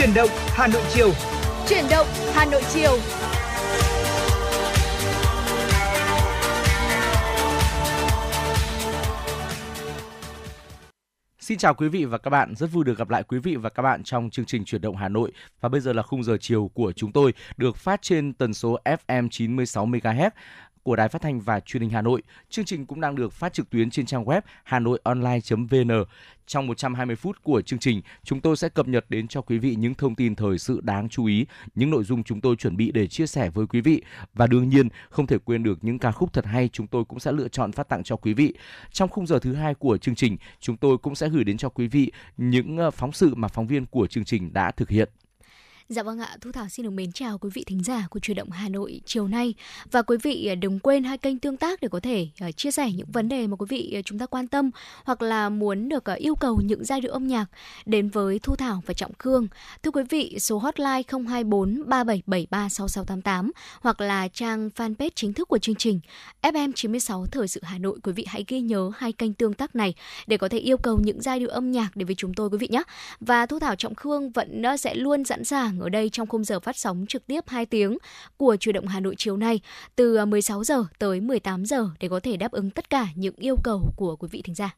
Chuyển động Hà Nội chiều. Chuyển động Hà Nội chiều. Xin chào quý vị và các bạn, rất vui được gặp lại quý vị và các bạn trong chương trình Chuyển động Hà Nội và bây giờ là khung giờ chiều của chúng tôi được phát trên tần số FM 96 MHz của Đài Phát thanh và Truyền hình Hà Nội. Chương trình cũng đang được phát trực tuyến trên trang web hanoionline.vn. Trong 120 phút của chương trình, chúng tôi sẽ cập nhật đến cho quý vị những thông tin thời sự đáng chú ý, những nội dung chúng tôi chuẩn bị để chia sẻ với quý vị và đương nhiên không thể quên được những ca khúc thật hay chúng tôi cũng sẽ lựa chọn phát tặng cho quý vị. Trong khung giờ thứ hai của chương trình, chúng tôi cũng sẽ gửi đến cho quý vị những ờ, phóng sự mà phóng viên của chương trình đã thực hiện. Dạ vâng ạ, Thu Thảo xin được mến chào quý vị thính giả của Truyền động Hà Nội chiều nay và quý vị à, đừng quên hai kênh tương tác để có thể à, chia sẻ những vấn đề mà quý vị à, chúng ta quan tâm hoặc là muốn được yêu cầu những giai điệu âm nhạc đến với Thu Thảo và Trọng Khương. Thưa quý vị, số hotline 024 3773 6688 hoặc là trang fanpage chính thức của chương trình FM 96 Thời sự Hà Nội quý vị hãy ghi nhớ hai kênh tương tác này để có thể yêu cầu những giai điệu âm nhạc đến với chúng tôi quý vị nhé. Và Thu Thảo Trọng Khương vẫn sẽ luôn sẵn sàng ở đây trong khung giờ phát sóng trực tiếp 2 tiếng của Chủ động Hà Nội chiều nay từ à, 16 giờ tới 18 giờ để có thể đáp ứng tất cả những yêu cầu của quý vị thính giả.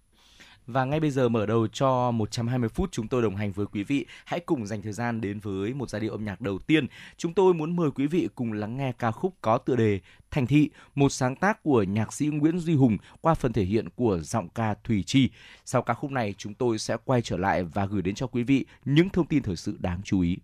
Và ngay bây giờ mở đầu cho 120 phút chúng tôi đồng hành với quý vị. Hãy cùng dành thời gian đến với một giai điệu âm nhạc đầu tiên. Chúng tôi muốn mời quý vị cùng lắng nghe ca khúc có tựa đề Thành Thị, một sáng tác của nhạc sĩ Nguyễn Duy Hùng qua phần thể hiện của giọng ca Thủy Chi. Sau ca khúc này chúng tôi sẽ quay trở lại và gửi đến cho quý vị những thông tin thời sự đáng chú ý.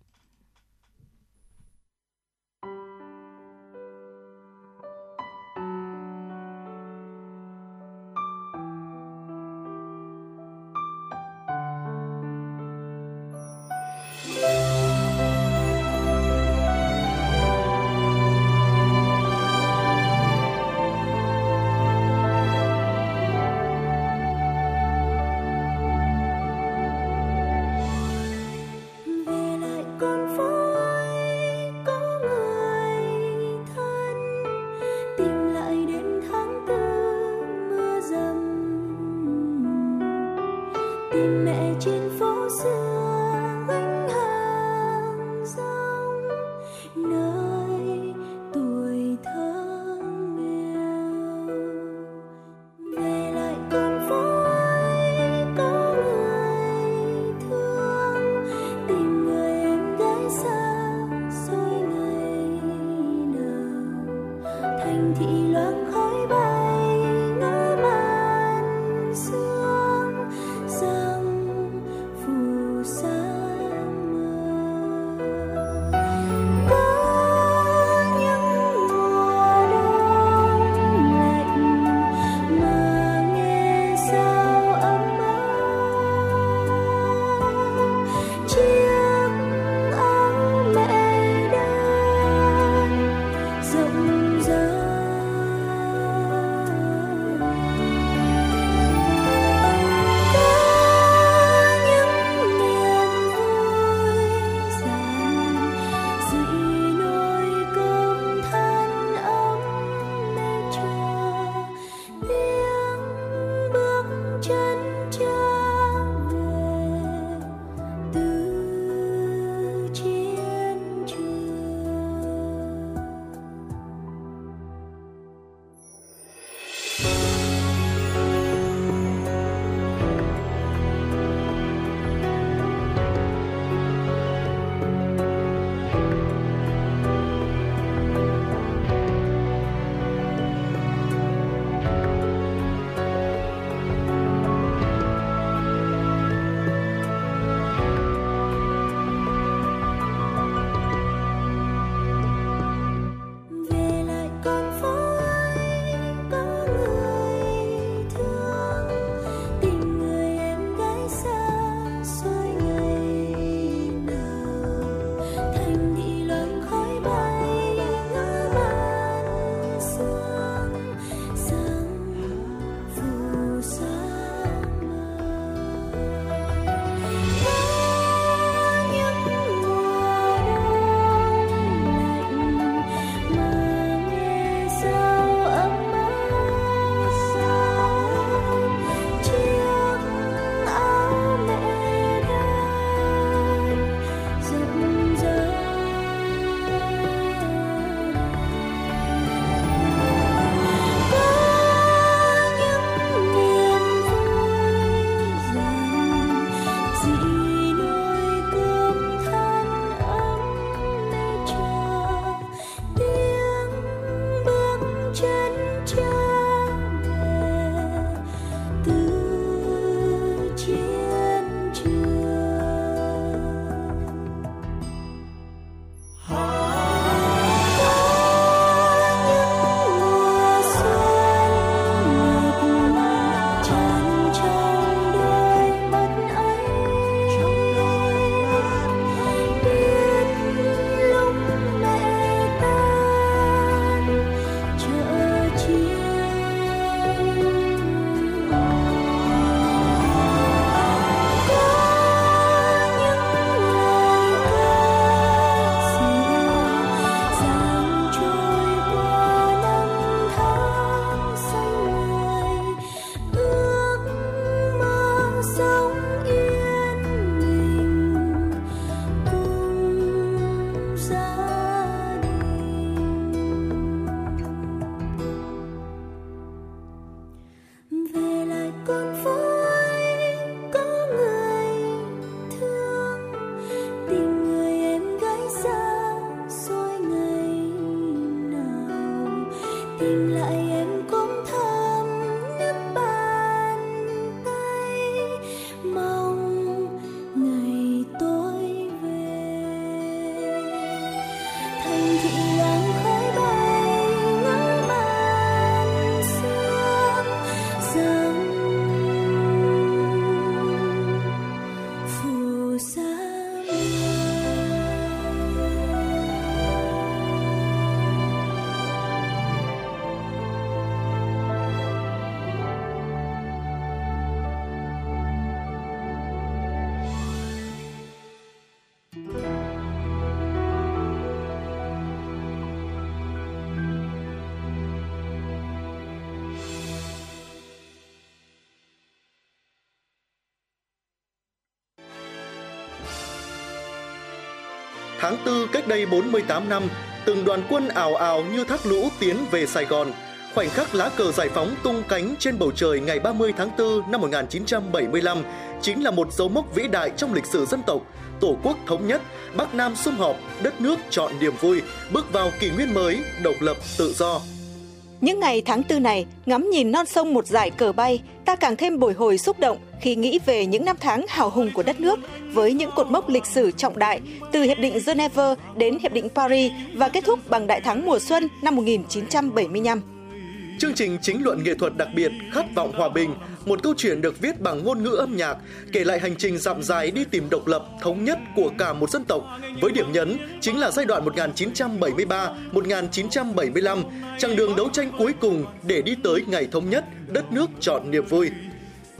Tháng 4 cách đây 48 năm, từng đoàn quân ảo ảo như thác lũ tiến về Sài Gòn. Khoảnh khắc lá cờ giải phóng tung cánh trên bầu trời ngày 30 tháng 4 năm 1975 chính là một dấu mốc vĩ đại trong lịch sử dân tộc. Tổ quốc thống nhất, Bắc Nam sum họp, đất nước chọn niềm vui, bước vào kỷ nguyên mới, độc lập, tự do. Những ngày tháng tư này, ngắm nhìn non sông một dải cờ bay, ta càng thêm bồi hồi xúc động khi nghĩ về những năm tháng hào hùng của đất nước với những cột mốc lịch sử trọng đại từ Hiệp định Geneva đến Hiệp định Paris và kết thúc bằng Đại thắng mùa xuân năm 1975. Chương trình chính luận nghệ thuật đặc biệt Khát vọng hòa bình, một câu chuyện được viết bằng ngôn ngữ âm nhạc, kể lại hành trình dặm dài đi tìm độc lập, thống nhất của cả một dân tộc, với điểm nhấn chính là giai đoạn 1973-1975, chặng đường đấu tranh cuối cùng để đi tới ngày thống nhất, đất nước chọn niềm vui.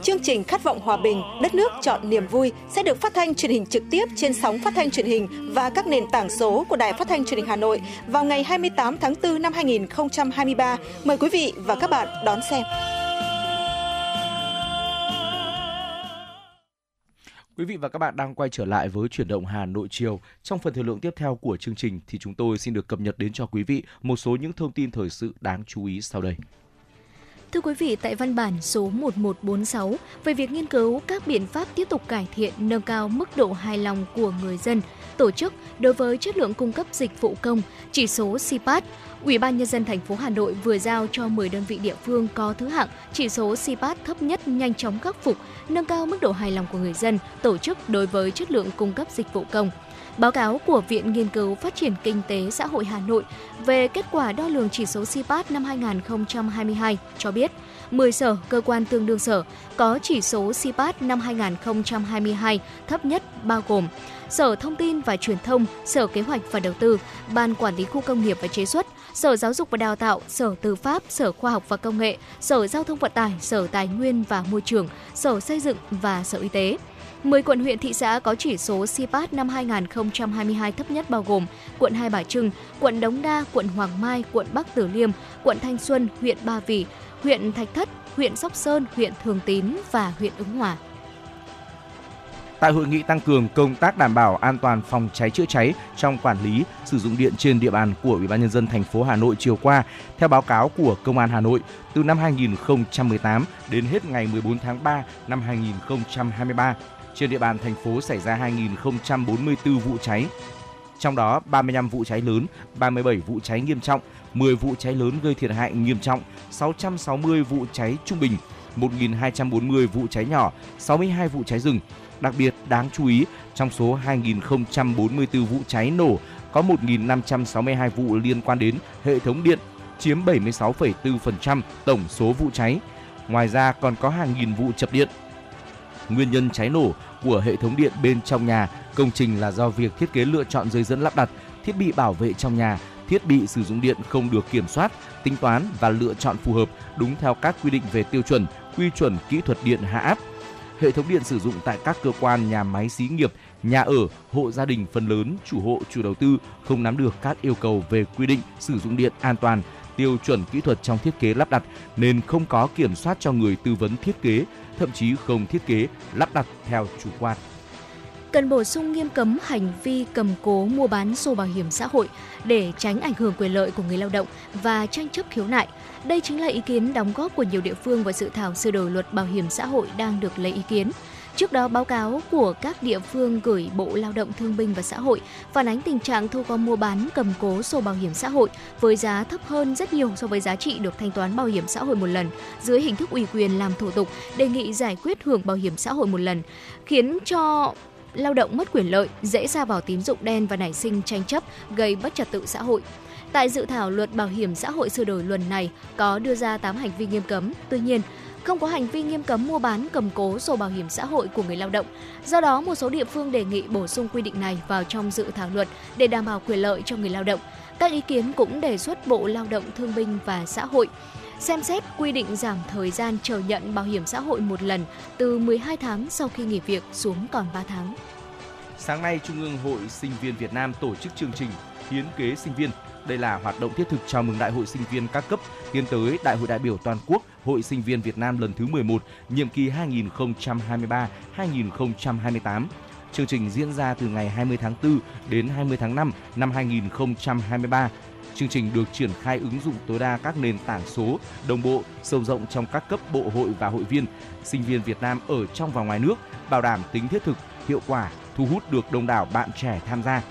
Chương trình Khát vọng hòa bình, đất nước chọn niềm vui sẽ được phát thanh truyền hình trực tiếp trên sóng phát thanh truyền hình và các nền tảng số của Đài Phát thanh Truyền hình Hà Nội vào ngày 28 tháng 4 năm 2023. Mời quý vị và các bạn đón xem. Quý vị và các bạn đang quay trở lại với chuyển động Hà Nội chiều. Trong phần thời lượng tiếp theo của chương trình thì chúng tôi xin được cập nhật đến cho quý vị một số những thông tin thời sự đáng chú ý sau đây. Thưa quý vị, tại văn bản số 1146 về việc nghiên cứu các biện pháp tiếp tục cải thiện nâng cao mức độ hài lòng của người dân, tổ chức đối với chất lượng cung cấp dịch vụ công, chỉ số CPAT, Ủy ban nhân dân thành phố Hà Nội vừa giao cho 10 đơn vị địa phương có thứ hạng chỉ số CPAT thấp nhất nhanh chóng khắc phục, nâng cao mức độ hài lòng của người dân, tổ chức đối với chất lượng cung cấp dịch vụ công. Báo cáo của Viện Nghiên cứu Phát triển Kinh tế Xã hội Hà Nội về kết quả đo lường chỉ số CPAT năm 2022 cho biết, 10 sở, cơ quan tương đương sở có chỉ số CPAT năm 2022 thấp nhất bao gồm Sở Thông tin và Truyền thông, Sở Kế hoạch và Đầu tư, Ban Quản lý Khu công nghiệp và Chế xuất, Sở Giáo dục và Đào tạo, Sở Tư pháp, Sở Khoa học và Công nghệ, Sở Giao thông Vận tải, Sở Tài nguyên và Môi trường, Sở Xây dựng và Sở Y tế. 10 quận huyện thị xã có chỉ số CPAT năm 2022 thấp nhất bao gồm quận Hai Bà Trưng, quận Đống Đa, quận Hoàng Mai, quận Bắc Từ Liêm, quận Thanh Xuân, huyện Ba Vì, huyện Thạch Thất, huyện Sóc Sơn, huyện Thường Tín và huyện Ứng Hòa. Tại hội nghị tăng cường công tác đảm bảo an toàn phòng cháy chữa cháy trong quản lý sử dụng điện trên địa bàn của Ủy ban nhân dân thành phố Hà Nội chiều qua, theo báo cáo của Công an Hà Nội, từ năm 2018 đến hết ngày 14 tháng 3 năm 2023, trên địa bàn thành phố xảy ra 2044 vụ cháy. Trong đó 35 vụ cháy lớn, 37 vụ cháy nghiêm trọng, 10 vụ cháy lớn gây thiệt hại nghiêm trọng, 660 vụ cháy trung bình, 1.240 vụ cháy nhỏ, 62 vụ cháy rừng. Đặc biệt đáng chú ý, trong số 2.044 vụ cháy nổ, có 1.562 vụ liên quan đến hệ thống điện, chiếm 76,4% tổng số vụ cháy. Ngoài ra còn có hàng nghìn vụ chập điện. Nguyên nhân cháy nổ của hệ thống điện bên trong nhà, công trình là do việc thiết kế lựa chọn dây dẫn lắp đặt, thiết bị bảo vệ trong nhà, thiết bị sử dụng điện không được kiểm soát, tính toán và lựa chọn phù hợp đúng theo các quy định về tiêu chuẩn, quy chuẩn kỹ thuật điện hạ áp. Hệ thống điện sử dụng tại các cơ quan, nhà máy xí nghiệp, nhà ở, hộ gia đình phần lớn chủ hộ, chủ đầu tư không nắm được các yêu cầu về quy định sử dụng điện an toàn, tiêu chuẩn kỹ thuật trong thiết kế lắp đặt nên không có kiểm soát cho người tư vấn thiết kế, thậm chí không thiết kế lắp đặt theo chủ quan cần bổ sung nghiêm cấm hành vi cầm cố mua bán sổ bảo hiểm xã hội để tránh ảnh hưởng quyền lợi của người lao động và tranh chấp khiếu nại. Đây chính là ý kiến đóng góp của nhiều địa phương vào dự thảo sửa đổi luật bảo hiểm xã hội đang được lấy ý kiến. Trước đó, báo cáo của các địa phương gửi Bộ Lao động Thương binh và Xã hội phản ánh tình trạng thu gom mua bán cầm cố sổ bảo hiểm xã hội với giá thấp hơn rất nhiều so với giá trị được thanh toán bảo hiểm xã hội một lần dưới hình thức ủy quyền làm thủ tục đề nghị giải quyết hưởng bảo hiểm xã hội một lần, khiến cho lao động mất quyền lợi, dễ ra vào tín dụng đen và nảy sinh tranh chấp gây bất trật tự xã hội. Tại dự thảo luật bảo hiểm xã hội sửa đổi lần này có đưa ra 8 hành vi nghiêm cấm. Tuy nhiên, không có hành vi nghiêm cấm mua bán cầm cố sổ bảo hiểm xã hội của người lao động. Do đó, một số địa phương đề nghị bổ sung quy định này vào trong dự thảo luật để đảm bảo quyền lợi cho người lao động. Các ý kiến cũng đề xuất Bộ Lao động Thương binh và Xã hội xem xét quy định giảm thời gian chờ nhận bảo hiểm xã hội một lần từ 12 tháng sau khi nghỉ việc xuống còn 3 tháng. Sáng nay, Trung ương Hội Sinh viên Việt Nam tổ chức chương trình Hiến kế sinh viên. Đây là hoạt động thiết thực chào mừng Đại hội Sinh viên các cấp tiến tới Đại hội đại biểu toàn quốc Hội Sinh viên Việt Nam lần thứ 11, nhiệm kỳ 2023-2028. Chương trình diễn ra từ ngày 20 tháng 4 đến 20 tháng 5 năm 2023. Chương trình được triển khai ứng dụng tối đa các nền tảng số, đồng bộ, sâu rộng trong các cấp bộ hội và hội viên, sinh viên Việt Nam ở trong và ngoài nước, bảo đảm tính thiết thực, hiệu quả, thu hút được đông đảo bạn trẻ tham gia.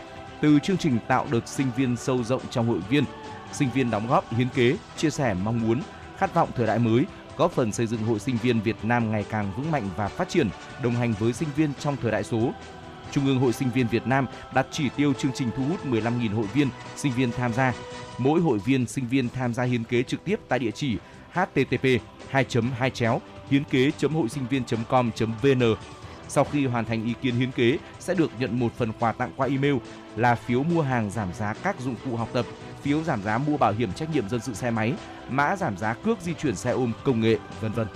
Từ chương trình tạo đợt sinh viên sâu rộng trong hội viên, sinh viên đóng góp hiến kế, chia sẻ mong muốn, khát vọng thời đại mới, góp phần xây dựng hội sinh viên Việt Nam ngày càng vững mạnh và phát triển, đồng hành với sinh viên trong thời đại số. Trung ương Hội Sinh viên Việt Nam đặt chỉ tiêu chương trình thu hút 15.000 hội viên, sinh viên tham gia. Mỗi hội viên, sinh viên tham gia hiến kế trực tiếp tại địa chỉ http 2 2 chéo hiến kế hội sinh viên com vn sau khi hoàn thành ý kiến hiến kế sẽ được nhận một phần quà tặng qua email là phiếu mua hàng giảm giá các dụng cụ học tập, phiếu giảm giá mua bảo hiểm trách nhiệm dân sự xe máy, mã giảm giá cước di chuyển xe ôm công nghệ, vân vân.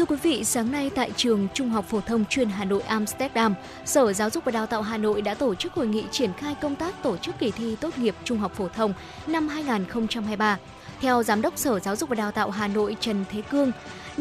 Thưa quý vị, sáng nay tại trường Trung học phổ thông chuyên Hà Nội Amsterdam, Sở Giáo dục và Đào tạo Hà Nội đã tổ chức hội nghị triển khai công tác tổ chức kỳ thi tốt nghiệp trung học phổ thông năm 2023. Theo Giám đốc Sở Giáo dục và Đào tạo Hà Nội Trần Thế Cương,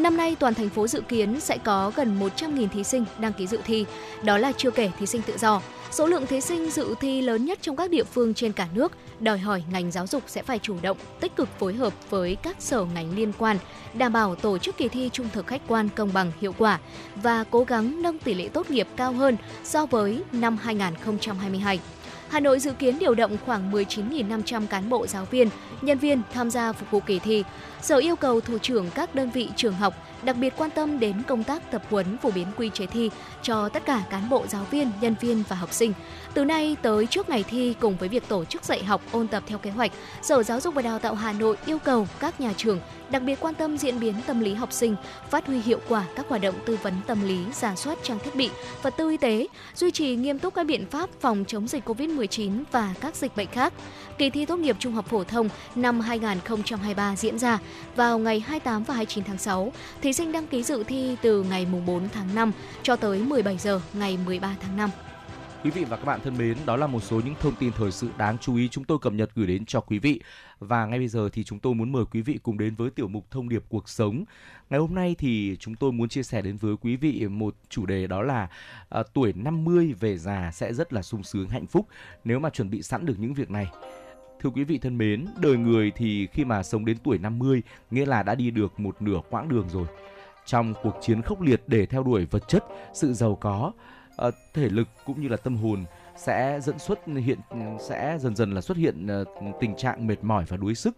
năm nay toàn thành phố dự kiến sẽ có gần 100.000 thí sinh đăng ký dự thi, đó là chưa kể thí sinh tự do. Số lượng thí sinh dự thi lớn nhất trong các địa phương trên cả nước, đòi hỏi ngành giáo dục sẽ phải chủ động, tích cực phối hợp với các sở ngành liên quan, đảm bảo tổ chức kỳ thi trung thực khách quan, công bằng, hiệu quả và cố gắng nâng tỷ lệ tốt nghiệp cao hơn so với năm 2022. Hà Nội dự kiến điều động khoảng 19.500 cán bộ giáo viên, nhân viên tham gia phục vụ kỳ thi. Sở yêu cầu thủ trưởng các đơn vị trường học đặc biệt quan tâm đến công tác tập huấn phổ biến quy chế thi cho tất cả cán bộ giáo viên, nhân viên và học sinh. Từ nay tới trước ngày thi cùng với việc tổ chức dạy học ôn tập theo kế hoạch, Sở Giáo dục và Đào tạo Hà Nội yêu cầu các nhà trường đặc biệt quan tâm diễn biến tâm lý học sinh, phát huy hiệu quả các hoạt động tư vấn tâm lý, giả soát trang thiết bị, vật tư y tế, duy trì nghiêm túc các biện pháp phòng chống dịch COVID-19 và các dịch bệnh khác. Kỳ thi tốt nghiệp trung học phổ thông năm 2023 diễn ra vào ngày 28 và 29 tháng 6. Thí sinh đăng ký dự thi từ ngày 4 tháng 5 cho tới 17 giờ ngày 13 tháng 5. Quý vị và các bạn thân mến, đó là một số những thông tin thời sự đáng chú ý chúng tôi cập nhật gửi đến cho quý vị. Và ngay bây giờ thì chúng tôi muốn mời quý vị cùng đến với tiểu mục thông điệp cuộc sống. Ngày hôm nay thì chúng tôi muốn chia sẻ đến với quý vị một chủ đề đó là à, tuổi 50 về già sẽ rất là sung sướng hạnh phúc nếu mà chuẩn bị sẵn được những việc này. Thưa quý vị thân mến, đời người thì khi mà sống đến tuổi 50 nghĩa là đã đi được một nửa quãng đường rồi. Trong cuộc chiến khốc liệt để theo đuổi vật chất, sự giàu có, uh, thể lực cũng như là tâm hồn sẽ dẫn xuất hiện sẽ dần dần là xuất hiện uh, tình trạng mệt mỏi và đuối sức.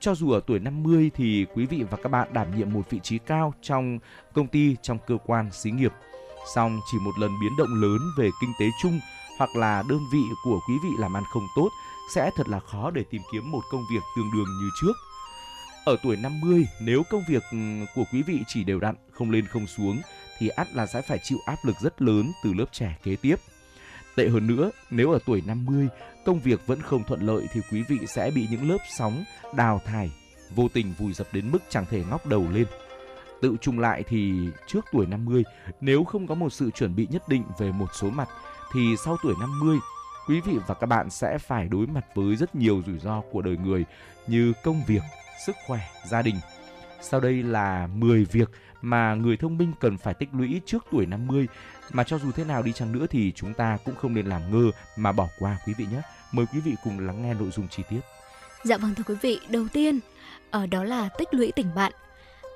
Cho dù ở tuổi 50 thì quý vị và các bạn đảm nhiệm một vị trí cao trong công ty, trong cơ quan, xí nghiệp. Song chỉ một lần biến động lớn về kinh tế chung hoặc là đơn vị của quý vị làm ăn không tốt sẽ thật là khó để tìm kiếm một công việc tương đương như trước. Ở tuổi 50, nếu công việc ừ, của quý vị chỉ đều đặn, không lên không xuống thì ắt là sẽ phải chịu áp lực rất lớn từ lớp trẻ kế tiếp. Tệ hơn nữa, nếu ở tuổi 50, công việc vẫn không thuận lợi thì quý vị sẽ bị những lớp sóng đào thải, vô tình vùi dập đến mức chẳng thể ngóc đầu lên. Tự chung lại thì trước tuổi 50, nếu không có một sự chuẩn bị nhất định về một số mặt thì sau tuổi 50, quý vị và các bạn sẽ phải đối mặt với rất nhiều rủi ro của đời người như công việc, sức khỏe, gia đình. Sau đây là 10 việc mà người thông minh cần phải tích lũy trước tuổi 50 mà cho dù thế nào đi chăng nữa thì chúng ta cũng không nên làm ngơ mà bỏ qua quý vị nhé. Mời quý vị cùng lắng nghe nội dung chi tiết. Dạ vâng thưa quý vị, đầu tiên ở đó là tích lũy tình bạn.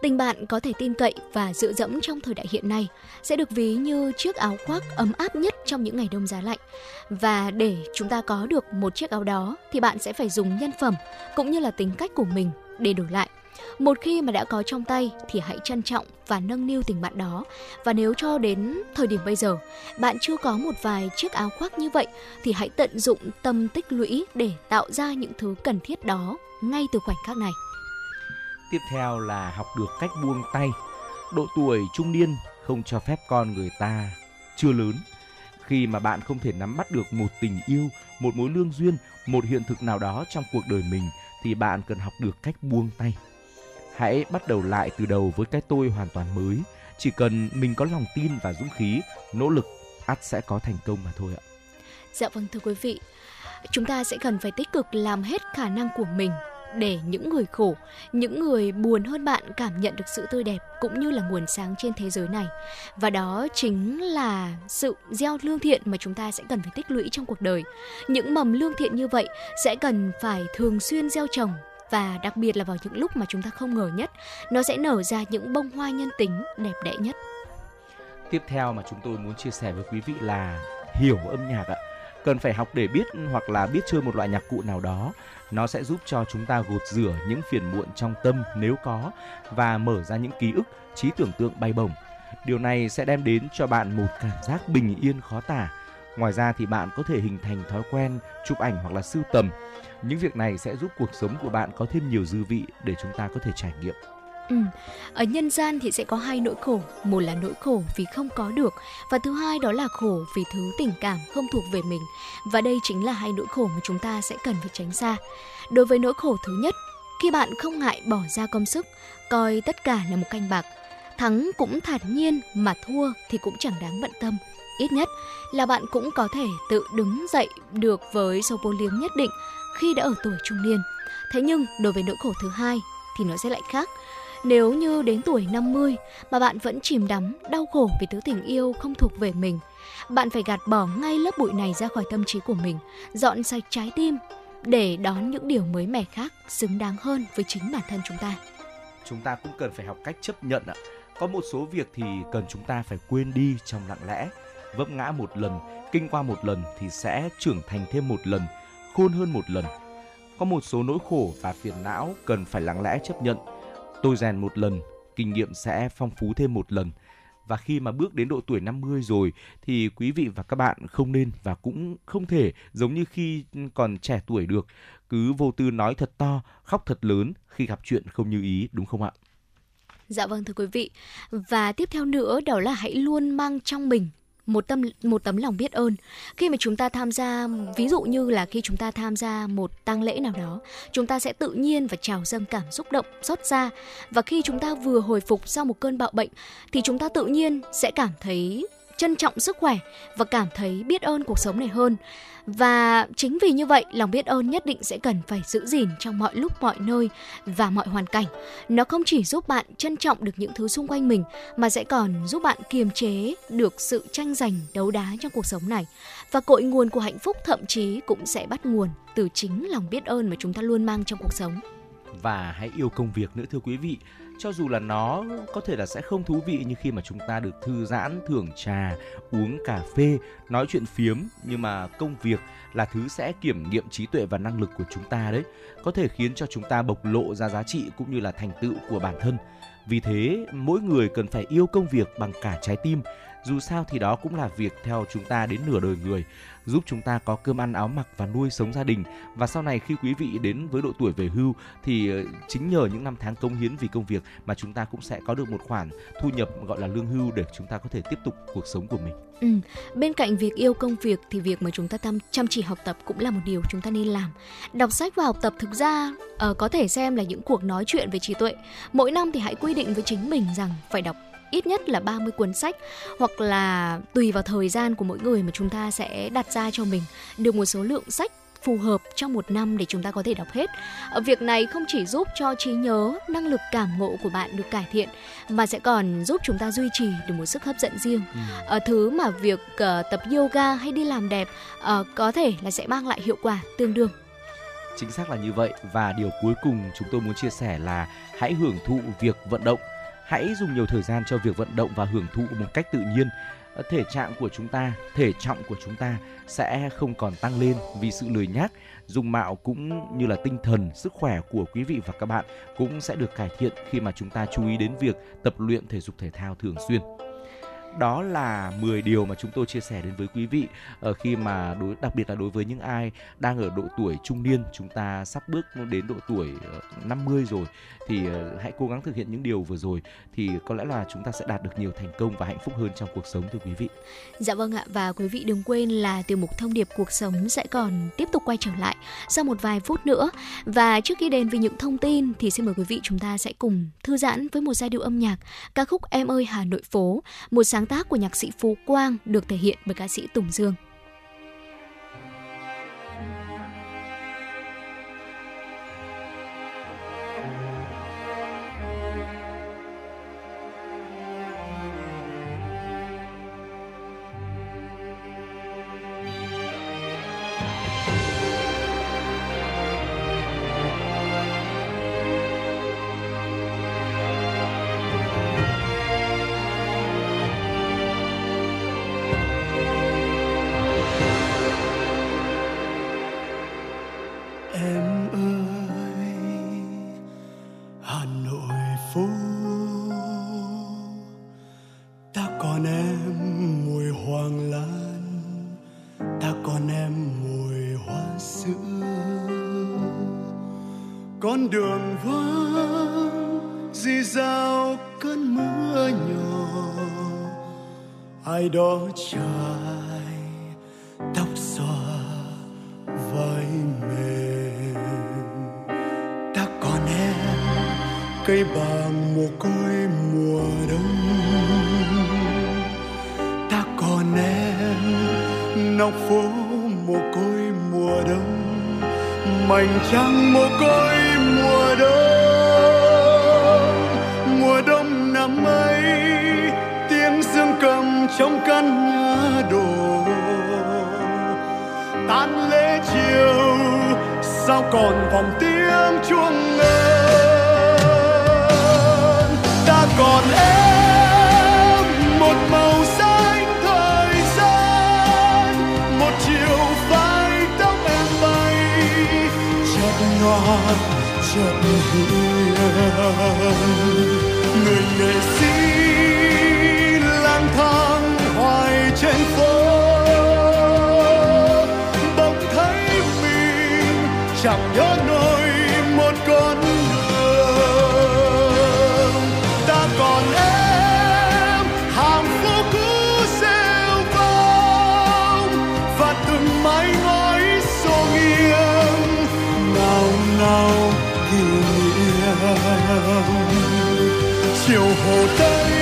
Tình bạn có thể tin cậy và dựa dẫm trong thời đại hiện nay sẽ được ví như chiếc áo khoác ấm áp nhất trong những ngày đông giá lạnh. Và để chúng ta có được một chiếc áo đó thì bạn sẽ phải dùng nhân phẩm cũng như là tính cách của mình để đổi lại. Một khi mà đã có trong tay thì hãy trân trọng và nâng niu tình bạn đó. Và nếu cho đến thời điểm bây giờ bạn chưa có một vài chiếc áo khoác như vậy thì hãy tận dụng tâm tích lũy để tạo ra những thứ cần thiết đó ngay từ khoảnh khắc này. Tiếp theo là học được cách buông tay. Độ tuổi trung niên không cho phép con người ta chưa lớn. Khi mà bạn không thể nắm bắt được một tình yêu, một mối lương duyên, một hiện thực nào đó trong cuộc đời mình thì bạn cần học được cách buông tay. Hãy bắt đầu lại từ đầu với cái tôi hoàn toàn mới. Chỉ cần mình có lòng tin và dũng khí, nỗ lực, ắt sẽ có thành công mà thôi ạ. Dạ vâng thưa quý vị, chúng ta sẽ cần phải tích cực làm hết khả năng của mình để những người khổ, những người buồn hơn bạn cảm nhận được sự tươi đẹp cũng như là nguồn sáng trên thế giới này. Và đó chính là sự gieo lương thiện mà chúng ta sẽ cần phải tích lũy trong cuộc đời. Những mầm lương thiện như vậy sẽ cần phải thường xuyên gieo trồng và đặc biệt là vào những lúc mà chúng ta không ngờ nhất, nó sẽ nở ra những bông hoa nhân tính đẹp đẽ nhất. Tiếp theo mà chúng tôi muốn chia sẻ với quý vị là hiểu âm nhạc ạ. Cần phải học để biết hoặc là biết chơi một loại nhạc cụ nào đó. Nó sẽ giúp cho chúng ta gột rửa những phiền muộn trong tâm nếu có và mở ra những ký ức, trí tưởng tượng bay bổng. Điều này sẽ đem đến cho bạn một cảm giác bình yên khó tả. Ngoài ra thì bạn có thể hình thành thói quen chụp ảnh hoặc là sưu tầm. Những việc này sẽ giúp cuộc sống của bạn có thêm nhiều dư vị để chúng ta có thể trải nghiệm. Ừ. Ở nhân gian thì sẽ có hai nỗi khổ, một là nỗi khổ vì không có được và thứ hai đó là khổ vì thứ tình cảm không thuộc về mình. Và đây chính là hai nỗi khổ mà chúng ta sẽ cần phải tránh xa. Đối với nỗi khổ thứ nhất, khi bạn không ngại bỏ ra công sức, coi tất cả là một canh bạc, thắng cũng thản nhiên mà thua thì cũng chẳng đáng bận tâm. Ít nhất là bạn cũng có thể tự đứng dậy được với số vốn liếng nhất định khi đã ở tuổi trung niên. Thế nhưng đối với nỗi khổ thứ hai thì nó sẽ lại khác nếu như đến tuổi 50 mà bạn vẫn chìm đắm, đau khổ vì thứ tình yêu không thuộc về mình, bạn phải gạt bỏ ngay lớp bụi này ra khỏi tâm trí của mình, dọn sạch trái tim để đón những điều mới mẻ khác xứng đáng hơn với chính bản thân chúng ta. Chúng ta cũng cần phải học cách chấp nhận ạ. Có một số việc thì cần chúng ta phải quên đi trong lặng lẽ. Vấp ngã một lần, kinh qua một lần thì sẽ trưởng thành thêm một lần, khôn hơn một lần. Có một số nỗi khổ và phiền não cần phải lặng lẽ chấp nhận Tôi rèn một lần, kinh nghiệm sẽ phong phú thêm một lần. Và khi mà bước đến độ tuổi 50 rồi thì quý vị và các bạn không nên và cũng không thể giống như khi còn trẻ tuổi được. Cứ vô tư nói thật to, khóc thật lớn khi gặp chuyện không như ý đúng không ạ? Dạ vâng thưa quý vị. Và tiếp theo nữa đó là hãy luôn mang trong mình một tâm, một tấm lòng biết ơn. Khi mà chúng ta tham gia, ví dụ như là khi chúng ta tham gia một tang lễ nào đó, chúng ta sẽ tự nhiên và trào dâng cảm xúc động, xót xa. Và khi chúng ta vừa hồi phục sau một cơn bạo bệnh, thì chúng ta tự nhiên sẽ cảm thấy trân trọng sức khỏe và cảm thấy biết ơn cuộc sống này hơn và chính vì như vậy, lòng biết ơn nhất định sẽ cần phải giữ gìn trong mọi lúc mọi nơi và mọi hoàn cảnh. Nó không chỉ giúp bạn trân trọng được những thứ xung quanh mình mà sẽ còn giúp bạn kiềm chế được sự tranh giành đấu đá trong cuộc sống này. Và cội nguồn của hạnh phúc thậm chí cũng sẽ bắt nguồn từ chính lòng biết ơn mà chúng ta luôn mang trong cuộc sống. Và hãy yêu công việc nữa thưa quý vị cho dù là nó, có thể là sẽ không thú vị như khi mà chúng ta được thư giãn, thưởng trà, uống cà phê, nói chuyện phiếm. Nhưng mà công việc là thứ sẽ kiểm nghiệm trí tuệ và năng lực của chúng ta đấy. Có thể khiến cho chúng ta bộc lộ ra giá trị cũng như là thành tựu của bản thân. Vì thế, mỗi người cần phải yêu công việc bằng cả trái tim dù sao thì đó cũng là việc theo chúng ta đến nửa đời người giúp chúng ta có cơm ăn áo mặc và nuôi sống gia đình và sau này khi quý vị đến với độ tuổi về hưu thì ờ, chính nhờ những năm tháng công hiến vì công việc mà chúng ta cũng sẽ có được một khoản thu nhập gọi là lương hưu để chúng ta có thể tiếp tục cuộc sống của mình. Ừ. Bên cạnh việc yêu công việc thì việc mà chúng ta chăm, chăm chỉ học tập cũng là một điều chúng ta nên làm. Đọc sách và học tập thực ra uh, có thể xem là những cuộc nói chuyện về trí tuệ. Mỗi năm thì hãy quy định với chính mình rằng phải đọc ít nhất là 30 cuốn sách hoặc là tùy vào thời gian của mỗi người mà chúng ta sẽ đặt ra cho mình được một số lượng sách phù hợp trong một năm để chúng ta có thể đọc hết. Ở việc này không chỉ giúp cho trí nhớ, năng lực cảm ngộ của bạn được cải thiện mà sẽ còn giúp chúng ta duy trì được một sức hấp dẫn riêng. Ừ. Ở thứ mà việc uh, tập yoga hay đi làm đẹp có thể là sẽ mang lại hiệu quả tương đương. Chính xác là như vậy và điều cuối cùng chúng tôi muốn chia sẻ là hãy hưởng thụ việc vận động hãy dùng nhiều thời gian cho việc vận động và hưởng thụ một cách tự nhiên. Ờ, thể trạng của chúng ta, thể trọng của chúng ta sẽ không còn tăng lên vì sự lười nhác, dung mạo cũng như là tinh thần, sức khỏe của quý vị và các bạn cũng sẽ được cải thiện khi mà chúng ta chú ý đến việc tập luyện thể dục thể thao thường xuyên đó là 10 điều mà chúng tôi chia sẻ đến với quý vị ở khi mà đối, đặc biệt là đối với những ai đang ở độ tuổi trung niên, chúng ta sắp bước đến độ tuổi ờ, 50 rồi, thì ờ, hãy cố gắng thực hiện những điều vừa rồi, thì có lẽ là chúng ta sẽ đạt được nhiều thành công và hạnh phúc hơn trong cuộc sống, thưa quý vị. Dạ vâng ạ, và quý vị đừng quên là tiểu mục thông điệp cuộc sống sẽ còn tiếp tục quay trở lại sau một vài phút nữa và trước khi đến với những thông tin thì xin mời quý vị chúng ta sẽ cùng thư giãn với một giai điệu âm nhạc ca khúc Em ơi Hà Nội phố, một sáng sáng tác của nhạc sĩ Phú Quang được thể hiện bởi ca sĩ Tùng Dương. Con đường vắng, dì dào cơn mưa nhỏ. Ai đó trải tóc xòa vai mềm ta còn em cây bàng mồ côi mùa đông. Ta còn em nóc phố mồ côi mùa đông. Mảnh trăng mồ côi trong căn nhà đổ. Tan lễ chiều, sao còn vòng tiếng chuông ngân? Ta còn em một màu xanh thời gian, một chiều phai tóc em bay, chợt nhòa, chợt hiền. Người nghệ sĩ chẳng nhớ nổi một con đường. Ta còn em hàng phố cũ rêu vong và từng mái ngói xô nghiêng, nào nào, kỷ niệm. Chiều hồ tây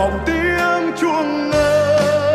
vòng tiếng chuông ngân.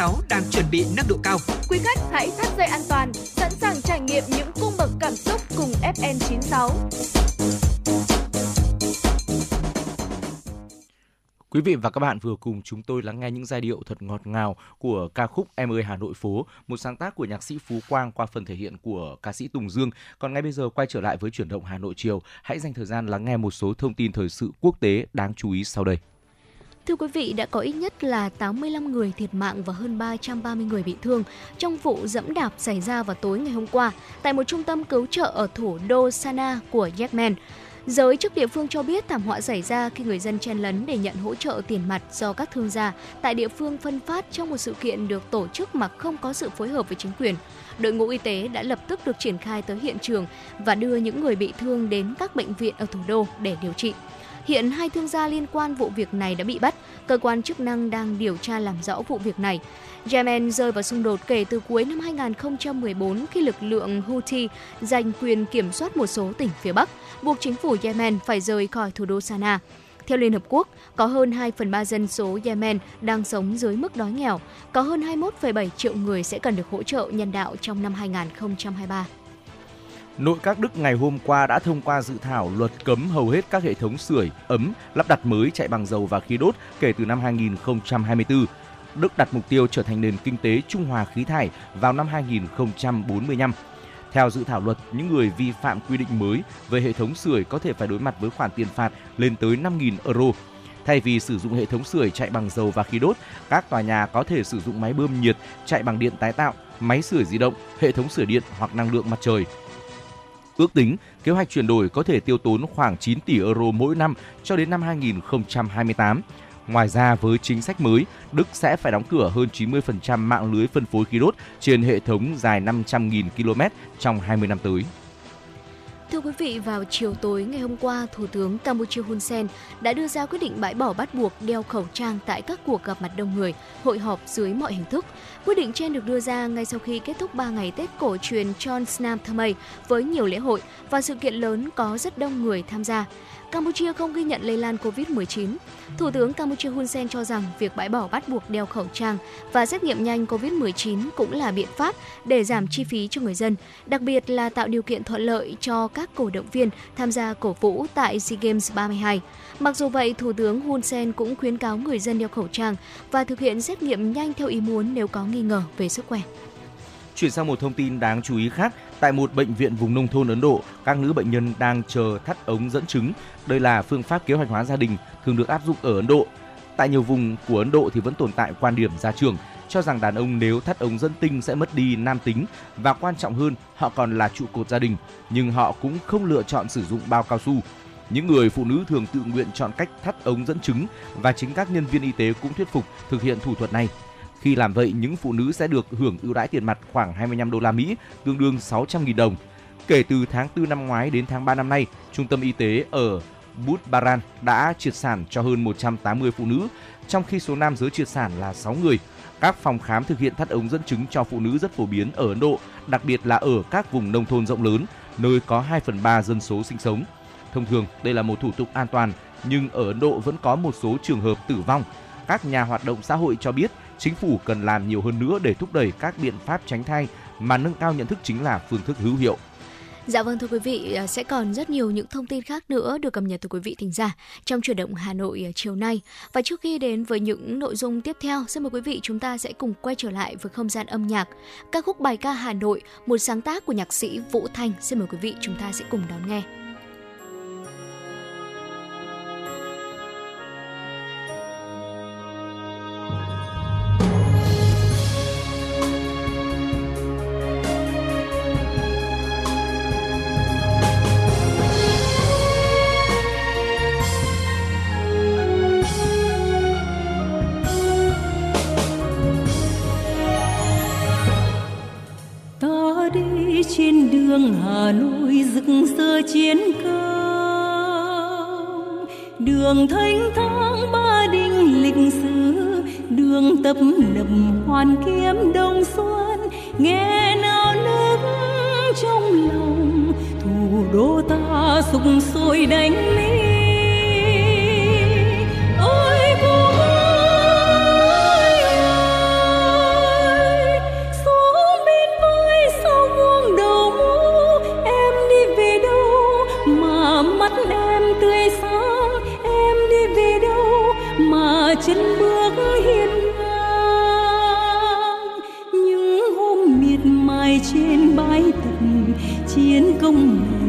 6 đang chuẩn bị nâng độ cao. Quý khách hãy thắt dây an toàn, sẵn sàng trải nghiệm những cung bậc cảm xúc cùng FN96. Quý vị và các bạn vừa cùng chúng tôi lắng nghe những giai điệu thật ngọt ngào của ca khúc Em ơi Hà Nội phố, một sáng tác của nhạc sĩ Phú Quang qua phần thể hiện của ca sĩ Tùng Dương. Còn ngay bây giờ quay trở lại với chuyển động Hà Nội chiều, hãy dành thời gian lắng nghe một số thông tin thời sự quốc tế đáng chú ý sau đây. Thưa quý vị, đã có ít nhất là 85 người thiệt mạng và hơn 330 người bị thương trong vụ dẫm đạp xảy ra vào tối ngày hôm qua tại một trung tâm cứu trợ ở thủ đô Sana của Yemen. Giới chức địa phương cho biết thảm họa xảy ra khi người dân chen lấn để nhận hỗ trợ tiền mặt do các thương gia tại địa phương phân phát trong một sự kiện được tổ chức mà không có sự phối hợp với chính quyền. Đội ngũ y tế đã lập tức được triển khai tới hiện trường và đưa những người bị thương đến các bệnh viện ở thủ đô để điều trị. Hiện hai thương gia liên quan vụ việc này đã bị bắt. Cơ quan chức năng đang điều tra làm rõ vụ việc này. Yemen rơi vào xung đột kể từ cuối năm 2014 khi lực lượng Houthi giành quyền kiểm soát một số tỉnh phía Bắc, buộc chính phủ Yemen phải rời khỏi thủ đô Sanaa. Theo Liên Hợp Quốc, có hơn 2 phần 3 dân số Yemen đang sống dưới mức đói nghèo. Có hơn 21,7 triệu người sẽ cần được hỗ trợ nhân đạo trong năm 2023. Nội các Đức ngày hôm qua đã thông qua dự thảo luật cấm hầu hết các hệ thống sưởi, ấm, lắp đặt mới chạy bằng dầu và khí đốt kể từ năm 2024. Đức đặt mục tiêu trở thành nền kinh tế trung hòa khí thải vào năm 2045. Theo dự thảo luật, những người vi phạm quy định mới về hệ thống sưởi có thể phải đối mặt với khoản tiền phạt lên tới 5.000 euro. Thay vì sử dụng hệ thống sưởi chạy bằng dầu và khí đốt, các tòa nhà có thể sử dụng máy bơm nhiệt chạy bằng điện tái tạo, máy sưởi di động, hệ thống sưởi điện hoặc năng lượng mặt trời. Ước tính, kế hoạch chuyển đổi có thể tiêu tốn khoảng 9 tỷ euro mỗi năm cho đến năm 2028. Ngoài ra, với chính sách mới, Đức sẽ phải đóng cửa hơn 90% mạng lưới phân phối khí đốt trên hệ thống dài 500.000 km trong 20 năm tới. Thưa quý vị, vào chiều tối ngày hôm qua, Thủ tướng Campuchia Hun Sen đã đưa ra quyết định bãi bỏ bắt buộc đeo khẩu trang tại các cuộc gặp mặt đông người, hội họp dưới mọi hình thức. Quyết định trên được đưa ra ngay sau khi kết thúc 3 ngày Tết cổ truyền Chon Snam Thamay với nhiều lễ hội và sự kiện lớn có rất đông người tham gia. Campuchia không ghi nhận lây lan COVID-19. Thủ tướng Campuchia Hun Sen cho rằng việc bãi bỏ bắt buộc đeo khẩu trang và xét nghiệm nhanh COVID-19 cũng là biện pháp để giảm chi phí cho người dân, đặc biệt là tạo điều kiện thuận lợi cho các cổ động viên tham gia cổ vũ tại SEA Games 32. Mặc dù vậy, Thủ tướng Hun Sen cũng khuyến cáo người dân đeo khẩu trang và thực hiện xét nghiệm nhanh theo ý muốn nếu có nghi ngờ về sức khỏe. Chuyển sang một thông tin đáng chú ý khác, tại một bệnh viện vùng nông thôn Ấn Độ, các nữ bệnh nhân đang chờ thắt ống dẫn trứng. Đây là phương pháp kế hoạch hóa gia đình thường được áp dụng ở Ấn Độ. Tại nhiều vùng của Ấn Độ thì vẫn tồn tại quan điểm gia trưởng cho rằng đàn ông nếu thắt ống dẫn tinh sẽ mất đi nam tính và quan trọng hơn họ còn là trụ cột gia đình nhưng họ cũng không lựa chọn sử dụng bao cao su. Những người phụ nữ thường tự nguyện chọn cách thắt ống dẫn trứng và chính các nhân viên y tế cũng thuyết phục thực hiện thủ thuật này. Khi làm vậy, những phụ nữ sẽ được hưởng ưu đãi tiền mặt khoảng 25 đô la Mỹ, tương đương 600.000 đồng. Kể từ tháng 4 năm ngoái đến tháng 3 năm nay, trung tâm y tế ở Budbaran đã triệt sản cho hơn 180 phụ nữ, trong khi số nam giới triệt sản là 6 người. Các phòng khám thực hiện thắt ống dẫn trứng cho phụ nữ rất phổ biến ở Ấn Độ, đặc biệt là ở các vùng nông thôn rộng lớn, nơi có 2 phần 3 dân số sinh sống. Thông thường, đây là một thủ tục an toàn, nhưng ở Ấn Độ vẫn có một số trường hợp tử vong. Các nhà hoạt động xã hội cho biết chính phủ cần làm nhiều hơn nữa để thúc đẩy các biện pháp tránh thai mà nâng cao nhận thức chính là phương thức hữu hiệu. Dạ vâng thưa quý vị, à, sẽ còn rất nhiều những thông tin khác nữa được cập nhật từ quý vị thính giả trong chuyển động Hà Nội à, chiều nay. Và trước khi đến với những nội dung tiếp theo, xin mời quý vị chúng ta sẽ cùng quay trở lại với không gian âm nhạc. Ca khúc bài ca Hà Nội, một sáng tác của nhạc sĩ Vũ Thanh. Xin mời quý vị chúng ta sẽ cùng đón nghe. Đường Hà Nội rực rỡ chiến công. Đường thanh thang ba đình lịch sử, đường tập nập hoàn kiếm đông xuân. Nghe nào nước trong lòng, thủ đô ta sục sôi đánh mỹ Oh.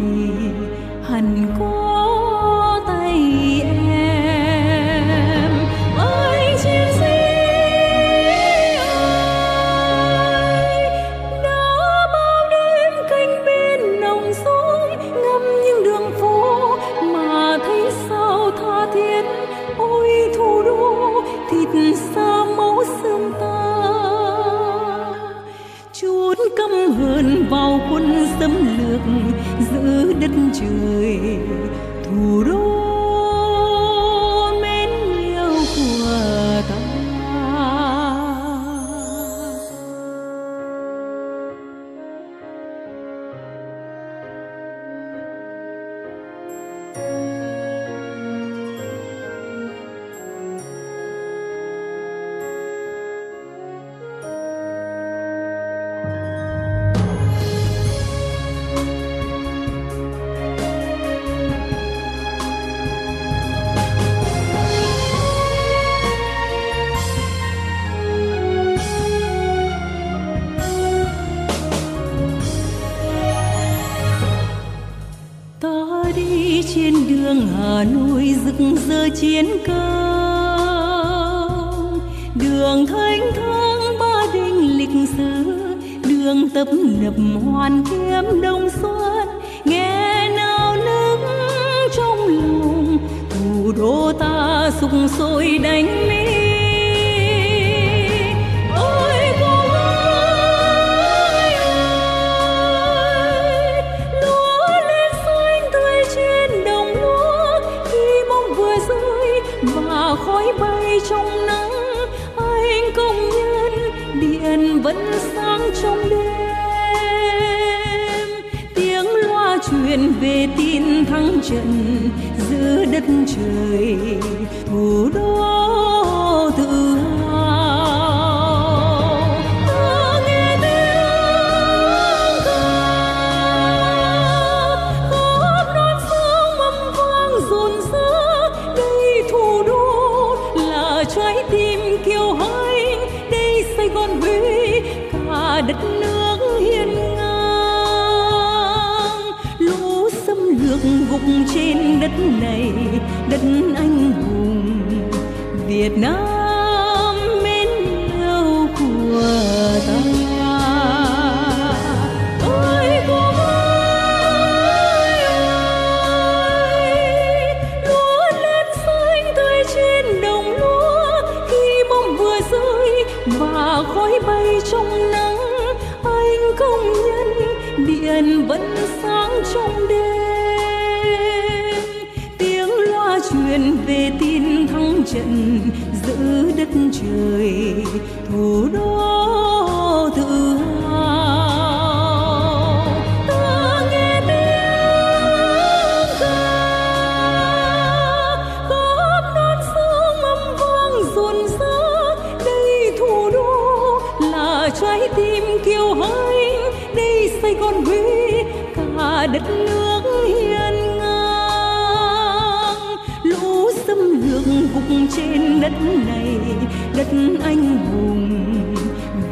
vùng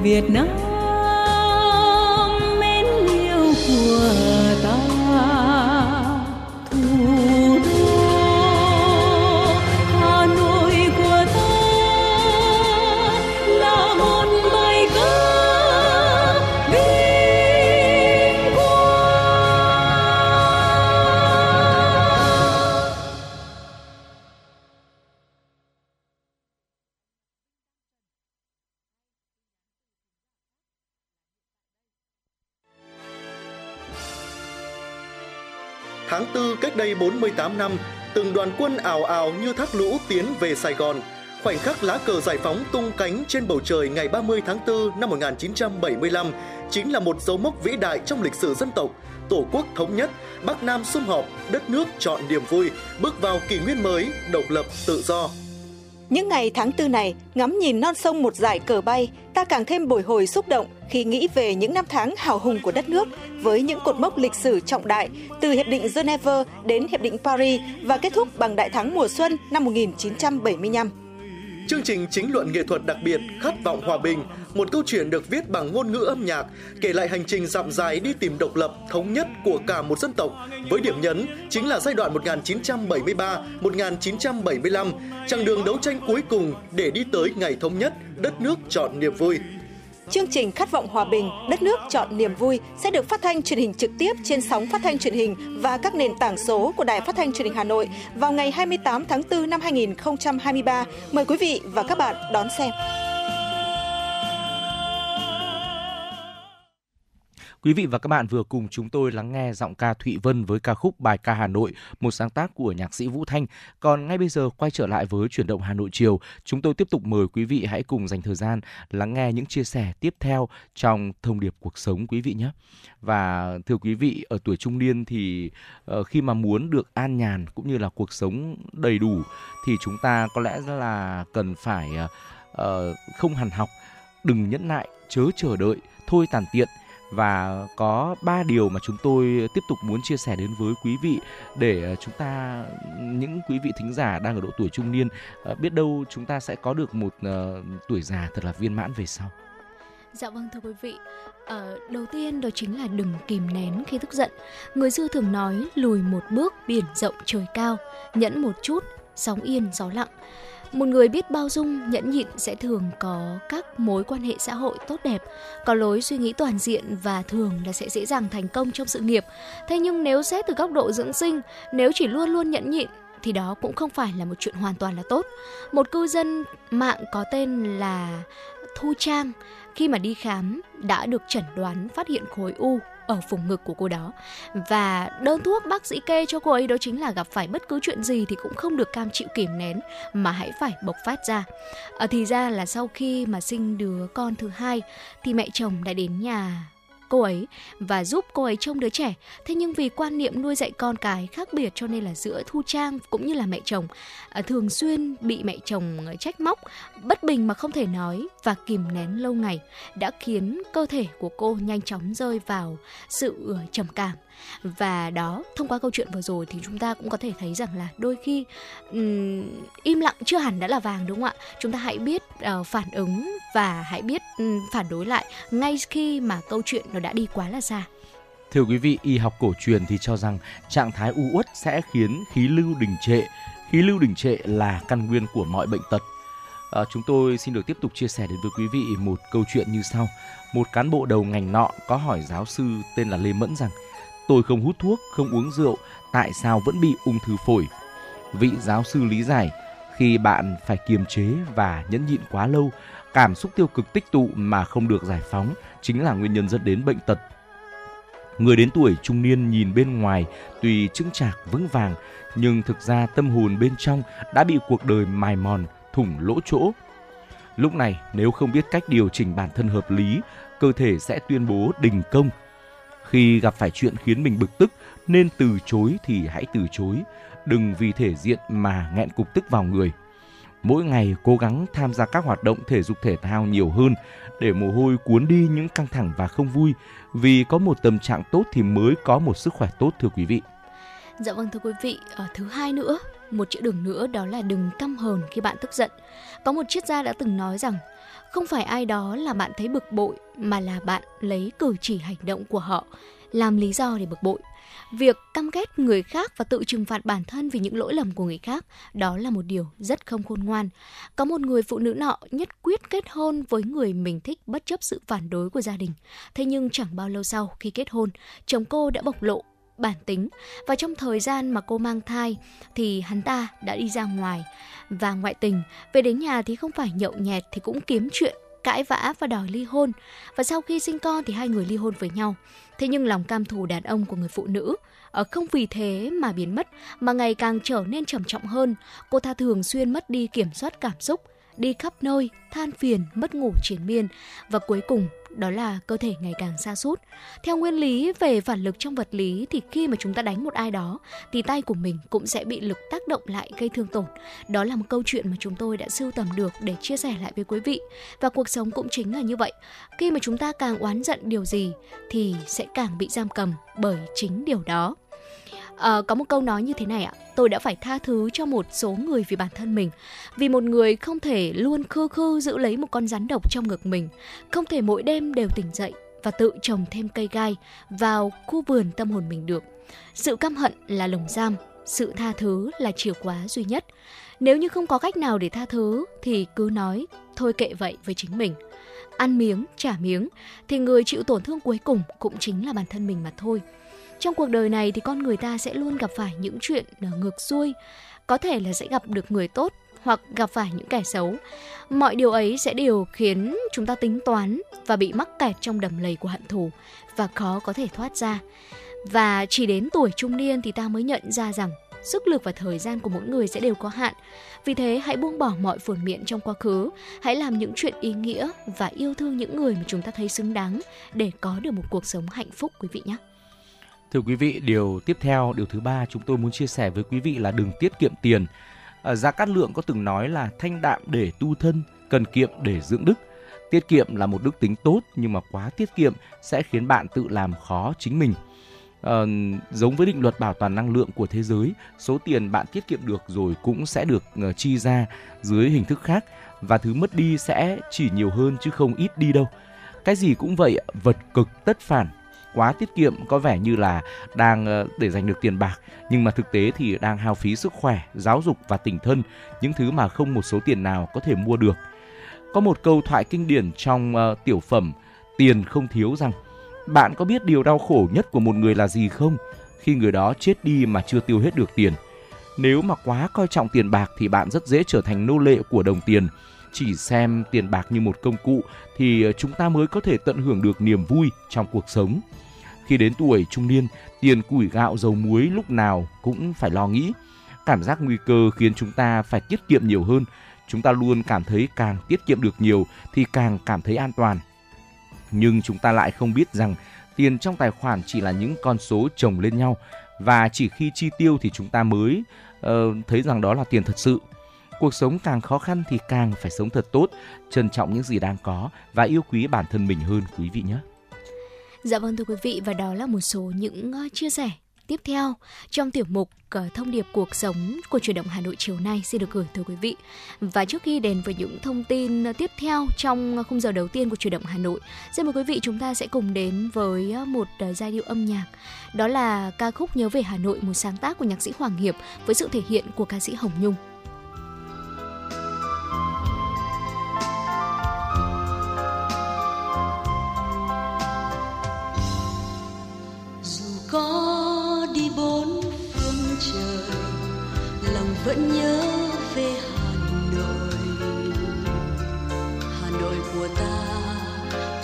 Việt Nam mến yêu của đây 48 năm, từng đoàn quân ảo ảo như thác lũ tiến về Sài Gòn. Khoảnh khắc lá cờ giải phóng tung cánh trên bầu trời ngày 30 tháng 4 năm 1975 chính là một dấu mốc vĩ đại trong lịch sử dân tộc. Tổ quốc thống nhất, Bắc Nam sum họp, đất nước chọn niềm vui, bước vào kỷ nguyên mới, độc lập, tự do. Những ngày tháng tư này, ngắm nhìn non sông một dải cờ bay, ta càng thêm bồi hồi xúc động khi nghĩ về những năm tháng hào hùng của đất nước với những cột mốc lịch sử trọng đại từ Hiệp định Geneva đến Hiệp định Paris và kết thúc bằng Đại thắng mùa xuân năm 1975. Chương trình chính luận nghệ thuật đặc biệt Khát vọng hòa bình, một câu chuyện được viết bằng ngôn ngữ âm nhạc, kể lại hành trình dặm dài đi tìm độc lập, thống nhất của cả một dân tộc, với điểm nhấn chính là giai đoạn 1973-1975, chặng đường đấu tranh cuối cùng để đi tới ngày thống nhất, đất nước chọn niềm vui. Chương trình Khát vọng hòa bình, đất nước chọn niềm vui sẽ được phát thanh truyền hình trực tiếp trên sóng phát thanh truyền hình và các nền tảng số của Đài Phát thanh Truyền hình Hà Nội vào ngày 28 tháng 4 năm 2023. Mời quý vị và các bạn đón xem. Quý vị và các bạn vừa cùng chúng tôi lắng nghe giọng ca Thụy Vân với ca khúc Bài ca Hà Nội, một sáng tác của nhạc sĩ Vũ Thanh. Còn ngay bây giờ quay trở lại với chuyển động Hà Nội chiều, chúng tôi tiếp tục mời quý vị hãy cùng dành thời gian lắng nghe những chia sẻ tiếp theo trong thông điệp cuộc sống quý vị nhé. Và thưa quý vị, ở tuổi trung niên thì ờ, khi mà muốn được an nhàn cũng như là cuộc sống đầy đủ thì chúng ta có lẽ là cần phải uh, không hằn học, đừng nhẫn nại, chớ chờ đợi, thôi tàn tiện và có ba điều mà chúng tôi tiếp tục muốn chia sẻ đến với quý vị để ờ, chúng ta những quý vị thính giả đang ở độ tuổi trung niên ờ, biết đâu chúng ta sẽ có được một ờ, tuổi già thật là viên mãn về sau. Dạ vâng thưa quý vị, ờ, đầu tiên đó chính là đừng kìm nén khi tức giận. Người xưa thường nói lùi một bước biển rộng trời cao, nhẫn một chút sóng yên gió lặng. Một người biết bao dung, nhẫn nhịn sẽ thường có các mối quan hệ xã hội tốt đẹp, có lối suy nghĩ toàn diện và thường là sẽ dễ dàng thành công trong sự nghiệp. Thế nhưng nếu xét từ góc độ dưỡng sinh, nếu chỉ luôn luôn nhẫn nhịn thì đó cũng không phải là một chuyện hoàn toàn là tốt. Một cư dân mạng có tên là Thu Trang khi mà đi khám đã được chẩn đoán phát hiện khối u ở vùng ngực của cô đó. Và đơn thuốc bác sĩ kê cho cô ấy đó chính là gặp phải bất cứ chuyện gì thì cũng không được cam chịu kìm nén mà hãy phải bộc phát ra. À, thì ra là sau khi mà sinh đứa con thứ hai thì mẹ chồng đã đến nhà cô ấy và giúp cô ấy trông đứa trẻ. Thế nhưng vì quan niệm nuôi dạy con cái khác biệt cho nên là giữa Thu Trang cũng như là mẹ chồng à, thường xuyên bị mẹ chồng à, trách móc, bất bình mà không thể nói và kìm nén lâu ngày đã khiến cơ thể của cô nhanh chóng rơi vào sự ờ, trầm cảm và đó thông qua câu chuyện vừa rồi thì chúng ta cũng có thể thấy rằng là đôi khi um, im lặng chưa hẳn đã là vàng đúng không ạ chúng ta hãy biết uh, phản ứng và hãy biết ừ, phản đối lại ngay khi mà câu chuyện nó đã đi quá là xa Thưa quý vị, y học cổ truyền thì cho rằng trạng thái u uất sẽ khiến khí lưu đình trệ. Khí lưu đình trệ là căn nguyên của mọi bệnh tật. À, chúng tôi xin được tiếp tục chia sẻ đến với quý vị một câu chuyện như sau. Một cán bộ đầu ngành nọ có hỏi giáo sư tên là Lê Mẫn rằng tôi không hút thuốc, không uống rượu, tại sao vẫn bị ung thư phổi? Vị giáo sư lý giải, khi bạn phải kiềm chế và nhẫn nhịn quá lâu, cảm xúc tiêu cực tích tụ mà không được giải phóng chính là nguyên nhân dẫn đến bệnh tật. Người đến tuổi trung niên nhìn bên ngoài tùy chững chạc vững vàng, nhưng thực ra tâm hồn bên trong đã bị cuộc đời mài mòn, thủng lỗ chỗ. Lúc này nếu không biết cách điều chỉnh bản thân hợp lý, cơ thể sẽ tuyên bố đình công khi gặp phải chuyện khiến mình bực tức nên từ chối thì hãy từ chối, đừng vì thể diện mà nghẹn cục tức vào người. Mỗi ngày cố gắng tham gia các hoạt động thể dục thể thao nhiều hơn để mồ hôi cuốn đi những căng thẳng và không vui, vì có một tâm trạng tốt thì mới có một sức khỏe tốt thưa quý vị. Dạ vâng thưa quý vị, ở thứ hai nữa, một chữ đừng nữa đó là đừng căm hờn khi bạn tức giận. Có một triết gia đã từng nói rằng không phải ai đó là bạn thấy bực bội mà là bạn lấy cử chỉ hành động của họ làm lý do để bực bội việc căm ghét người khác và tự trừng phạt bản thân vì những lỗi lầm của người khác, đó là một điều rất không khôn ngoan. Có một người phụ nữ nọ nhất quyết kết hôn với người mình thích bất chấp sự phản đối của gia đình. Thế nhưng chẳng bao lâu sau khi kết hôn, chồng cô đã bộc lộ bản tính và trong thời gian mà cô mang thai thì hắn ta đã đi ra ngoài. Và ngoại tình, về đến nhà thì không phải nhậu nhẹt thì cũng kiếm chuyện cãi vã và đòi ly hôn. Và sau khi sinh con thì hai người ly hôn với nhau. Thế nhưng lòng cam thù đàn ông của người phụ nữ ở không vì thế mà biến mất, mà ngày càng trở nên trầm trọng hơn. Cô ta thường xuyên mất đi kiểm soát cảm xúc đi khắp nơi, than phiền, mất ngủ triền miên. Và cuối cùng, đó là cơ thể ngày càng xa sút. Theo nguyên lý về phản lực trong vật lý, thì khi mà chúng ta đánh một ai đó, thì tay của mình cũng sẽ bị lực tác động lại gây thương tổn. Đó là một câu chuyện mà chúng tôi đã sưu tầm được để chia sẻ lại với quý vị. Và cuộc sống cũng chính là như vậy. Khi mà chúng ta càng oán giận điều gì, thì sẽ càng bị giam cầm bởi chính điều đó. À, có một câu nói như thế này ạ, tôi đã phải tha thứ cho một số người vì bản thân mình. Vì một người không thể luôn khư khư giữ lấy một con rắn độc trong ngực mình, không thể mỗi đêm đều tỉnh dậy và tự trồng thêm cây gai vào khu vườn tâm hồn mình được. Sự căm hận là lồng giam, sự tha thứ là chìa khóa duy nhất. Nếu như không có cách nào để tha thứ thì cứ nói thôi kệ vậy với chính mình. Ăn miếng, trả miếng thì người chịu tổn thương cuối cùng cũng chính là bản thân mình mà thôi. Trong cuộc đời này thì con người ta sẽ luôn gặp phải những chuyện ờ, ngược xuôi, có thể là sẽ gặp được người tốt hoặc gặp phải những kẻ xấu. Mọi điều ấy sẽ đều khiến chúng ta tính toán và bị mắc kẹt trong đầm lầy của hận thù và khó có thể thoát ra. Và chỉ đến tuổi trung niên thì ta mới nhận ra rằng sức lực và thời gian của mỗi người sẽ đều có hạn. Vì thế hãy buông bỏ mọi phồn miệng trong quá khứ, hãy làm những chuyện ý nghĩa và yêu thương những người mà chúng ta thấy xứng đáng để có được một cuộc sống hạnh phúc quý vị nhé. Thưa quý vị, điều tiếp theo, điều thứ ba chúng tôi muốn chia sẻ với quý vị là đừng tiết kiệm tiền. Ờ, à, Gia Cát Lượng có từng nói là thanh đạm để tu thân, cần kiệm để dưỡng đức. Tiết kiệm là một đức tính tốt nhưng mà quá tiết kiệm sẽ khiến bạn tự làm khó chính mình. À, giống với định luật bảo toàn năng lượng của thế giới, số tiền bạn tiết kiệm được rồi cũng sẽ được uh, chi ra dưới hình thức khác và thứ mất đi sẽ chỉ nhiều hơn chứ không ít đi đâu. Cái gì cũng vậy, vật cực tất phản, quá tiết kiệm có vẻ như là đang ờ, để giành được tiền bạc nhưng mà thực tế thì đang hao phí sức khỏe, giáo dục và tình thân, những thứ mà không một số tiền nào có thể mua được. Có một câu thoại kinh điển trong uh, tiểu phẩm Tiền không thiếu rằng bạn có biết điều đau khổ nhất của một người là gì không? Khi người đó chết đi mà chưa tiêu hết được tiền. Nếu mà quá coi trọng tiền bạc thì bạn rất dễ trở thành nô lệ của đồng tiền. Chỉ xem tiền bạc như một công cụ thì ờ, chúng ta mới có thể tận hưởng được niềm vui trong cuộc sống. Khi đến tuổi trung niên, tiền củi gạo dầu muối lúc nào cũng phải lo nghĩ. Cảm giác nguy cơ khiến chúng ta phải tiết kiệm nhiều hơn. Chúng ta luôn cảm thấy càng tiết kiệm được nhiều thì càng cảm thấy an toàn. Nhưng chúng ta lại không biết rằng tiền trong tài khoản chỉ là những con số chồng lên nhau và chỉ khi chi tiêu thì chúng ta mới uh, thấy rằng đó là tiền thật sự. Cuộc sống càng khó khăn thì càng phải sống thật tốt, trân trọng những gì đang có và yêu quý bản thân mình hơn quý vị nhé. Dạ vâng thưa quý vị và đó là một số những ờ, chia sẻ tiếp theo trong tiểu mục ờ, thông điệp cuộc sống của truyền động Hà Nội chiều nay xin được gửi tới quý vị. Và trước khi đến với những thông tin ờ, tiếp theo trong khung giờ đầu tiên của truyền động Hà Nội, xin mời quý vị chúng ta sẽ cùng đến với một giai điệu âm nhạc. Đó là ca khúc Nhớ về Hà Nội, một sáng tác của nhạc sĩ Hoàng Hiệp với sự thể hiện của ca sĩ Hồng Nhung. Vẫn nhớ về Hà Nội. Hà Nội của ta,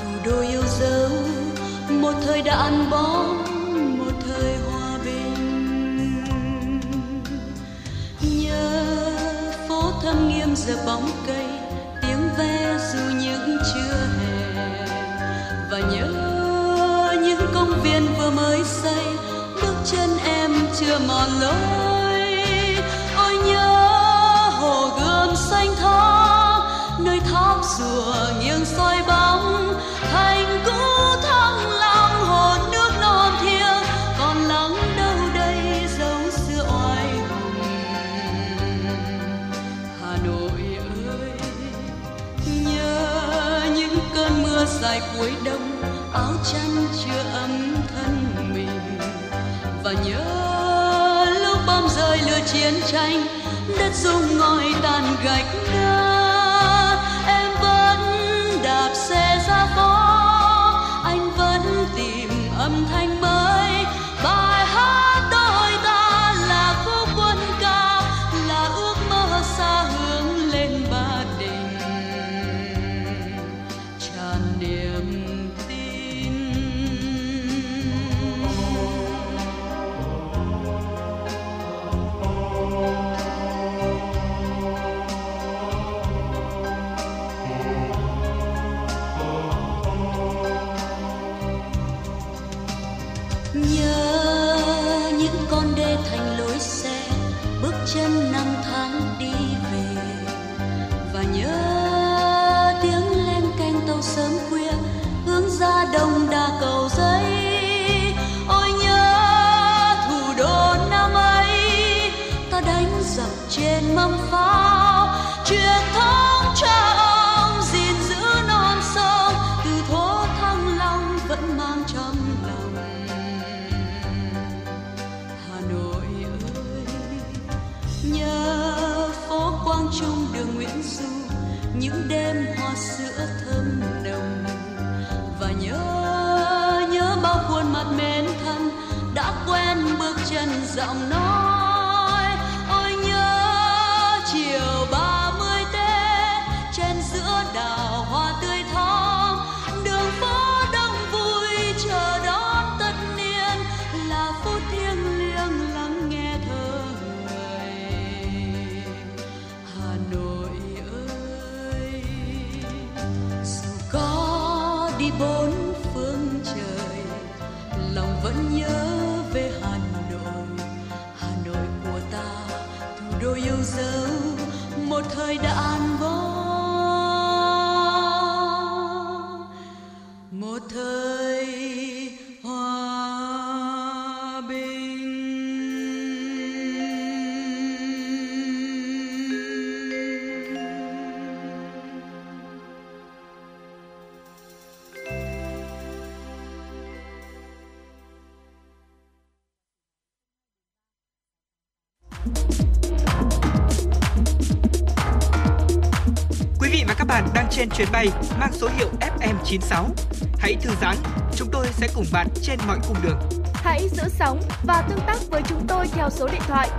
thủ đô yêu dấu, một thời đã ăn bóng, một thời hòa bình. Nhớ phố thâm nghiêm giờ bóng cây, tiếng ve dù những trưa hè. Và nhớ những công viên vừa mới xây, bước chân em chưa mòn lối. Tháp rùa nghiêng soi bóng. Thành cũ thăng long, hồn nước non thiêng. Còn lắng đâu đây dấu xưa oai hùng. Hà nội ơi, nhớ những cơn mưa dài cuối đông. Áo chăn chưa ấm thân mình. Và nhớ lúc bom rơi lửa chiến tranh, đất rung ngòi tàn gạch nơi truyền thống cha ông, gìn giữ non sông, từ thố thăng long vẫn mang trong lòng hà nội ơi, nhớ phố quang trung đường nguyễn du, những đêm hoa sữa thơm nồng, và nhớ nhớ bao khuôn mặt mến thân đã quen bước chân giọng nói sẽ cùng bạn trên mọi cung đường. Hãy giữ sóng và tương tác với chúng tôi theo số điện thoại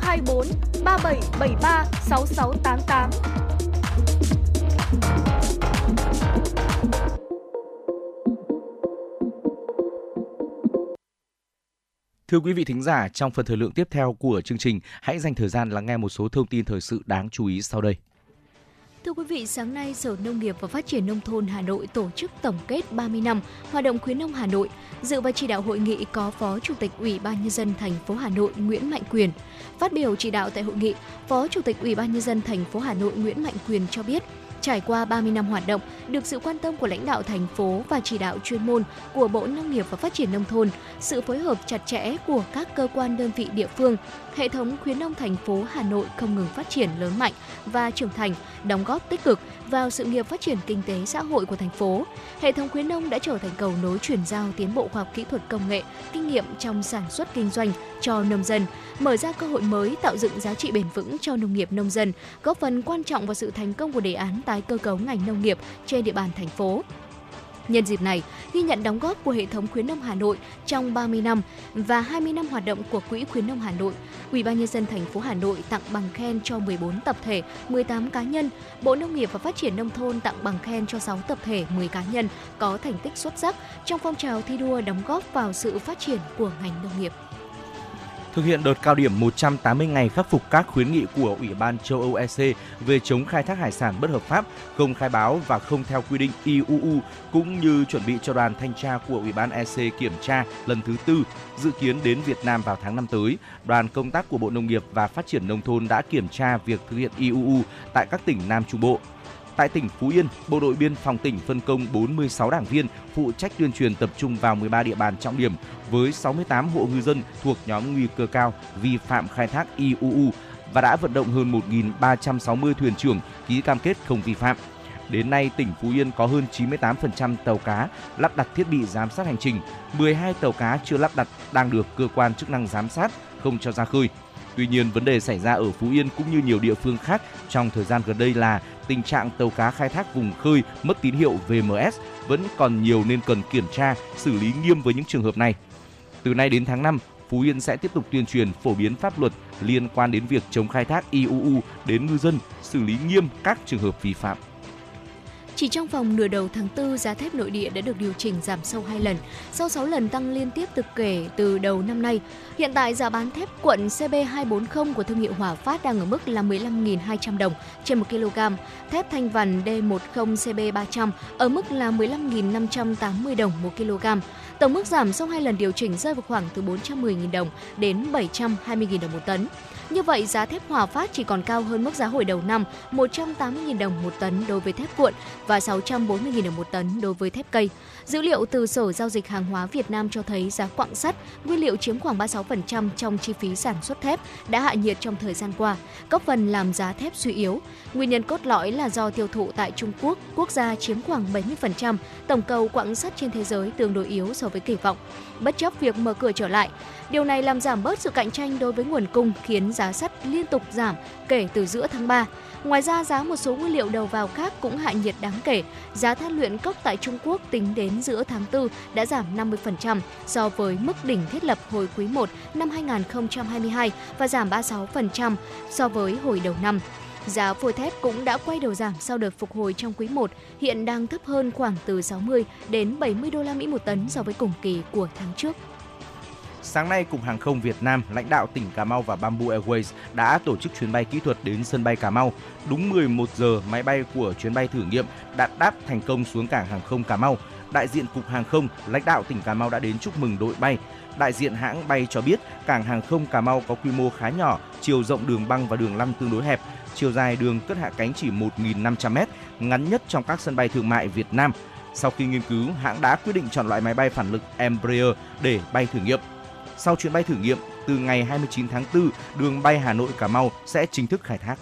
024 3773 6688. Thưa quý vị thính giả, trong phần thời lượng tiếp theo của chương trình, hãy dành thời gian lắng nghe một số thông tin thời sự đáng chú ý sau đây. Thưa quý vị, sáng nay Sở Nông nghiệp và Phát triển Nông thôn Hà Nội tổ chức tổng kết 30 năm hoạt động khuyến nông Hà Nội. Dự và chỉ đạo hội nghị có Phó Chủ tịch Ủy ban Nhân dân thành phố Hà Nội Nguyễn Mạnh Quyền. Phát biểu chỉ đạo tại hội nghị, Phó Chủ tịch Ủy ban Nhân dân thành phố Hà Nội Nguyễn Mạnh Quyền cho biết, Trải qua 30 năm hoạt động, được sự quan tâm của lãnh đạo thành phố và chỉ đạo chuyên môn của Bộ Nông nghiệp và Phát triển Nông thôn, sự phối hợp chặt chẽ của các cơ quan đơn vị địa phương, hệ thống khuyến nông thành phố Hà Nội không ngừng phát triển lớn mạnh và trưởng thành, đóng góp tích cực vào sự nghiệp phát triển kinh tế xã hội của thành phố. Hệ thống khuyến nông đã trở thành cầu nối chuyển giao tiến bộ khoa học kỹ thuật công nghệ, kinh nghiệm trong sản xuất kinh doanh cho nông dân, mở ra cơ hội mới tạo dựng giá trị bền vững cho nông nghiệp nông dân, góp phần quan trọng vào sự thành công của đề án tái cơ cấu ngành nông nghiệp trên địa bàn thành phố. Nhân dịp này, ghi nhận đóng góp của hệ thống khuyến nông Hà Nội trong 30 năm và 20 năm hoạt động của Quỹ khuyến nông Hà Nội, Ủy ban nhân dân thành phố Hà Nội tặng bằng khen cho 14 tập thể, 18 cá nhân, Bộ Nông nghiệp và Phát triển nông thôn tặng bằng khen cho 6 tập thể, 10 cá nhân có thành tích xuất sắc trong phong trào thi đua đóng góp vào sự phát triển của ngành nông nghiệp. Thực hiện đợt cao điểm 180 ngày khắc phục các khuyến nghị của Ủy ban châu Âu EC về chống khai thác hải sản bất hợp pháp, không khai báo và không theo quy định IUU, cũng như chuẩn bị cho đoàn thanh tra của Ủy ban EC kiểm tra lần thứ tư dự kiến đến Việt Nam vào tháng 5 tới. Đoàn công tác của Bộ Nông nghiệp và Phát triển Nông thôn đã kiểm tra việc thực hiện IUU tại các tỉnh Nam Trung Bộ. Tại tỉnh Phú Yên, Bộ đội biên phòng tỉnh phân công 46 đảng viên phụ trách tuyên truyền tập trung vào 13 địa bàn trọng điểm với 68 hộ ngư dân thuộc nhóm nguy cơ cao vi phạm khai thác IUU và đã vận động hơn 1.360 thuyền trưởng ký cam kết không vi phạm. Đến nay, tỉnh Phú Yên có hơn 98% tàu cá lắp đặt thiết bị giám sát hành trình, 12 tàu cá chưa lắp đặt đang được cơ quan chức năng giám sát, không cho ra khơi. Tuy nhiên, vấn đề xảy ra ở Phú Yên cũng như nhiều địa phương khác trong thời gian gần đây là tình trạng tàu cá khai thác vùng khơi mất tín hiệu VMS vẫn còn nhiều nên cần kiểm tra, xử lý nghiêm với những trường hợp này. Từ nay đến tháng 5, Phú Yên sẽ tiếp tục tuyên truyền phổ biến pháp luật liên quan đến việc chống khai thác IUU đến ngư dân, xử lý nghiêm các trường hợp vi phạm. Chỉ trong vòng nửa đầu tháng 4, giá thép nội địa đã được điều chỉnh giảm sâu 2 lần, sau 6 lần tăng liên tiếp từ kể từ đầu năm nay. Hiện tại giá bán thép quận CB240 của thương hiệu Hòa Phát đang ở mức là 15.200 đồng trên 1 kg, thép thanh vằn D10 CB300 ở mức là 15.580 đồng 1 kg. Tổng mức giảm sau hai lần điều chỉnh rơi vào khoảng từ 410.000 đồng đến 720.000 đồng một tấn. Như vậy, giá thép Hòa Phát chỉ còn cao hơn mức giá hồi đầu năm 180.000 đồng một tấn đối với thép cuộn và 640.000 đồng một tấn đối với thép cây. Dữ liệu từ Sở Giao dịch Hàng hóa Việt Nam cho thấy giá quặng sắt, nguyên liệu chiếm khoảng 36% trong chi phí sản xuất thép, đã hạ nhiệt trong thời gian qua, góp phần làm giá thép suy yếu. Nguyên nhân cốt lõi là do tiêu thụ tại Trung Quốc, quốc gia chiếm khoảng 70%, tổng cầu quặng sắt trên thế giới tương đối yếu so với kỳ vọng. Bất chấp việc mở cửa trở lại, điều này làm giảm bớt sự cạnh tranh đối với nguồn cung khiến giá sắt liên tục giảm kể từ giữa tháng 3. Ngoài ra, giá một số nguyên liệu đầu vào khác cũng hạ nhiệt đáng kể. Giá than luyện cốc tại Trung Quốc tính đến giữa tháng 4 đã giảm 50% so với mức đỉnh thiết lập hồi quý 1 năm 2022 và giảm 36% so với hồi đầu năm. Giá phôi thép cũng đã quay đầu giảm sau đợt phục hồi trong quý 1, hiện đang thấp hơn khoảng từ 60 đến 70 đô la Mỹ một tấn so với cùng kỳ của tháng trước. Sáng nay, Cục Hàng không Việt Nam, lãnh đạo tỉnh Cà Mau và Bamboo Airways đã tổ chức chuyến bay kỹ thuật đến sân bay Cà Mau. Đúng 11 giờ, máy bay của chuyến bay thử nghiệm đã đáp thành công xuống cảng hàng không Cà Mau. Đại diện Cục Hàng không, lãnh đạo tỉnh Cà Mau đã đến chúc mừng đội bay. Đại diện hãng bay cho biết cảng hàng không Cà Mau có quy mô khá nhỏ, chiều rộng đường băng và đường lăn tương đối hẹp, chiều dài đường cất hạ cánh chỉ 1.500m, ngắn nhất trong các sân bay thương mại Việt Nam. Sau khi nghiên cứu, hãng đã quyết định chọn loại máy bay phản lực Embraer để bay thử nghiệm. Sau chuyến bay thử nghiệm, từ ngày 29 tháng 4, đường bay Hà Nội Cà Mau sẽ chính thức khai thác.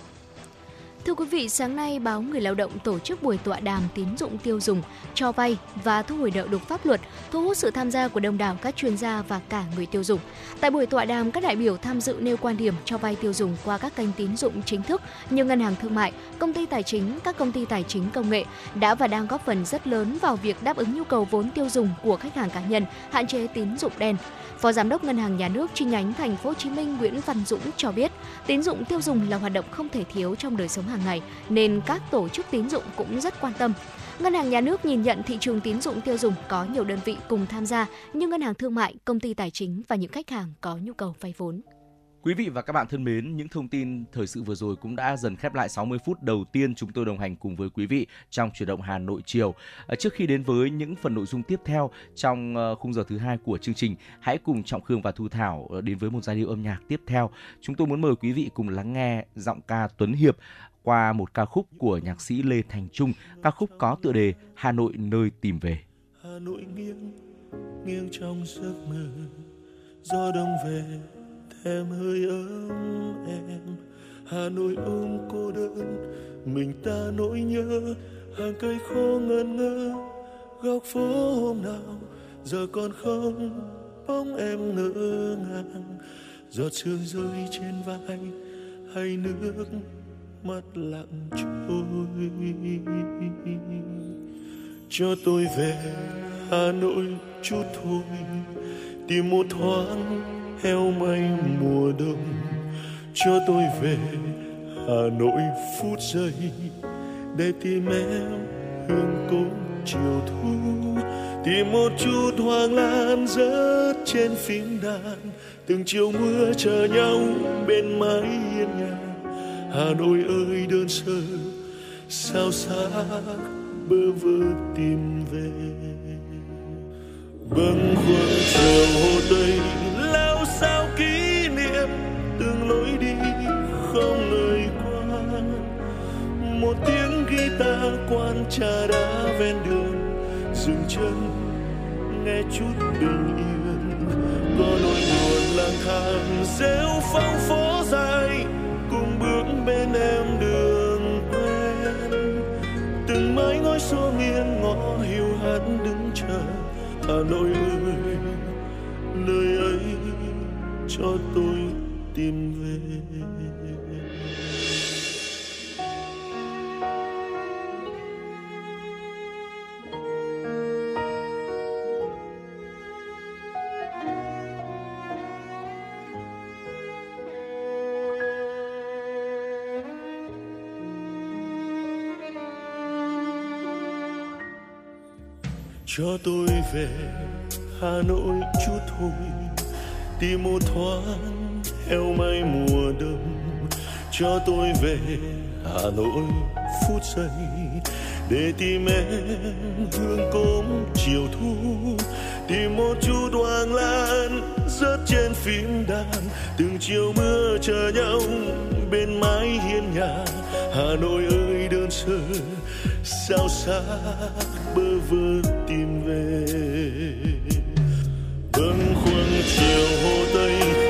Thưa quý vị, sáng nay báo Người Lao động tổ chức buổi tọa đàm tín dụng tiêu dùng, cho vay và thu hồi nợ đúng pháp luật, thu hút sự tham gia của đông đảo các chuyên gia và cả người tiêu dùng. Tại buổi tọa đàm, các đại biểu tham dự nêu quan điểm cho vay tiêu dùng qua các kênh tín dụng chính thức như ngân hàng thương mại, công ty tài chính, các công ty tài chính công nghệ đã và đang góp phần rất lớn vào việc đáp ứng nhu cầu vốn tiêu dùng của khách hàng cá nhân, hạn chế tín dụng đen. Phó Giám đốc Ngân hàng Nhà nước chi nhánh Thành phố Hồ Chí Minh Nguyễn Văn Dũng cho biết, tín dụng tiêu dùng là hoạt động không thể thiếu trong đời sống hàng ngày nên các tổ chức tín dụng cũng rất quan tâm. Ngân hàng Nhà nước nhìn nhận thị trường tín dụng tiêu dùng có nhiều đơn vị cùng tham gia như ngân hàng thương mại, công ty tài chính và những khách hàng có nhu cầu vay vốn. Quý vị và các bạn thân mến, những thông tin thời sự vừa rồi cũng đã dần khép lại 60 phút đầu tiên chúng tôi đồng hành cùng với quý vị trong chuyển động Hà Nội chiều. À, trước khi đến với những phần nội dung tiếp theo trong ờ, khung giờ thứ hai của chương trình, hãy cùng Trọng Khương và Thu Thảo ờ, đến với một giai điệu âm nhạc tiếp theo. Chúng tôi muốn mời quý vị cùng lắng nghe giọng ca Tuấn Hiệp qua một ca khúc của nhạc sĩ Lê Thành Trung, ca khúc có tựa đề Hà Nội nơi tìm về. Hà Nội nghiêng, nghiêng trong giấc mơ, gió đông về thêm hơi ấm em. Hà nội ôm cô đơn mình ta nỗi nhớ. Hàng cây khô ngẩn ngơ góc phố hôm nào. Giờ còn không bóng em ngỡ ngàng. Giọt sương rơi trên vai hay nước mắt lặng trôi. Cho tôi về hà nội chút thôi, tìm một thoáng heo may mùa đông. Cho tôi về hà nội phút giây, để tìm em hương cốm chiều thu. Tìm một chút hoàng lan rớt trên phím đàn, từng chiều mưa chờ nhau bên mái hiên nhà hà nội ơi, đơn sơ, sao xa bơ vơ tìm về? Bâng khuâng chiều hồ tây, lao sao kỷ niệm? Từng lối đi không lời qua. Một tiếng guitar quan trà đá ven đường, dừng chân, nghe chút bình yên. Có nỗi buồn lang thang, rêu phong phố dài hà nội ơi nơi ấy cho tôi tìm về. Cho tôi về hà nội chút thôi tìm một thoáng heo may mùa đông. Cho tôi về Hà Nội phút giây. Để tìm em hương cốm chiều thu. Tìm một chút hoàng lan rớt trên phím đàn. Từng chiều mưa chờ nhau bên mái hiên nhà. Hà Nội ơi đơn sơ sao xa bơ vơ tìm về. Bâng khuâng chiều hồ tây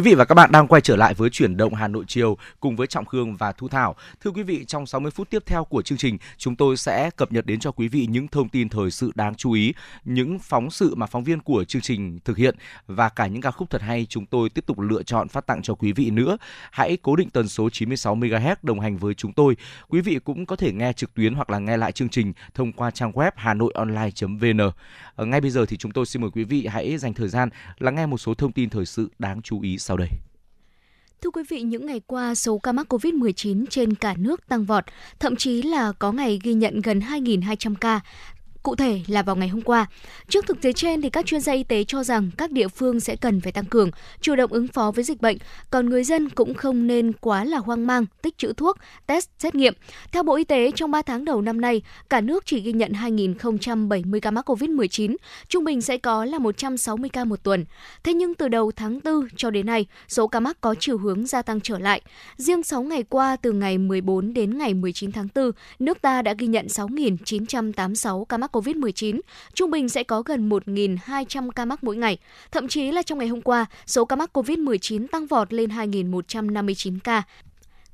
Quý vị và các bạn đang quay trở lại với chuyển động Hà Nội chiều cùng với Trọng Khương và Thu Thảo. Thưa quý vị, trong 60 phút tiếp theo của chương trình, chúng tôi sẽ cập nhật đến cho quý vị những thông tin thời sự đáng chú ý, những phóng sự mà phóng viên của chương trình thực hiện và cả những ca khúc thật hay chúng tôi tiếp tục lựa chọn phát tặng cho quý vị nữa. Hãy cố định tần số 96 MHz đồng hành với chúng tôi. Quý vị cũng có thể nghe trực tuyến hoặc là nghe lại chương trình thông qua trang web hanoionline.vn. Ở ờ, ngay bây giờ thì chúng tôi xin mời quý vị hãy dành thời gian lắng nghe một số thông tin thời sự đáng chú ý sau đây. Thưa quý vị, những ngày qua, số ca mắc COVID-19 trên cả nước tăng vọt, thậm chí là có ngày ghi nhận gần 2.200 ca. Cụ thể là vào ngày hôm qua. Trước thực tế trên thì các chuyên gia y tế cho rằng các địa phương sẽ cần phải tăng cường, chủ động ứng phó với dịch bệnh, còn người dân cũng không nên quá là hoang mang, tích trữ thuốc, test, xét nghiệm. Theo Bộ Y tế, trong 3 tháng đầu năm nay, cả nước chỉ ghi nhận 2.070 ca mắc COVID-19, trung bình sẽ có là 160 ca một tuần. Thế nhưng từ đầu tháng 4 cho đến nay, số ca mắc có chiều hướng gia tăng trở lại. Riêng 6 ngày qua, từ ngày 14 đến ngày 19 tháng 4, nước ta đã ghi nhận 6.986 ca mắc COVID-19, trung bình sẽ có gần 1.200 ca mắc mỗi ngày. Thậm chí là trong ngày hôm qua, số ca mắc COVID-19 tăng vọt lên 2.159 ca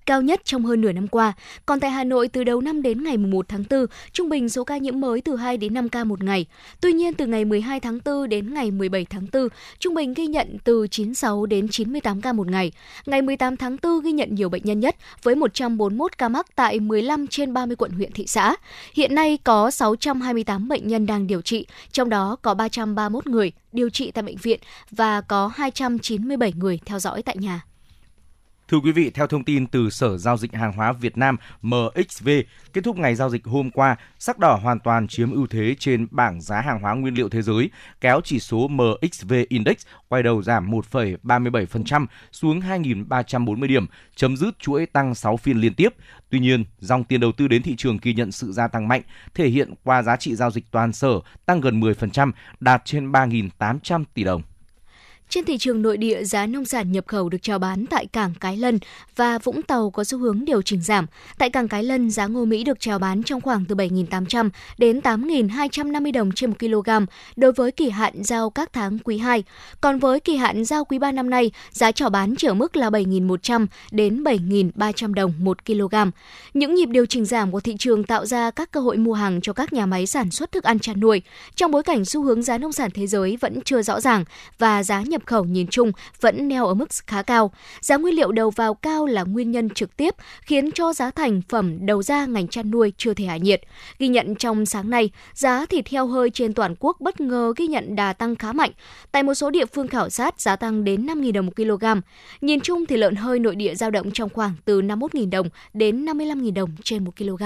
cao nhất trong hơn nửa năm qua. Còn tại Hà Nội, từ đầu năm đến ngày 1 tháng 4, trung bình số ca nhiễm mới từ 2 đến 5 ca một ngày. Tuy nhiên, từ ngày 12 tháng 4 đến ngày 17 tháng 4, trung bình ghi nhận từ 96 đến 98 ca một ngày. Ngày 18 tháng 4 ghi nhận nhiều bệnh nhân nhất với 141 ca mắc tại 15 trên 30 quận huyện thị xã. Hiện nay có 628 bệnh nhân đang điều trị, trong đó có 331 người điều trị tại bệnh viện và có 297 người theo dõi tại nhà. Thưa quý vị, theo thông tin từ Sở Giao dịch Hàng hóa Việt Nam MXV, kết thúc ngày giao dịch hôm qua, sắc đỏ hoàn toàn chiếm ưu thế trên bảng giá hàng hóa nguyên liệu thế giới, kéo chỉ số MXV Index quay đầu giảm 1,37% xuống 2.340 điểm, chấm dứt chuỗi tăng 6 phiên liên tiếp. Tuy nhiên, dòng tiền đầu tư đến thị trường ghi nhận sự gia tăng mạnh, thể hiện qua giá trị giao dịch toàn sở tăng gần 10%, đạt trên 3.800 tỷ đồng. Trên thị trường nội địa, giá nông sản nhập khẩu được chào bán tại cảng Cái Lân và Vũng Tàu có xu hướng điều chỉnh giảm. Tại cảng Cái Lân, giá ngô Mỹ được chào bán trong khoảng từ 7.800 đến 8.250 đồng trên 1 kg đối với kỳ hạn giao các tháng quý 2. Còn với kỳ hạn giao quý 3 năm nay, giá chào bán chỉ ở mức là 7.100 đến 7.300 đồng 1 kg. Những nhịp điều chỉnh giảm của thị trường tạo ra các cơ hội mua hàng cho các nhà máy sản xuất thức ăn chăn nuôi. Trong bối cảnh xu hướng giá nông sản thế giới vẫn chưa rõ ràng và giá nhập nhập khẩu nhìn chung vẫn neo ở mức khá cao. Giá nguyên liệu đầu vào cao là nguyên nhân trực tiếp khiến cho giá thành phẩm đầu ra ngành chăn nuôi chưa thể hạ nhiệt. Ghi nhận trong sáng nay, giá thịt heo hơi trên toàn quốc bất ngờ ghi nhận đà tăng khá mạnh. Tại một số địa phương khảo sát, giá tăng đến 5.000 đồng một kg. Nhìn chung thì lợn hơi nội địa giao động trong khoảng từ 51.000 đồng đến 55.000 đồng trên một kg.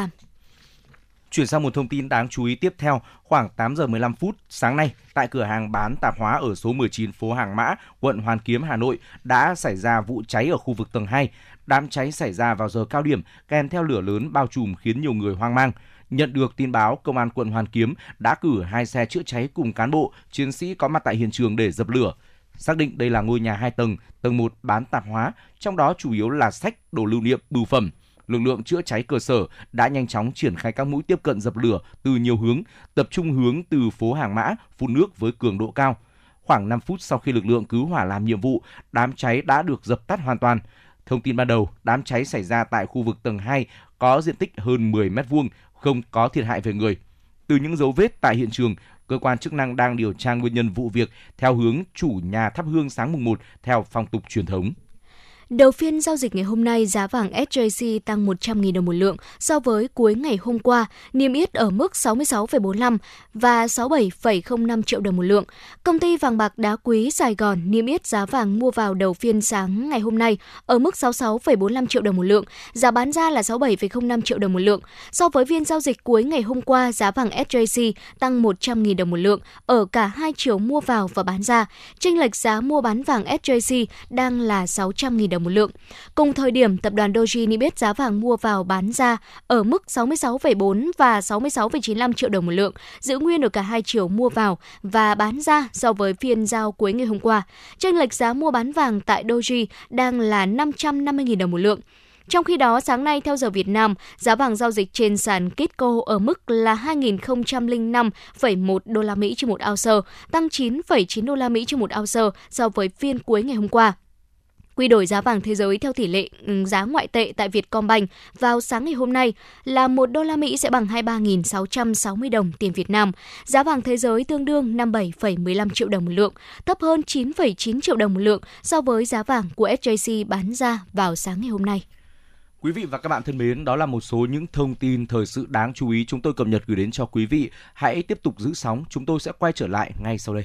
Chuyển sang một thông tin đáng chú ý tiếp theo, khoảng 8 giờ 15 phút sáng nay, tại cửa hàng bán tạp hóa ở số 19 phố Hàng Mã, quận Hoàn Kiếm, Hà Nội đã xảy ra vụ cháy ở khu vực tầng 2. Đám cháy xảy ra vào giờ cao điểm, kèm theo lửa lớn bao trùm khiến nhiều người hoang mang. Nhận được tin báo, Công an quận Hoàn Kiếm đã cử hai xe chữa cháy cùng cán bộ, chiến sĩ có mặt tại hiện trường để dập lửa. Xác định đây là ngôi nhà hai tầng, tầng 1 bán tạp hóa, trong đó chủ yếu là sách, đồ lưu niệm, bưu phẩm. Lực lượng chữa cháy cơ sở đã nhanh chóng triển khai các mũi tiếp cận dập lửa từ nhiều hướng, tập trung hướng từ phố Hàng Mã, phun nước với cường độ cao. Khoảng 5 phút sau khi lực lượng cứu hỏa làm nhiệm vụ, đám cháy đã được dập tắt hoàn toàn. Thông tin ban đầu, đám cháy xảy ra tại khu vực tầng 2 có diện tích hơn 10m2 không có thiệt hại về người. Từ những dấu vết tại hiện trường, cơ quan chức năng đang điều tra nguyên nhân vụ việc theo hướng chủ nhà thắp hương sáng mùng 1 theo phong tục truyền thống. Đầu phiên giao dịch ngày hôm nay, giá vàng SJC tăng 100.000 đồng một lượng so với cuối ngày hôm qua, niêm yết ở mức 66,45 và 67,05 triệu đồng một lượng. Công ty vàng bạc đá quý Sài Gòn niêm yết giá vàng mua vào đầu phiên sáng ngày hôm nay ở mức 66,45 triệu đồng một lượng, giá bán ra là 67,05 triệu đồng một lượng. So với phiên giao dịch cuối ngày hôm qua, giá vàng SJC tăng 100.000 đồng một lượng ở cả hai chiều mua vào và bán ra. Chênh lệch giá mua bán vàng SJC đang là 600.000 đồng đồng một lượng. Cùng thời điểm, tập đoàn Doji niêm yết giá vàng mua vào bán ra ở mức 66,4 và 66,95 triệu đồng một lượng, giữ nguyên ở cả hai chiều mua vào và bán ra so với phiên giao cuối ngày hôm qua. Chênh lệch giá mua bán vàng tại Doji đang là 550.000 đồng một lượng. Trong khi đó, sáng nay theo giờ Việt Nam, giá vàng giao dịch trên sàn Kitco ở mức là 2.005,1 đô la Mỹ trên một ounce, tăng 9,9 đô la Mỹ trên một ounce so với phiên cuối ngày hôm qua. Quy đổi giá vàng thế giới theo tỷ lệ ừ, giá ngoại tệ tại Vietcombank vào sáng ngày hôm nay là 1 đô la Mỹ sẽ bằng 23.660 đồng tiền Việt Nam. Giá vàng thế giới tương đương 57,15 triệu đồng một lượng, thấp hơn 9,9 triệu đồng một lượng so với giá vàng của SJC bán ra vào sáng ngày hôm nay. Quý vị và các bạn thân mến, đó là một số những thông tin thời sự đáng chú ý chúng tôi cập nhật gửi đến cho quý vị. Hãy tiếp tục giữ sóng, chúng tôi sẽ quay trở lại ngay sau đây.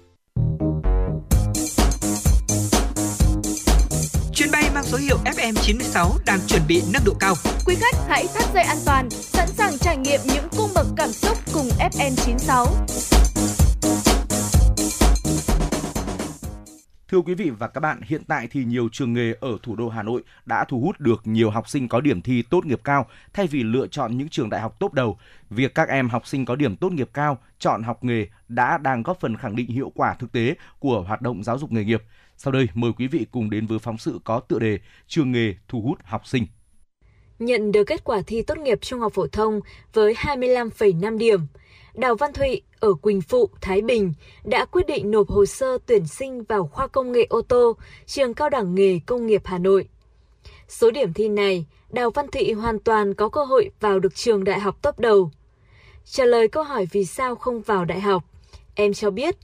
Chuyến bay mang số hiệu FM96 đang chuẩn bị nâng độ cao. Quý khách hãy thắt dây an toàn, sẵn sàng trải nghiệm những cung bậc cảm xúc cùng FN96. Thưa quý vị và các bạn, hiện tại thì nhiều trường nghề ở thủ đô Hà Nội đã thu hút được nhiều học sinh có điểm thi tốt nghiệp cao thay vì lựa chọn những trường đại học tốt đầu. Việc các em học sinh có điểm tốt nghiệp cao chọn học nghề đã đang góp phần khẳng định hiệu quả thực tế của hoạt động giáo dục nghề nghiệp. Sau đây mời quý vị cùng đến với phóng sự có tựa đề Trường nghề thu hút học sinh. Nhận được kết quả thi tốt nghiệp trung học phổ thông với 25,5 điểm, Đào Văn Thụy ở Quỳnh Phụ, Thái Bình đã quyết định nộp hồ sơ tuyển sinh vào khoa công nghệ ô tô, trường cao đẳng nghề công nghiệp Hà Nội. Số điểm thi này, Đào Văn Thụy hoàn toàn có cơ hội vào được trường đại học top đầu. Trả lời câu hỏi vì sao không vào đại học, em cho biết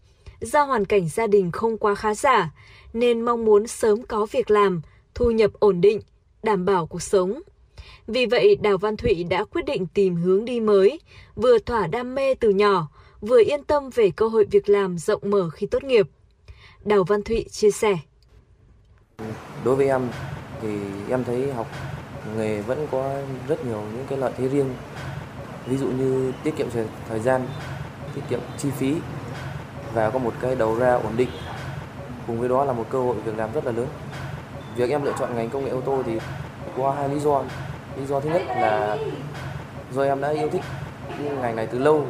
do hoàn cảnh gia đình không quá khá giả nên mong muốn sớm có việc làm, thu nhập ổn định, đảm bảo cuộc sống. Vì vậy, Đào Văn Thụy đã quyết định tìm hướng đi mới, vừa thỏa đam mê từ nhỏ, vừa yên tâm về cơ hội việc làm rộng mở khi tốt nghiệp. Đào Văn Thụy chia sẻ. Đối với em thì em thấy học nghề vẫn có rất nhiều những cái lợi thế riêng. Ví dụ như tiết kiệm thời gian, tiết kiệm chi phí và có một cái đầu ra ổn định. Cùng với đó là một cơ hội việc làm rất là lớn. Việc em lựa chọn ngành công nghệ ô tô thì có hai lý do. lý do thứ nhất là do em đã yêu thích ngành này từ lâu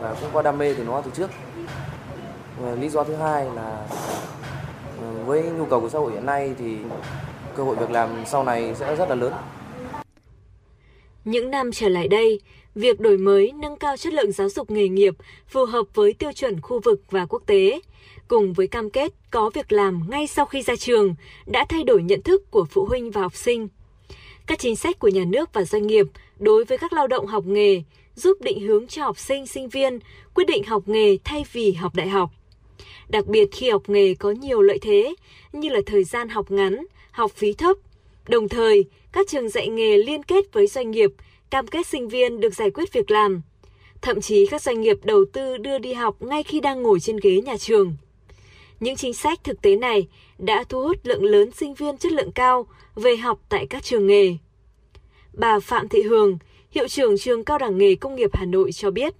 và cũng có đam mê từ nó từ trước ờ, lý do thứ hai là ờ, với nhu cầu của xã hội hiện nay thì cơ hội việc làm sau này sẽ rất là lớn những năm trở lại đây, việc đổi mới, nâng cao chất lượng giáo dục nghề nghiệp phù hợp với tiêu chuẩn khu vực và quốc tế, cùng với cam kết có việc làm ngay sau khi ra trường, đã thay đổi nhận thức của phụ huynh và học sinh. Các chính sách của nhà nước và doanh nghiệp đối với các lao động học nghề giúp định hướng cho học sinh, sinh viên quyết định học nghề thay vì học đại học. Đặc biệt khi học nghề có nhiều lợi thế như là thời gian học ngắn, học phí thấp. Đồng thời, các trường dạy nghề liên kết với doanh nghiệp, cam kết sinh viên được giải quyết việc làm. Thậm chí các doanh nghiệp đầu tư đưa đi học ngay khi đang ngồi trên ghế nhà trường. Những chính sách thực tế này đã thu hút lượng lớn sinh viên chất lượng cao về học tại các trường nghề. Bà Phạm Thị Hường, hiệu trưởng trường Cao đẳng nghề Công nghiệp Hà Nội cho biết.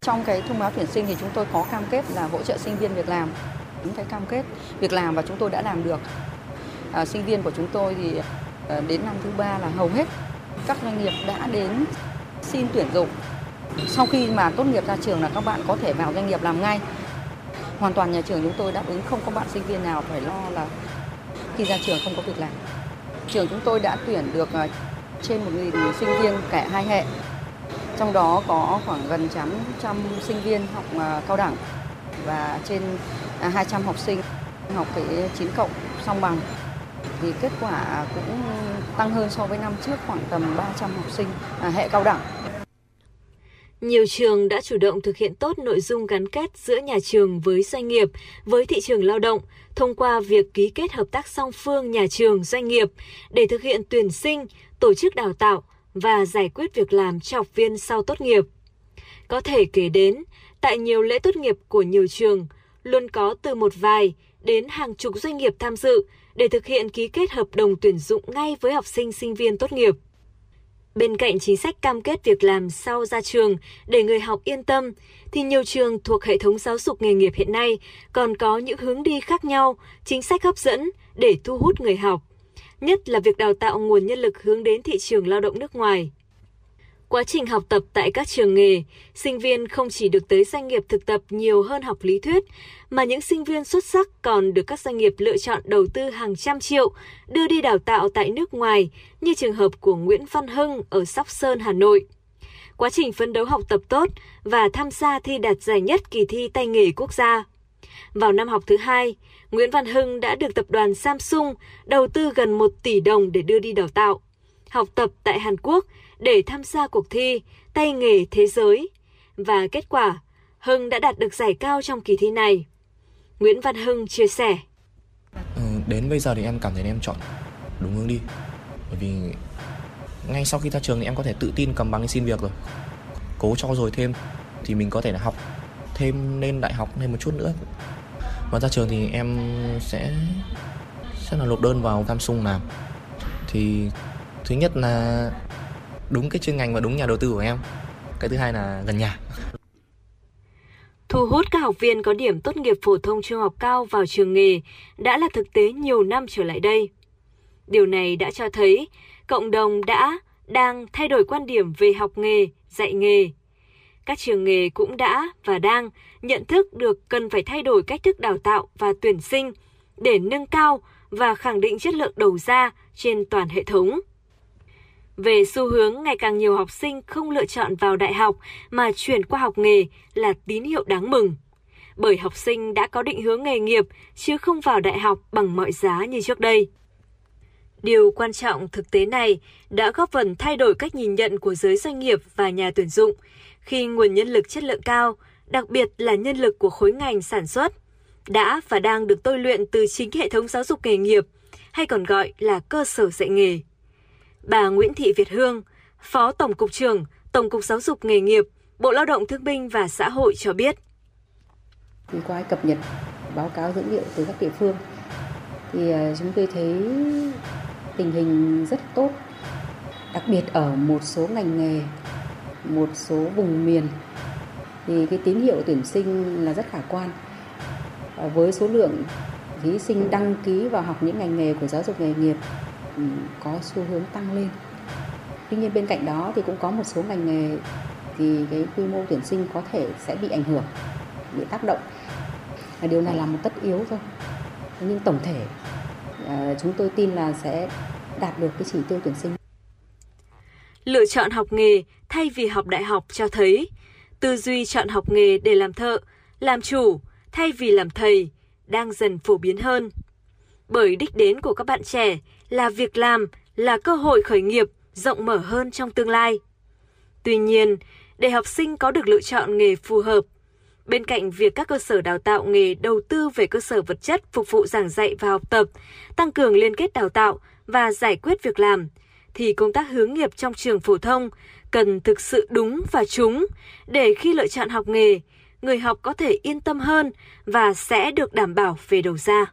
Trong cái thông báo tuyển sinh thì chúng tôi có cam kết là hỗ trợ sinh viên việc làm. Những cái cam kết việc làm và chúng tôi đã làm được. À, sinh viên của chúng tôi thì à, đến năm thứ ba là hầu hết các doanh nghiệp đã đến xin tuyển dụng. Sau khi mà tốt nghiệp ra trường là các bạn có thể vào doanh nghiệp làm ngay. Hoàn toàn nhà trường chúng tôi đáp ứng, không có bạn sinh viên nào phải lo là khi ra trường không có việc làm. Trường chúng tôi đã tuyển được à, trên 1.000 sinh viên cả hai hệ. Trong đó có khoảng gần 800 sinh viên học à, cao đẳng và trên à, 200 học sinh học cái 9 cộng song bằng. Thì kết quả cũng tăng hơn so với năm trước khoảng tầm 300 học sinh hệ cao đẳng. Nhiều trường đã chủ động thực hiện tốt nội dung gắn kết giữa nhà trường với doanh nghiệp, với thị trường lao động thông qua việc ký kết hợp tác song phương nhà trường doanh nghiệp để thực hiện tuyển sinh, tổ chức đào tạo và giải quyết việc làm cho học viên sau tốt nghiệp. Có thể kể đến, tại nhiều lễ tốt nghiệp của nhiều trường, luôn có từ một vài đến hàng chục doanh nghiệp tham dự để thực hiện ký kết hợp đồng tuyển dụng ngay với học sinh sinh viên tốt nghiệp. Bên cạnh chính sách cam kết việc làm sau ra trường để người học yên tâm, thì nhiều trường thuộc hệ thống giáo dục nghề nghiệp hiện nay còn có những hướng đi khác nhau, chính sách hấp dẫn để thu hút người học, nhất là việc đào tạo nguồn nhân lực hướng đến thị trường lao động nước ngoài. Quá trình học tập tại các trường nghề, sinh viên không chỉ được tới doanh nghiệp thực tập nhiều hơn học lý thuyết, mà những sinh viên xuất sắc còn được các doanh nghiệp lựa chọn đầu tư hàng trăm triệu đưa đi đào tạo tại nước ngoài, như trường hợp của Nguyễn Văn Hưng ở Sóc Sơn, Hà Nội. Quá trình phấn đấu học tập tốt và tham gia thi đạt giải nhất kỳ thi tay nghề quốc gia. Vào năm học thứ hai, Nguyễn Văn Hưng đã được tập đoàn Samsung đầu tư gần 1 tỷ đồng để đưa đi đào tạo. Học tập tại Hàn Quốc để tham gia cuộc thi tay nghề thế giới. Và kết quả, Hưng đã đạt được giải cao trong kỳ thi này. Nguyễn Văn Hưng chia sẻ. Ừ, đến bây giờ thì em cảm thấy em chọn đúng hướng đi. Bởi vì ngay sau khi ra trường thì em có thể tự tin cầm bằng xin việc rồi. Cố cho rồi thêm thì mình có thể là học thêm lên đại học thêm một chút nữa. Và ra trường thì em sẽ sẽ là nộp đơn vào Samsung làm. Thì thứ nhất là đúng cái chuyên ngành và đúng nhà đầu tư của em cái thứ hai là gần nhà Thu hút các học viên có điểm tốt nghiệp phổ thông trung học cao vào trường nghề đã là thực tế nhiều năm trở lại đây. Điều này đã cho thấy cộng đồng đã, đang thay đổi quan điểm về học nghề, dạy nghề. Các trường nghề cũng đã và đang nhận thức được cần phải thay đổi cách thức đào tạo và tuyển sinh để nâng cao và khẳng định chất lượng đầu ra trên toàn hệ thống về xu hướng ngày càng nhiều học sinh không lựa chọn vào đại học mà chuyển qua học nghề là tín hiệu đáng mừng. Bởi học sinh đã có định hướng nghề nghiệp chứ không vào đại học bằng mọi giá như trước đây. Điều quan trọng thực tế này đã góp phần thay đổi cách nhìn nhận của giới doanh nghiệp và nhà tuyển dụng khi nguồn nhân lực chất lượng cao, đặc biệt là nhân lực của khối ngành sản xuất, đã và đang được tôi luyện từ chính hệ thống giáo dục nghề nghiệp, hay còn gọi là cơ sở dạy nghề. Bà Nguyễn Thị Việt Hương, Phó Tổng cục trưởng Tổng cục Giáo dục nghề nghiệp, Bộ Lao động Thương binh và Xã hội cho biết. Thì qua cập nhật báo cáo dữ liệu từ các địa phương thì à, chúng tôi thấy tình hình rất tốt, đặc biệt ở một số ngành nghề, một số vùng miền thì cái tín hiệu tuyển sinh là rất khả quan. Với số lượng thí sinh đăng ký vào học những ngành nghề của giáo dục nghề nghiệp Ừ, có xu hướng tăng lên Tuy nhiên bên cạnh đó thì cũng có một số ngành nghề thì cái quy mô tuyển sinh có thể sẽ bị ảnh hưởng, bị tác động. Và điều này là một tất yếu thôi. Nhưng tổng thể ờ, chúng tôi tin là sẽ đạt được cái chỉ tiêu tuyển sinh. Lựa chọn học nghề thay vì học đại học cho thấy tư duy chọn học nghề để làm thợ, làm chủ thay vì làm thầy đang dần phổ biến hơn. Bởi đích đến của các bạn trẻ là việc làm, là cơ hội khởi nghiệp rộng mở hơn trong tương lai. Tuy nhiên, để học sinh có được lựa chọn nghề phù hợp, bên cạnh việc các cơ sở đào tạo nghề đầu tư về cơ sở vật chất phục vụ giảng dạy và học tập, tăng cường liên kết đào tạo và giải quyết việc làm, thì công tác hướng nghiệp trong trường phổ thông cần thực sự đúng và trúng để khi lựa chọn học nghề, người học có thể yên tâm hơn và sẽ được đảm bảo về đầu ra.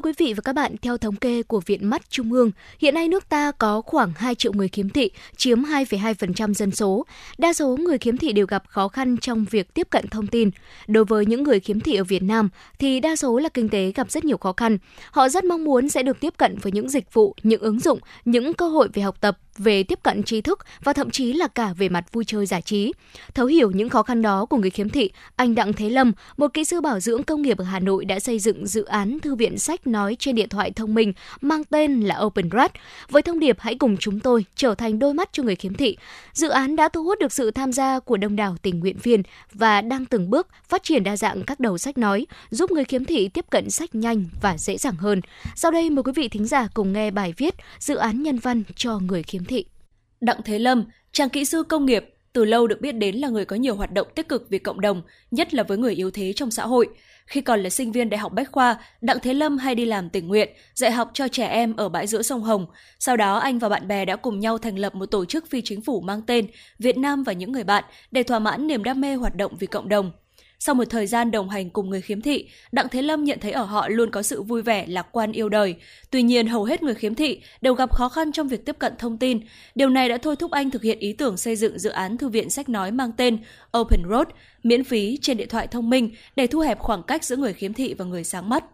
Thưa quý vị và các bạn, theo thống kê của Viện Mắt Trung ương, hiện nay nước ta có khoảng 2 triệu người khiếm thị, chiếm 2,2% dân số. Đa số người khiếm thị đều gặp khó khăn trong việc tiếp cận thông tin. Đối với những người khiếm thị ở Việt Nam thì đa số là kinh tế gặp rất nhiều khó khăn. Họ rất mong muốn sẽ được tiếp cận với những dịch vụ, những ứng dụng, những cơ hội về học tập, về tiếp cận trí thức và thậm chí là cả về mặt vui chơi giải trí. Thấu hiểu những khó khăn đó của người khiếm thị, anh Đặng Thế Lâm, một kỹ sư bảo dưỡng công nghiệp ở Hà Nội đã xây dựng dự án thư viện sách nói trên điện thoại thông minh mang tên là OpenRat. Với thông điệp hãy cùng chúng tôi trở thành đôi mắt cho người khiếm thị, dự án đã thu hút được sự tham gia của đông đảo tình nguyện viên và đang từng bước phát triển đa dạng các đầu sách nói, giúp người khiếm thị tiếp cận sách nhanh và dễ dàng hơn. Sau đây mời quý vị thính giả cùng nghe bài viết Dự án nhân văn cho người khiếm thị. Đặng Thế Lâm, chàng kỹ sư công nghiệp, từ lâu được biết đến là người có nhiều hoạt động tích cực vì cộng đồng, nhất là với người yếu thế trong xã hội. Khi còn là sinh viên Đại học Bách Khoa, Đặng Thế Lâm hay đi làm tình nguyện, dạy học cho trẻ em ở bãi giữa sông Hồng. Sau đó anh và bạn bè đã cùng nhau thành lập một tổ chức phi chính phủ mang tên Việt Nam và những người bạn để thỏa mãn niềm đam mê hoạt động vì cộng đồng. Sau một thời gian đồng hành cùng người khiếm thị, Đặng Thế Lâm nhận thấy ở họ luôn có sự vui vẻ, lạc quan yêu đời. Tuy nhiên, hầu hết người khiếm thị đều gặp khó khăn trong việc tiếp cận thông tin. Điều này đã thôi thúc anh thực hiện ý tưởng xây dựng dự án thư viện sách nói mang tên Open Road, miễn phí trên điện thoại thông minh để thu hẹp khoảng cách giữa người khiếm thị và người sáng mắt.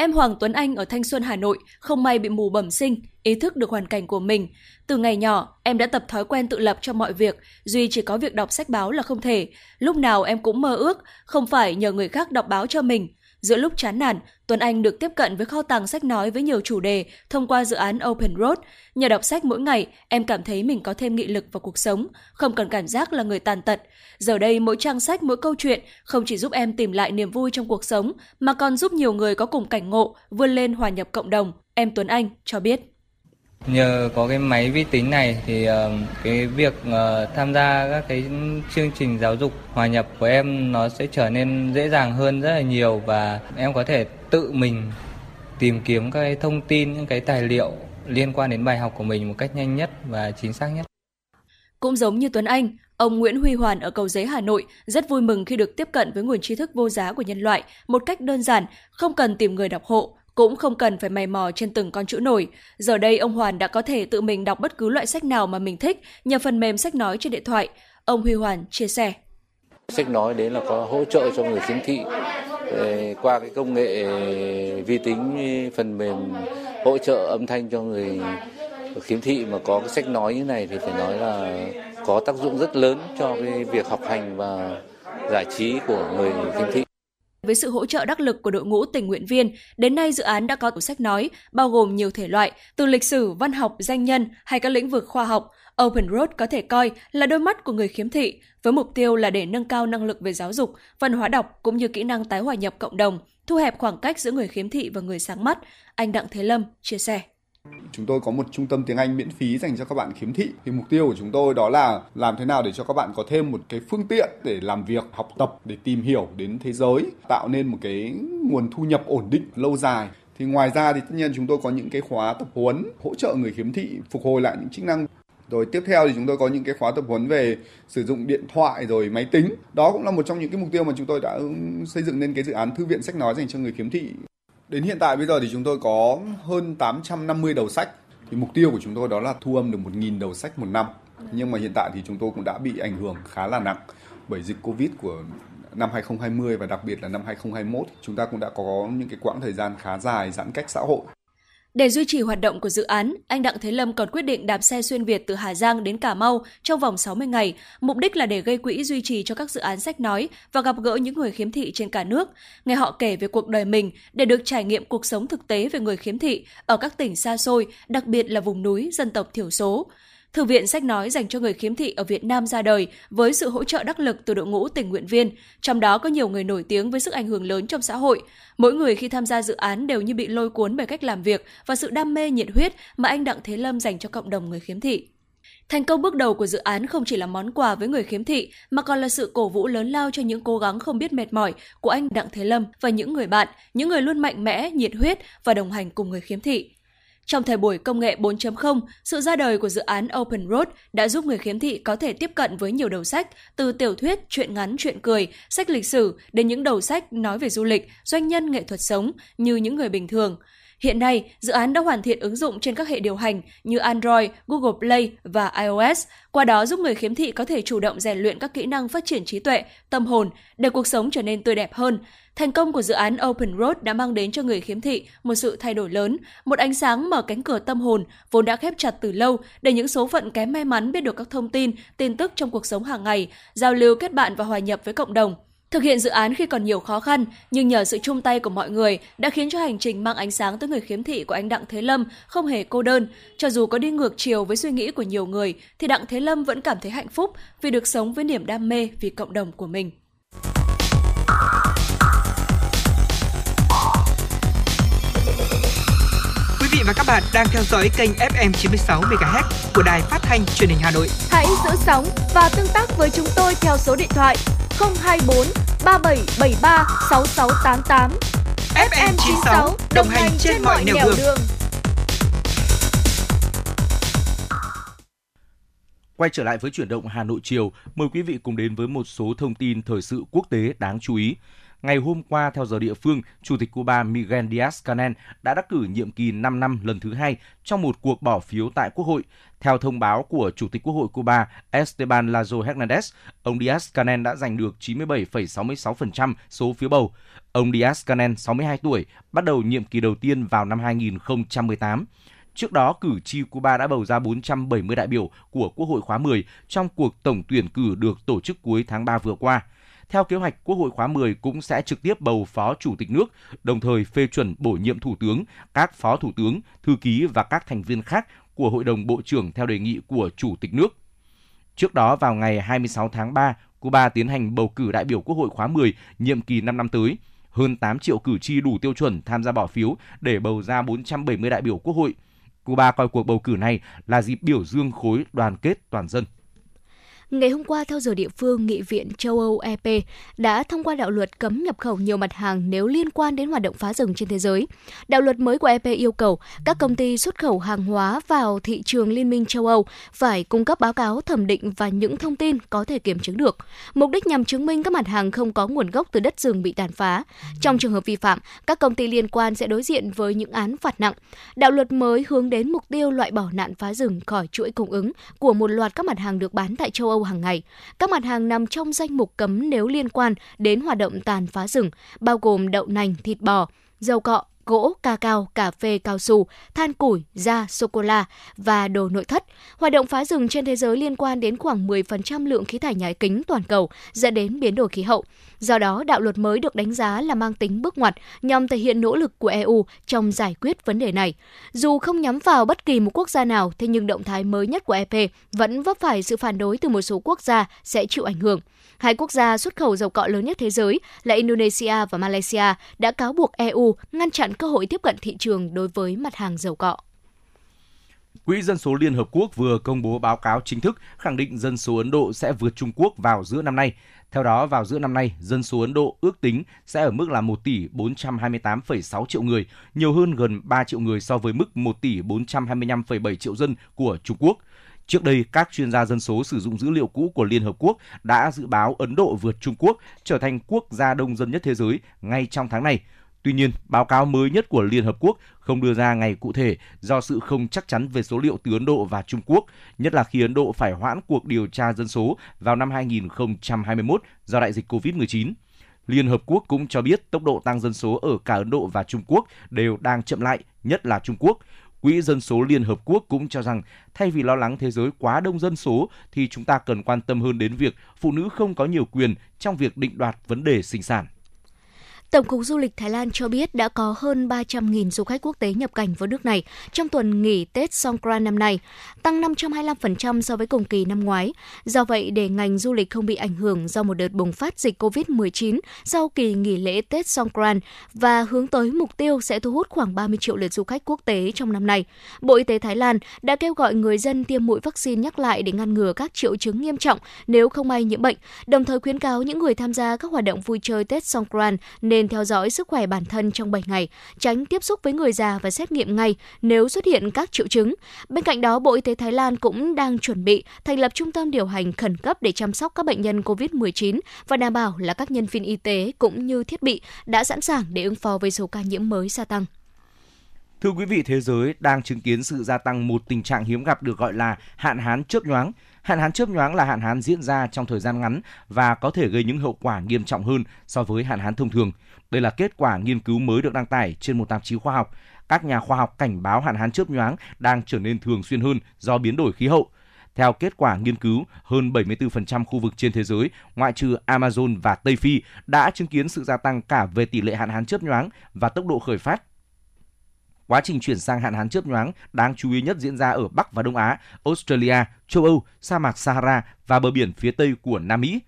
Em Hoàng Tuấn Anh ở Thanh Xuân, Hà Nội không may bị mù bẩm sinh, ý thức được hoàn cảnh của mình. Từ ngày nhỏ, em đã tập thói quen tự lập cho mọi việc, duy chỉ có việc đọc sách báo là không thể. Lúc nào em cũng mơ ước, không phải nhờ người khác đọc báo cho mình. Giữa lúc chán nản, Tuấn Anh được tiếp cận với kho tàng sách nói với nhiều chủ đề thông qua dự án Open Road. Nhờ đọc sách mỗi ngày, em cảm thấy mình có thêm nghị lực vào cuộc sống, không còn cảm giác là người tàn tật. Giờ đây, mỗi trang sách, mỗi câu chuyện không chỉ giúp em tìm lại niềm vui trong cuộc sống, mà còn giúp nhiều người có cùng cảnh ngộ, vươn lên hòa nhập cộng đồng. Em Tuấn Anh cho biết. Nhờ có cái máy vi tính này thì ờ, cái việc ờ, tham gia các cái chương trình giáo dục hòa nhập của em nó sẽ trở nên dễ dàng hơn rất là nhiều và em có thể tự mình tìm kiếm các cái thông tin những cái tài liệu liên quan đến bài học của mình một cách nhanh nhất và chính xác nhất. Cũng giống như Tuấn Anh, ông Nguyễn Huy Hoàn ở Cầu Giấy Hà Nội rất vui mừng khi được tiếp cận với nguồn tri thức vô giá của nhân loại một cách đơn giản, không cần tìm người đọc hộ, cũng không cần phải mày mò trên từng con chữ nổi. Giờ đây ông Hoàn đã có thể tự mình đọc bất cứ loại sách nào mà mình thích, nhờ phần mềm sách nói trên điện thoại. Ông Huy Hoàn chia sẻ. Sách nói đấy là có hỗ trợ cho người khiếm thị qua cái công nghệ vi tính, phần mềm hỗ trợ âm thanh cho người khiếm thị mà có cái sách nói như này thì phải nói là có tác dụng rất lớn cho cái việc học hành và giải trí của người khiếm thị. Với sự hỗ trợ đắc lực của đội ngũ tình nguyện viên, đến nay dự án đã có tủ sách nói, bao gồm nhiều thể loại, từ lịch sử, văn học, danh nhân hay các lĩnh vực khoa học. Open Road có thể coi là đôi mắt của người khiếm thị, với mục tiêu là để nâng cao năng lực về giáo dục, văn hóa đọc cũng như kỹ năng tái hòa nhập cộng đồng, thu hẹp khoảng cách giữa người khiếm thị và người sáng mắt. Anh Đặng Thế Lâm chia sẻ. Chúng tôi có một trung tâm tiếng Anh miễn phí dành cho các bạn khiếm thị. Thì mục tiêu của chúng tôi đó là làm thế nào để cho các bạn có thêm một cái phương tiện để làm việc, học tập, để tìm hiểu đến thế giới, tạo nên một cái nguồn thu nhập ổn định lâu dài. Thì ngoài ra thì tất nhiên chúng tôi có những cái khóa tập huấn hỗ trợ người khiếm thị phục hồi lại những chức năng rồi tiếp theo thì chúng tôi có những cái khóa tập huấn về sử dụng điện thoại rồi máy tính. Đó cũng là một trong những cái mục tiêu mà chúng tôi đã xây dựng nên cái dự án thư viện sách nói dành cho người khiếm thị Đến hiện tại bây giờ thì chúng tôi có hơn 850 đầu sách. Thì mục tiêu của chúng tôi đó là thu âm được 1.000 đầu sách một năm. Nhưng mà hiện tại thì chúng tôi cũng đã bị ảnh hưởng khá là nặng bởi dịch Covid của năm 2020 và đặc biệt là năm 2021. Chúng ta cũng đã có những cái quãng thời gian khá dài giãn cách xã hội. Để duy trì hoạt động của dự án, anh Đặng Thế Lâm còn quyết định đạp xe xuyên Việt từ Hà Giang đến Cà Mau trong vòng 60 ngày, mục đích là để gây quỹ duy trì cho các dự án sách nói và gặp gỡ những người khiếm thị trên cả nước, nghe họ kể về cuộc đời mình để được trải nghiệm cuộc sống thực tế về người khiếm thị ở các tỉnh xa xôi, đặc biệt là vùng núi, dân tộc thiểu số. Thư viện sách nói dành cho người khiếm thị ở Việt Nam ra đời với sự hỗ trợ đắc lực từ đội ngũ tình nguyện viên, trong đó có nhiều người nổi tiếng với sức ảnh hưởng lớn trong xã hội. Mỗi người khi tham gia dự án đều như bị lôi cuốn bởi cách làm việc và sự đam mê nhiệt huyết mà anh Đặng Thế Lâm dành cho cộng đồng người khiếm thị. Thành công bước đầu của dự án không chỉ là món quà với người khiếm thị mà còn là sự cổ vũ lớn lao cho những cố gắng không biết mệt mỏi của anh Đặng Thế Lâm và những người bạn, những người luôn mạnh mẽ, nhiệt huyết và đồng hành cùng người khiếm thị. Trong thời buổi công nghệ 4.0, sự ra đời của dự án Open Road đã giúp người khiếm thị có thể tiếp cận với nhiều đầu sách, từ tiểu thuyết, truyện ngắn, truyện cười, sách lịch sử đến những đầu sách nói về du lịch, doanh nhân nghệ thuật sống như những người bình thường. Hiện nay, dự án đã hoàn thiện ứng dụng trên các hệ điều hành như Android, Google Play và iOS, qua đó giúp người khiếm thị có thể chủ động rèn luyện các kỹ năng phát triển trí tuệ, tâm hồn để cuộc sống trở nên tươi đẹp hơn. Thành công của dự án Open Road đã mang đến cho người khiếm thị một sự thay đổi lớn, một ánh sáng mở cánh cửa tâm hồn vốn đã khép chặt từ lâu để những số phận kém may mắn biết được các thông tin, tin tức trong cuộc sống hàng ngày, giao lưu kết bạn và hòa nhập với cộng đồng. Thực hiện dự án khi còn nhiều khó khăn, nhưng nhờ sự chung tay của mọi người đã khiến cho hành trình mang ánh sáng tới người khiếm thị của anh Đặng Thế Lâm không hề cô đơn. Cho dù có đi ngược chiều với suy nghĩ của nhiều người, thì Đặng Thế Lâm vẫn cảm thấy hạnh phúc vì được sống với niềm đam mê vì cộng đồng của mình. Quý vị và các bạn đang theo dõi kênh FM 96 MHz của đài phát thanh truyền hình Hà Nội. Hãy giữ sóng và tương tác với chúng tôi theo số điện thoại 024 3773 6688. FM 96 đồng hành trên mọi nẻo đường. đường. Quay trở lại với chuyển động Hà Nội chiều, mời quý vị cùng đến với một số thông tin thời sự quốc tế đáng chú ý. Ngày hôm qua, theo giờ địa phương, Chủ tịch Cuba Miguel Díaz-Canel đã đắc cử nhiệm kỳ 5 năm lần thứ hai trong một cuộc bỏ phiếu tại Quốc hội. Theo thông báo của Chủ tịch Quốc hội Cuba Esteban Lazo Hernandez, ông Díaz-Canel đã giành được 97,66% số phiếu bầu. Ông Díaz-Canel, 62 tuổi, bắt đầu nhiệm kỳ đầu tiên vào năm 2018. Trước đó, cử tri Cuba đã bầu ra 470 đại biểu của Quốc hội khóa 10 trong cuộc tổng tuyển cử được tổ chức cuối tháng 3 vừa qua. Theo kế hoạch, Quốc hội khóa 10 cũng sẽ trực tiếp bầu Phó Chủ tịch nước, đồng thời phê chuẩn bổ nhiệm Thủ tướng, các Phó Thủ tướng, Thư ký và các thành viên khác của Hội đồng Bộ trưởng theo đề nghị của Chủ tịch nước. Trước đó, vào ngày 26 tháng 3, Cuba tiến hành bầu cử đại biểu Quốc hội khóa 10 nhiệm kỳ 5 năm tới. Hơn 8 triệu cử tri đủ tiêu chuẩn tham gia bỏ phiếu để bầu ra 470 đại biểu Quốc hội. Cuba coi cuộc bầu cử này là dịp biểu dương khối đoàn kết toàn dân. Ngày hôm qua, theo giờ địa phương, Nghị viện châu Âu EP đã thông qua đạo luật cấm nhập khẩu nhiều mặt hàng nếu liên quan đến hoạt động phá rừng trên thế giới. Đạo luật mới của EP yêu cầu các công ty xuất khẩu hàng hóa vào thị trường Liên minh châu Âu phải cung cấp báo cáo thẩm định và những thông tin có thể kiểm chứng được. Mục đích nhằm chứng minh các mặt hàng không có nguồn gốc từ đất rừng bị tàn phá. Trong trường hợp vi phạm, các công ty liên quan sẽ đối diện với những án phạt nặng. Đạo luật mới hướng đến mục tiêu loại bỏ nạn phá rừng khỏi chuỗi cung ứng của một loạt các mặt hàng được bán tại châu Âu hàng ngày. Các mặt hàng nằm trong danh mục cấm nếu liên quan đến hoạt động tàn phá rừng, bao gồm đậu nành, thịt bò, dầu cọ, gỗ, ca cao, cà phê, cao su, than củi, da, sô-cô-la và đồ nội thất. Hoạt động phá rừng trên thế giới liên quan đến khoảng 10% lượng khí thải nhà kính toàn cầu, dẫn đến biến đổi khí hậu. Do đó, đạo luật mới được đánh giá là mang tính bước ngoặt nhằm thể hiện nỗ lực của EU trong giải quyết vấn đề này. Dù không nhắm vào bất kỳ một quốc gia nào, thế nhưng động thái mới nhất của EP vẫn vấp phải sự phản đối từ một số quốc gia sẽ chịu ảnh hưởng. Hai quốc gia xuất khẩu dầu cọ lớn nhất thế giới là Indonesia và Malaysia đã cáo buộc EU ngăn chặn cơ hội tiếp cận thị trường đối với mặt hàng dầu cọ. Quỹ Dân số Liên Hợp Quốc vừa công bố báo cáo chính thức khẳng định dân số Ấn Độ sẽ vượt Trung Quốc vào giữa năm nay. Theo đó, vào giữa năm nay, dân số Ấn Độ ước tính sẽ ở mức là 1 tỷ 428,6 triệu người, nhiều hơn gần 3 triệu người so với mức 1 tỷ 425,7 triệu dân của Trung Quốc. Trước đây, các chuyên gia dân số sử dụng dữ liệu cũ của Liên Hợp Quốc đã dự báo Ấn Độ vượt Trung Quốc trở thành quốc gia đông dân nhất thế giới ngay trong tháng này. Tuy nhiên, báo cáo mới nhất của Liên Hợp Quốc không đưa ra ngày cụ thể do sự không chắc chắn về số liệu từ Ấn Độ và Trung Quốc, nhất là khi Ấn Độ phải hoãn cuộc điều tra dân số vào năm 2021 do đại dịch COVID-19. Liên Hợp Quốc cũng cho biết tốc độ tăng dân số ở cả Ấn Độ và Trung Quốc đều đang chậm lại, nhất là Trung Quốc. Quỹ Dân số Liên Hợp Quốc cũng cho rằng thay vì lo lắng thế giới quá đông dân số thì chúng ta cần quan tâm hơn đến việc phụ nữ không có nhiều quyền trong việc định đoạt vấn đề sinh sản. Tổng cục Du lịch Thái Lan cho biết đã có hơn 300.000 du khách quốc tế nhập cảnh vào nước này trong tuần nghỉ Tết Songkran năm nay, tăng 525% so với cùng kỳ năm ngoái. Do vậy, để ngành du lịch không bị ảnh hưởng do một đợt bùng phát dịch COVID-19 sau kỳ nghỉ lễ Tết Songkran và hướng tới mục tiêu sẽ thu hút khoảng 30 triệu lượt du khách quốc tế trong năm nay, Bộ Y tế Thái Lan đã kêu gọi người dân tiêm mũi vaccine nhắc lại để ngăn ngừa các triệu chứng nghiêm trọng nếu không may nhiễm bệnh, đồng thời khuyến cáo những người tham gia các hoạt động vui chơi Tết Songkran nên nên theo dõi sức khỏe bản thân trong 7 ngày, tránh tiếp xúc với người già và xét nghiệm ngay nếu xuất hiện các triệu chứng. Bên cạnh đó, Bộ Y tế Thái Lan cũng đang chuẩn bị thành lập trung tâm điều hành khẩn cấp để chăm sóc các bệnh nhân COVID-19 và đảm bảo là các nhân viên y tế cũng như thiết bị đã sẵn sàng để ứng phó với số ca nhiễm mới gia tăng. Thưa quý vị, thế giới đang chứng kiến sự gia tăng một tình trạng hiếm gặp được gọi là hạn hán chớp nhoáng. Hạn hán chớp nhoáng là hạn hán diễn ra trong thời gian ngắn và có thể gây những hậu quả nghiêm trọng hơn so với hạn hán thông thường. Đây là kết quả nghiên cứu mới được đăng tải trên một tạp chí khoa học. Các nhà khoa học cảnh báo hạn hán chớp nhoáng đang trở nên thường xuyên hơn do biến đổi khí hậu. Theo kết quả nghiên cứu, hơn 74% khu vực trên thế giới, ngoại trừ Amazon và Tây Phi, đã chứng kiến sự gia tăng cả về tỷ lệ hạn hán chớp nhoáng và tốc độ khởi phát Quá trình chuyển sang hạn hán chớp nhoáng đáng chú ý nhất diễn ra ở Bắc và Đông Á, Australia, châu Âu, sa mạc Sahara và bờ biển phía Tây của Nam Mỹ.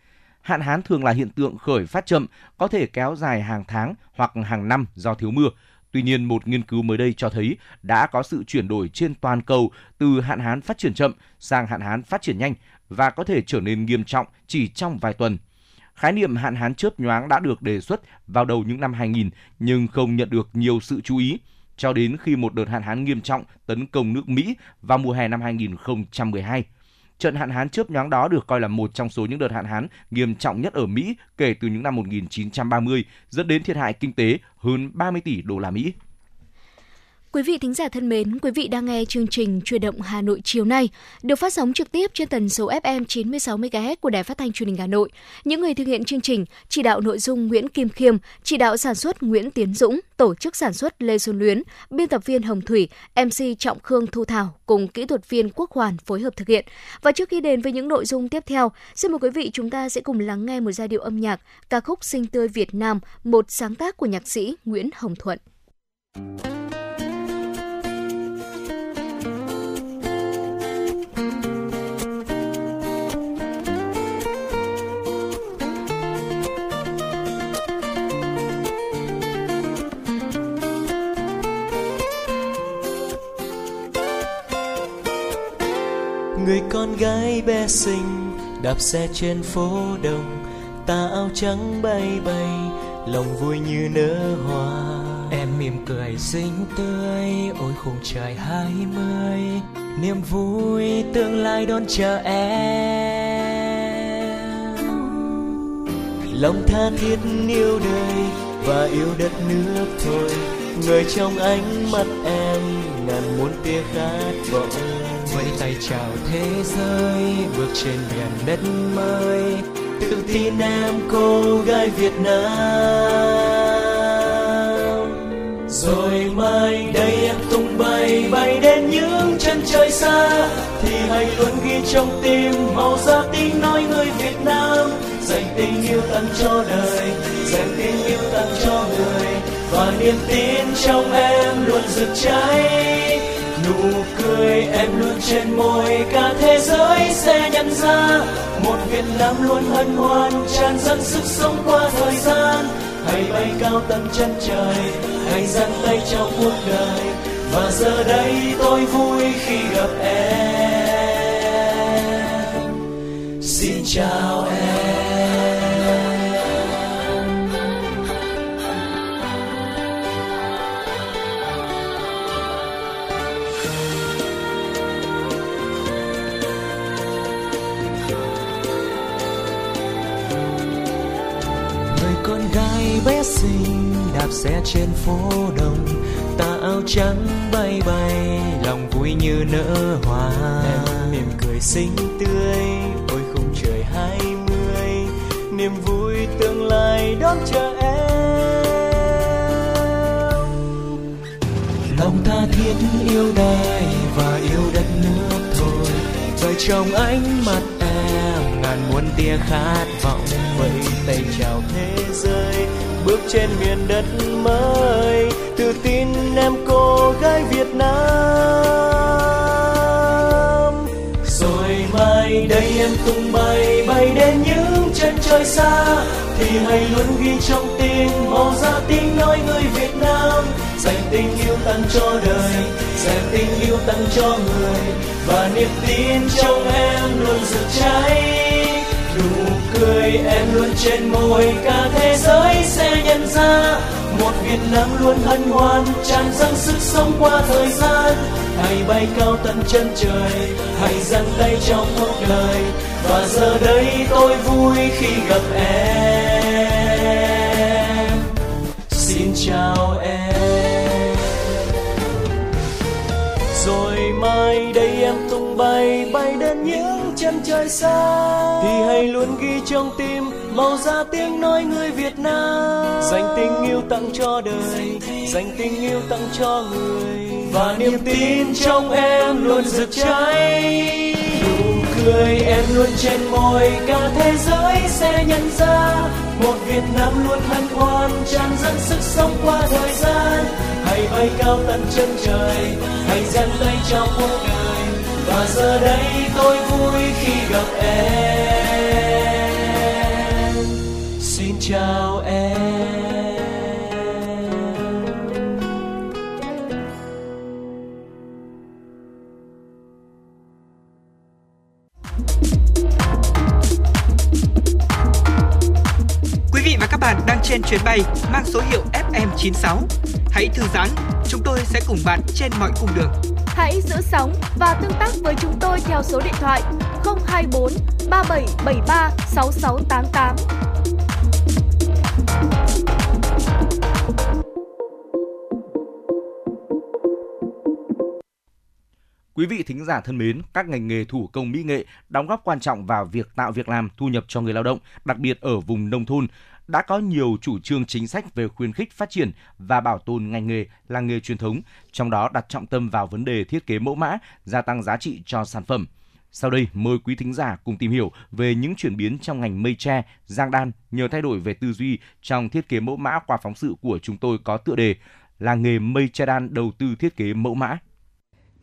Hạn hán thường là hiện tượng khởi phát chậm, có thể kéo dài hàng tháng hoặc hàng năm do thiếu mưa. Tuy nhiên, một nghiên cứu mới đây cho thấy đã có sự chuyển đổi trên toàn cầu từ hạn hán phát triển chậm sang hạn hán phát triển nhanh và có thể trở nên nghiêm trọng chỉ trong vài tuần. Khái niệm hạn hán chớp nhoáng đã được đề xuất vào đầu những năm 2000 nhưng không nhận được nhiều sự chú ý cho đến khi một đợt hạn hán nghiêm trọng tấn công nước Mỹ vào mùa hè năm 2012. Trận hạn hán chớp nhoáng đó được coi là một trong số những đợt hạn hán nghiêm trọng nhất ở Mỹ kể từ những năm 1930, dẫn đến thiệt hại kinh tế hơn 30 tỷ đô la Mỹ. Quý vị thính giả thân mến, quý vị đang nghe chương trình Truyền động Hà Nội chiều nay, được phát sóng trực tiếp trên tần số FM 96 MHz của Đài Phát thanh Truyền hình Hà Nội. Những người thực hiện chương trình, chỉ đạo nội dung Nguyễn Kim Khiêm, chỉ đạo sản xuất Nguyễn Tiến Dũng, tổ chức sản xuất Lê Xuân Luyến, biên tập viên Hồng Thủy, MC Trọng Khương Thu Thảo cùng kỹ thuật viên Quốc Hoàn phối hợp thực hiện. Và trước khi đến với những nội dung tiếp theo, xin mời quý vị chúng ta sẽ cùng lắng nghe một giai điệu âm nhạc ca khúc Sinh tươi Việt Nam, một sáng tác của nhạc sĩ Nguyễn Hồng Thuận. Người con gái bé xinh đạp xe trên phố đông ta áo trắng bay bay lòng vui như nở hoa. Em mỉm cười xinh tươi ôi khung trời hai mươi niềm vui tương lai đón chờ em. Lòng tha thiết yêu đời và yêu đất nước thôi người trong ánh mắt em ngàn muôn tia khát vọng vẫy tay chào thế giới, bước trên biển đất mới. Tự tin em cô gái Việt Nam. Rồi mai đây em tung bay bay đến những chân trời xa. Thì hãy luôn ghi trong tim màu da tiếng nói người Việt Nam. Dành tình yêu tặng cho đời, dành tình yêu tặng cho người. Và niềm tin trong em luôn rực cháy nụ cười em luôn trên môi, cả thế giới sẽ nhận ra. Một Việt Nam luôn hân hoan, tràn dâng sức sống qua thời gian. Hãy bay cao tận chân trời, hãy giang tay trong cuộc đời. Và giờ đây tôi vui khi gặp em. Xin chào em. Bé xinh đạp xe trên phố đông. Tà áo trắng bay bay lòng vui như nở hoa. Em mỉm cười xinh tươi ôi khung trời hai mươi. Niềm vui tương lai đón chờ em. Lòng tha thiết yêu đời và yêu đất nước thôi. Rồi trong ánh mắt em ngàn muôn tia khát vọng. Vẫy tay chào thế giới bước trên miền đất mới, tự tin em cô gái Việt Nam. Rồi mai đây em tung bay bay đến những chân trời xa. Thì hãy luôn ghi trong tim, màu da tiếng nói người Việt Nam. Dành tình yêu tặng cho đời, dành tình yêu tặng cho người. Và niềm tin trong em luôn rực cháy. Đủ cười, em luôn trên môi. Cả thế giới sẽ nhận ra, một Việt Nam luôn hân hoan, tràn dâng sức sống qua thời gian. Hãy bay cao tận chân trời, hãy dang tay trong cuộc đời. Và giờ đây tôi vui khi gặp em. Xin chào em. Rồi mai đây em tung bay bay đến những chân trời xa thì hãy luôn ghi trong tim màu da tiếng nói người Việt Nam. Dành tình yêu tặng cho đời dành tình yêu tặng cho người. Và niềm tin trong em luôn rực cháy. nụ cười em luôn trên môi cả thế giới sẽ nhận ra. Một Việt Nam luôn hân hoan tràn dâng sức sống qua thời gian. Hãy bay cao tận chân trời hãy giang tay trong cuộc đời và giờ đây tôi vui khi gặp em xin chào em Quý vị và các bạn đang trên chuyến bay mang số hiệu FM96. Hãy thư giãn, chúng tôi sẽ cùng bạn trên mọi cung đường. Hãy giữ sóng và tương tác với chúng tôi theo số điện thoại 024 3773 6688. Quý vị thính giả thân mến, các ngành nghề thủ công mỹ nghệ đóng góp quan trọng vào việc tạo việc làm, thu nhập cho người lao động, đặc biệt ở vùng nông thôn. Đã có nhiều chủ trương chính sách về khuyến khích phát triển và bảo tồn ngành nghề, làng nghề truyền thống, trong đó đặt trọng tâm vào vấn đề thiết kế mẫu mã, gia tăng giá trị cho sản phẩm. Sau đây, mời quý thính giả cùng tìm hiểu về những chuyển biến trong ngành mây tre, giang đan nhờ thay đổi về tư duy trong thiết kế mẫu mã qua phóng sự của chúng tôi có tựa đề Làng nghề mây tre đan đầu tư thiết kế mẫu mã.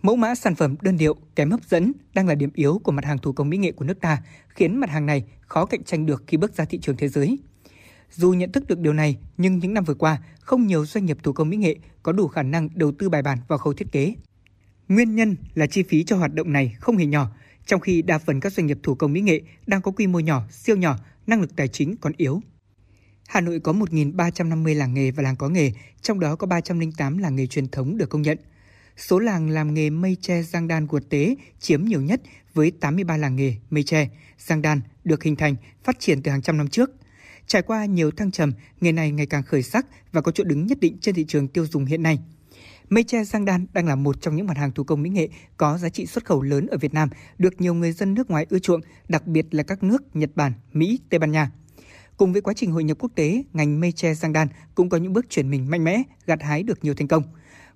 Mẫu mã sản phẩm đơn điệu, kém hấp dẫn đang là điểm yếu của mặt hàng thủ công mỹ nghệ của nước ta, khiến mặt hàng này khó cạnh tranh được khi bước ra thị trường thế giới. Dù nhận thức được điều này, nhưng những năm vừa qua, không nhiều doanh nghiệp thủ công mỹ nghệ có đủ khả năng đầu tư bài bản vào khâu thiết kế. Nguyên nhân là chi phí cho hoạt động này không hề nhỏ, trong khi đa phần các doanh nghiệp thủ công mỹ nghệ đang có quy mô nhỏ, siêu nhỏ, năng lực tài chính còn yếu. Hà Nội có 1.350 làng nghề và làng có nghề, trong đó có 308 làng nghề truyền thống được công nhận. Số làng làm nghề mây tre giang đan guột tế chiếm nhiều nhất với 83 làng nghề mây tre, giang đan được hình thành, phát triển từ hàng trăm năm trước. Trải qua nhiều thăng trầm, nghề này ngày càng khởi sắc và có chỗ đứng nhất định trên thị trường tiêu dùng hiện nay. Mây tre giang đan đang là một trong những mặt hàng thủ công mỹ nghệ có giá trị xuất khẩu lớn ở Việt Nam, được nhiều người dân nước ngoài ưa chuộng, đặc biệt là các nước Nhật Bản, Mỹ, Tây Ban Nha. Cùng với quá trình hội nhập quốc tế, ngành mây tre giang đan cũng có những bước chuyển mình mạnh mẽ, gặt hái được nhiều thành công.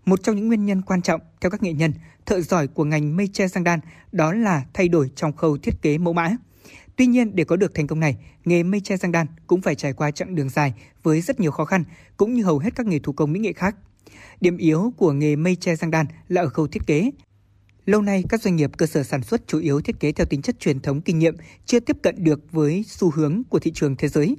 Một trong những nguyên nhân quan trọng theo các nghệ nhân, thợ giỏi của ngành mây tre giang đan đó là thay đổi trong khâu thiết kế mẫu mã. Tuy nhiên, để có được thành công này, nghề mây tre giang đan cũng phải trải qua chặng đường dài với rất nhiều khó khăn, cũng như hầu hết các nghề thủ công mỹ nghệ khác. Điểm yếu của nghề mây tre giang đan là ở khâu thiết kế. Lâu nay, các doanh nghiệp cơ sở sản xuất chủ yếu thiết kế theo tính chất truyền thống kinh nghiệm, chưa tiếp cận được với xu hướng của thị trường thế giới.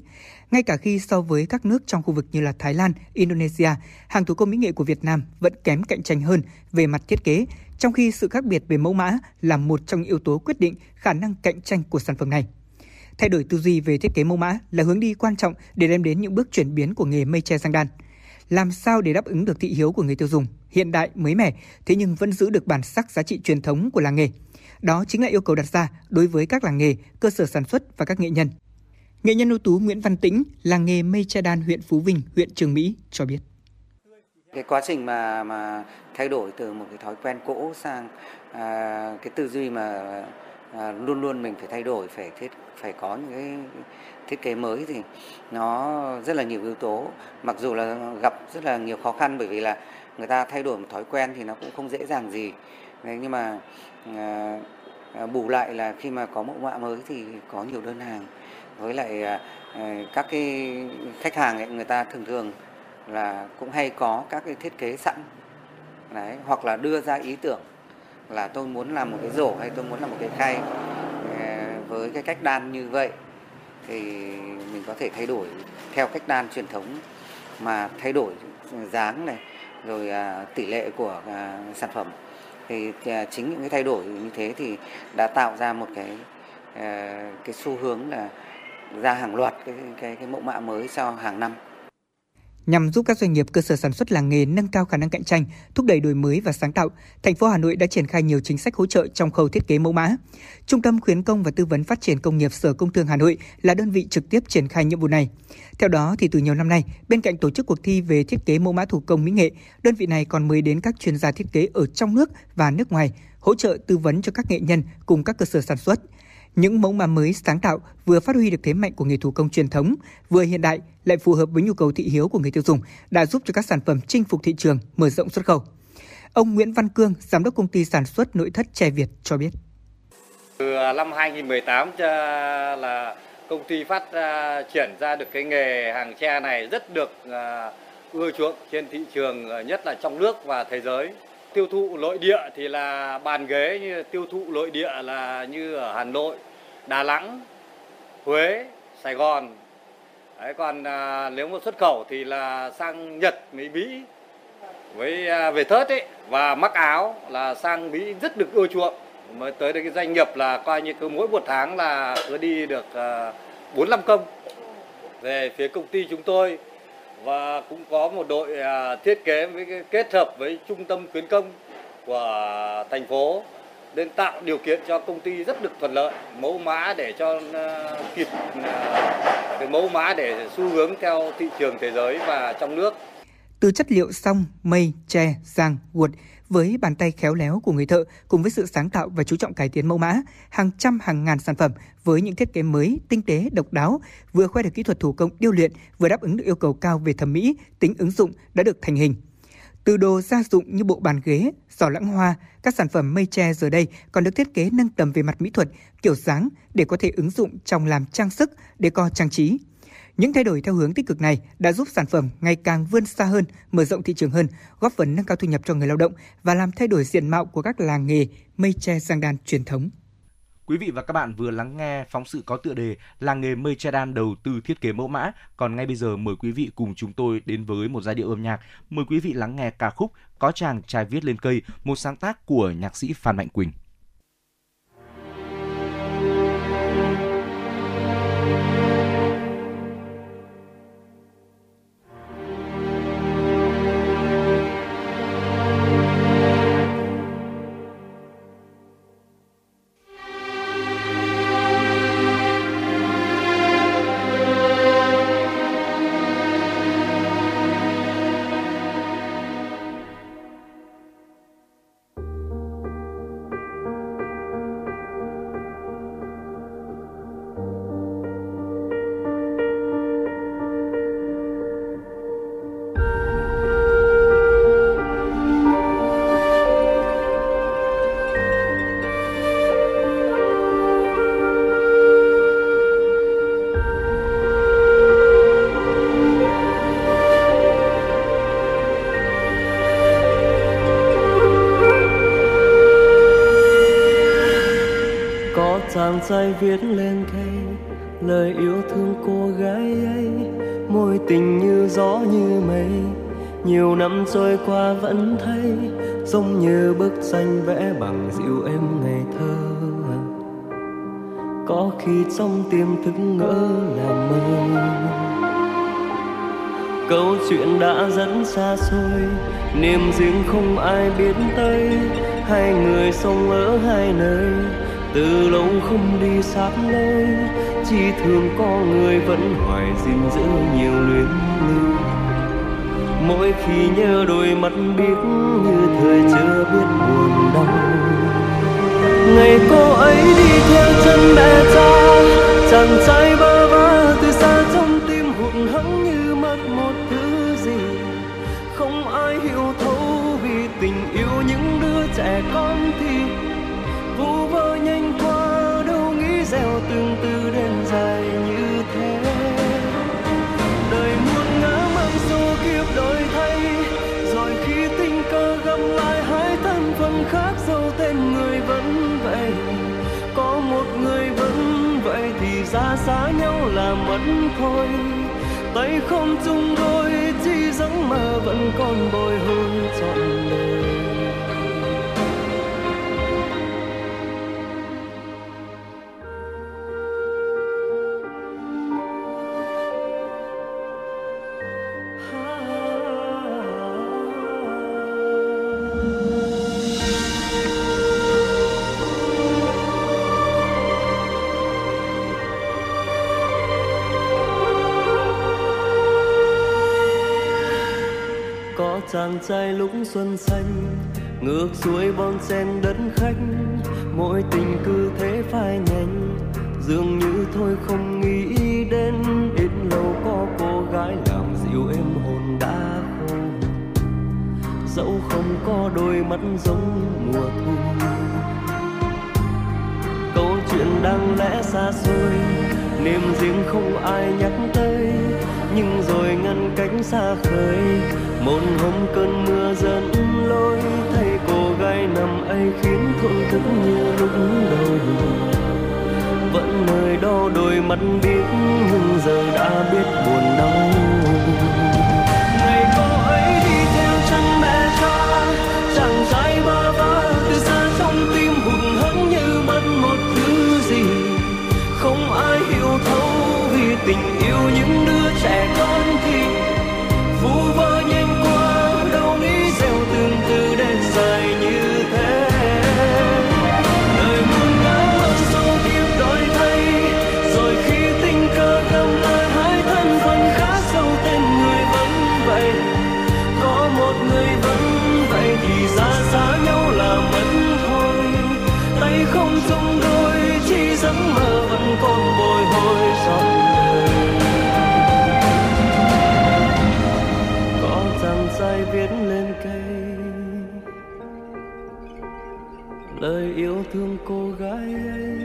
Ngay cả khi so với các nước trong khu vực như là Thái Lan, Indonesia, hàng thủ công mỹ nghệ của Việt Nam vẫn kém cạnh tranh hơn về mặt thiết kế, trong khi sự khác biệt về mẫu mã là một trong những yếu tố quyết định khả năng cạnh tranh của sản phẩm này. Thay đổi tư duy về thiết kế mẫu mã là hướng đi quan trọng để đem đến những bước chuyển biến của nghề mây tre sang đan. Làm sao để đáp ứng được thị hiếu của người tiêu dùng, hiện đại, mới mẻ, thế nhưng vẫn giữ được bản sắc giá trị truyền thống của làng nghề. Đó chính là yêu cầu đặt ra đối với các làng nghề, cơ sở sản xuất và các nghệ nhân. Nghệ nhân ưu tú Nguyễn Văn Tĩnh, làng nghề mây tre đan huyện Phú Vinh, huyện Trường Mỹ cho biết. Cái quá trình mà mà thay đổi từ một cái thói quen cũ sang à, cái tư duy mà à, luôn luôn mình phải thay đổi, phải thiết phải có những cái thiết kế mới thì nó rất là nhiều yếu tố. Mặc dù là gặp rất là nhiều khó khăn bởi vì là người ta thay đổi một thói quen thì nó cũng không dễ dàng gì. Đấy, nhưng mà à, à bù lại là khi mà có mẫu mã mới thì có nhiều đơn hàng với lại à, à các cái khách hàng ấy, người ta thường thường là cũng hay có các cái thiết kế sẵn. Đấy, hoặc là đưa ra ý tưởng là tôi muốn làm một cái rổ hay tôi muốn làm một cái khay. Ờ, với cái cách đan như vậy thì mình có thể thay đổi theo cách đan truyền thống mà thay đổi dáng này, rồi à, tỷ lệ của à, sản phẩm. Thì à, chính những cái thay đổi như thế thì đã tạo ra một cái ờ, cái xu hướng là ra hàng loạt cái cái cái mẫu mã mới sau hàng năm. Nhằm giúp các doanh nghiệp cơ sở sản xuất làng nghề nâng cao khả năng cạnh tranh, thúc đẩy đổi mới và sáng tạo, thành phố Hà Nội đã triển khai nhiều chính sách hỗ trợ trong khâu thiết kế mẫu mã. Trung tâm khuyến công và tư vấn phát triển công nghiệp Sở Công Thương Hà Nội là đơn vị trực tiếp triển khai nhiệm vụ này. Theo đó thì từ nhiều năm nay, bên cạnh tổ chức cuộc thi về thiết kế mẫu mã thủ công mỹ nghệ, đơn vị này còn mời đến các chuyên gia thiết kế ở trong nước và nước ngoài hỗ trợ tư vấn cho các nghệ nhân cùng các cơ sở sản xuất. Những mẫu mã mới sáng tạo vừa phát huy được thế mạnh của nghề thủ công truyền thống, vừa hiện đại lại phù hợp với nhu cầu thị hiếu của người tiêu dùng, đã giúp cho các sản phẩm chinh phục thị trường, mở rộng xuất khẩu. Ông Nguyễn Văn Cương, giám đốc công ty sản xuất nội thất Tre Việt cho biết. Từ à, năm 2018 là công ty phát à, triển ra được cái nghề hàng tre này rất được à, ưa chuộng trên thị trường nhất là trong nước và thế giới tiêu thụ nội địa thì là bàn ghế như tiêu thụ nội địa là như ở Hà Nội, Đà Nẵng, Huế, Sài Gòn. Đấy, còn à, nếu mà xuất khẩu thì là sang Nhật, Mỹ, Mỹ với à, về thớt ấy và mắc áo là sang Mỹ rất được ưa chuộng. Mới tới đây cái doanh nghiệp là coi như cứ mỗi một tháng là cứ đi được à, bốn năm công. Về phía công ty chúng tôi và cũng có một đội à, thiết kế với kết hợp với trung tâm khuyến công của thành phố nên tạo điều kiện cho công ty rất được thuận lợi mẫu mã để cho à, kịp à, cái mẫu mã để xu hướng theo thị trường thế giới và trong nước. Từ chất liệu song, mây, tre, giang, guột với bàn tay khéo léo của người thợ cùng với sự sáng tạo và chú trọng cải tiến mẫu mã, hàng trăm hàng ngàn sản phẩm với những thiết kế mới, tinh tế, độc đáo, vừa khoe được kỹ thuật thủ công điêu luyện, vừa đáp ứng được yêu cầu cao về thẩm mỹ, tính ứng dụng đã được thành hình. Từ đồ gia dụng như bộ bàn ghế, giỏ lãng hoa, các sản phẩm mây tre giờ đây còn được thiết kế nâng tầm về mặt mỹ thuật, kiểu dáng để có thể ứng dụng trong làm trang sức, để co trang trí. Những thay đổi theo hướng tích cực này đã giúp sản phẩm ngày càng vươn xa hơn, mở rộng thị trường hơn, góp phần nâng cao thu nhập cho người lao động và làm thay đổi diện mạo của các làng nghề mây tre giang đan truyền thống. Quý vị và các bạn vừa lắng nghe phóng sự có tựa đề Làng nghề mây che đan đầu tư thiết kế mẫu mã. Còn ngay bây giờ mời quý vị cùng chúng tôi đến với một giai điệu âm nhạc. Mời quý vị lắng nghe ca khúc Có chàng trai viết lên cây, một sáng tác của nhạc sĩ Phan Mạnh Quỳnh. Xa xôi. Niềm riêng không ai biết tới. Hai người sống ở hai nơi. Từ lâu không đi sát lối. Chỉ thương có người vẫn hoài gìn giữ nhiều luyến lưu. Mỗi khi nhớ đôi mắt biết như thời chưa biết buồn đau. Ngày cô ấy đi theo chân mẹ cha, chàng trai bao thì vu vơ nhanh qua đâu nghĩ gieo từng từ đêm dài như thế. Đời muôn ngã mang số kiếp đổi thay, rồi khi tình cờ gặp lại hai thân phận khác dấu tên người vẫn vậy. Có một người vẫn vậy thì ra xa nhau là mất thôi. Tay không chung đôi, chỉ giấc mơ vẫn còn bồi hồi trọn trai lúc xuân xanh, ngược xuôi bon sen đất khách. Mỗi tình cứ thế phai nhanh dường như thôi không nghĩ đến. Ít lâu có cô gái làm dịu em hồn đã khô dẫu không có đôi mắt giống mùa thu. Câu chuyện đang lẽ xa xôi, niềm riêng không ai nhắc tới. Nhưng rồi ngăn cánh xa khơi một hôm cơn mưa dẫn lối thay cô gái nằm ấy khiến thổn thức như lúc đầu vẫn nơi đó đôi mắt biết, nhưng giờ đã biết buồn đau. Ngày cô ấy đi theo chân mẹ cha, chàng trai bơ vơ từ xa trong tim hụt hẫng như mất một thứ gì. Không ai hiểu thấu vì tình yêu những đứa trẻ con thương cô gái ấy.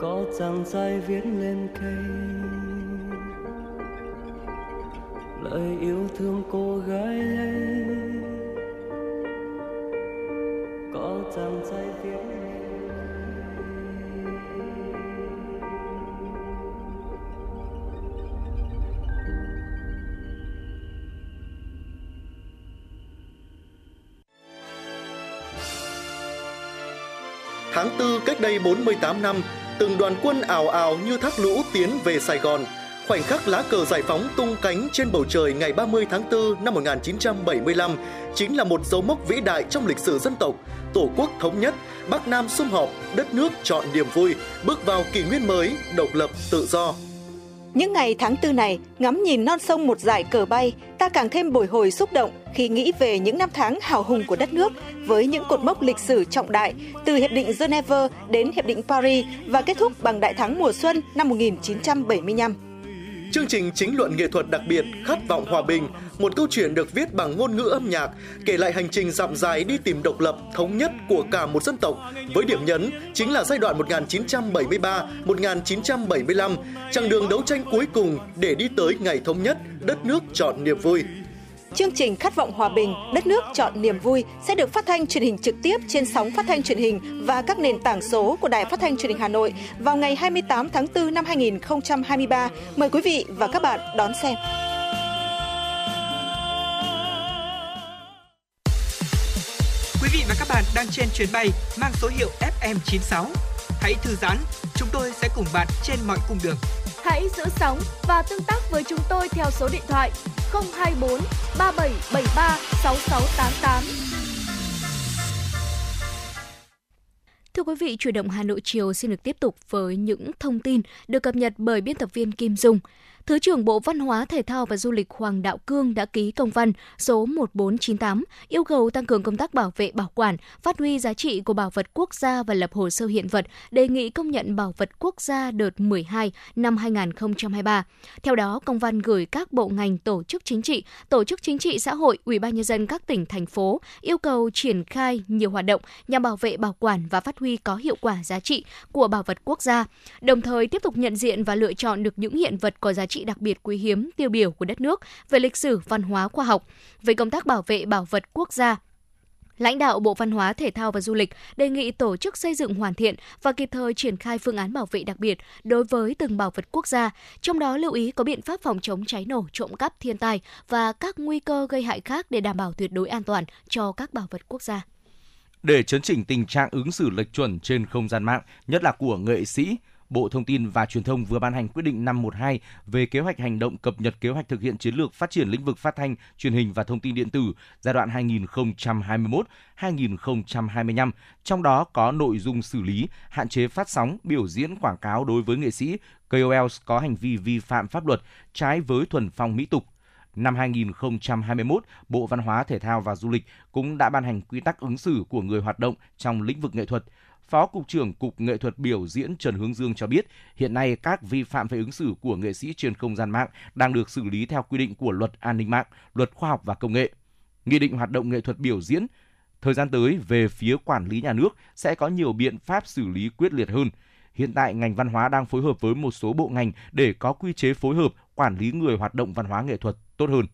Có chàng trai viết lên cây. Lời yêu thương cô gái ấy cách đây 48 năm, từng đoàn quân ảo ảo như thác lũ tiến về Sài Gòn. Khoảnh khắc lá cờ giải phóng tung cánh trên bầu trời ngày 30 tháng 4 năm 1975 chính là một dấu mốc vĩ đại trong lịch sử dân tộc. Tổ quốc thống nhất, Bắc Nam sum họp, đất nước chọn niềm vui, bước vào kỷ nguyên mới, độc lập, tự do. Những ngày tháng tư này, ngắm nhìn non sông một dải cờ bay, ta càng thêm bồi hồi xúc động khi nghĩ về những năm tháng hào hùng của đất nước với những cột mốc lịch sử trọng đại từ Hiệp định Geneva đến Hiệp định Paris và kết thúc bằng Đại thắng mùa xuân năm 1975. Chương trình chính luận nghệ thuật đặc biệt Khát vọng hòa bình, một câu chuyện được viết bằng ngôn ngữ âm nhạc, kể lại hành trình dặm dài đi tìm độc lập, thống nhất của cả một dân tộc, với điểm nhấn chính là giai đoạn 1973-1975, chặng đường đấu tranh cuối cùng để đi tới ngày thống nhất, đất nước chọn niềm vui. Chương trình Khát vọng hòa bình, đất nước chọn niềm vui sẽ được phát thanh truyền hình trực tiếp trên sóng phát thanh truyền hình và các nền tảng số của Đài Phát thanh Truyền hình Hà Nội vào ngày 28 tháng 4 năm 2023. Mời quý vị và các bạn đón xem. Quý vị và các bạn đang trên chuyến bay mang số hiệu FM96. Hãy thư giãn, chúng tôi sẽ cùng bạn trên mọi cung đường. Hãy giữ sóng và tương tác với chúng tôi theo số điện thoại 024 3773 6688. Thưa quý vị, chủ động Hà Nội chiều xin được tiếp tục với những thông tin được cập nhật bởi biên tập viên Kim Dung. Thứ trưởng Bộ Văn hóa, Thể thao và Du lịch Hoàng Đạo Cương đã ký công văn số 1498 yêu cầu tăng cường công tác bảo vệ bảo quản, phát huy giá trị của bảo vật quốc gia và lập hồ sơ hiện vật, đề nghị công nhận bảo vật quốc gia đợt 12 năm 2023. Theo đó, công văn gửi các bộ ngành tổ chức chính trị, tổ chức chính trị xã hội, ủy ban nhân dân các tỉnh thành phố yêu cầu triển khai nhiều hoạt động nhằm bảo vệ bảo quản và phát huy có hiệu quả giá trị của bảo vật quốc gia, đồng thời tiếp tục nhận diện và lựa chọn được những hiện vật có giá trị trị đặc biệt quý hiếm tiêu biểu của đất nước về lịch sử, văn hóa, khoa học. Về công tác bảo vệ bảo vật quốc gia, Lãnh đạo Bộ Văn hóa, Thể thao và Du lịch đề nghị tổ chức xây dựng hoàn thiện và kịp thời triển khai phương án bảo vệ đặc biệt đối với từng bảo vật quốc gia, trong đó lưu ý có biện pháp phòng chống cháy nổ, trộm cắp, thiên tai và các nguy cơ gây hại khác để đảm bảo tuyệt đối an toàn cho các bảo vật quốc gia. Để chấn chỉnh tình trạng ứng xử lệch chuẩn trên không gian mạng, nhất là của nghệ sĩ, Bộ Thông tin và Truyền thông vừa ban hành quyết định 512 về kế hoạch hành động cập nhật kế hoạch thực hiện chiến lược phát triển lĩnh vực phát thanh, truyền hình và thông tin điện tử giai đoạn 2021-2025, trong đó có nội dung xử lý, hạn chế phát sóng, biểu diễn quảng cáo đối với nghệ sĩ KOLs có hành vi vi phạm pháp luật trái với thuần phong mỹ tục năm 2021, Bộ Văn hóa, Thể thao và Du lịch cũng đã ban hành quy tắc ứng xử của người hoạt động trong lĩnh vực nghệ thuật. Phó Cục trưởng Cục Nghệ thuật biểu diễn Trần Hướng Dương cho biết, hiện nay các vi phạm về ứng xử của nghệ sĩ trên không gian mạng đang được xử lý theo quy định của Luật An ninh mạng, Luật Khoa học và Công nghệ. Nghị định hoạt động nghệ thuật biểu diễn thời gian tới về phía quản lý nhà nước sẽ có nhiều biện pháp xử lý quyết liệt hơn. Hiện tại ngành văn hóa đang phối hợp với một số bộ ngành để có quy chế phối hợp quản lý người hoạt động văn hóa nghệ thuật tốt hơn.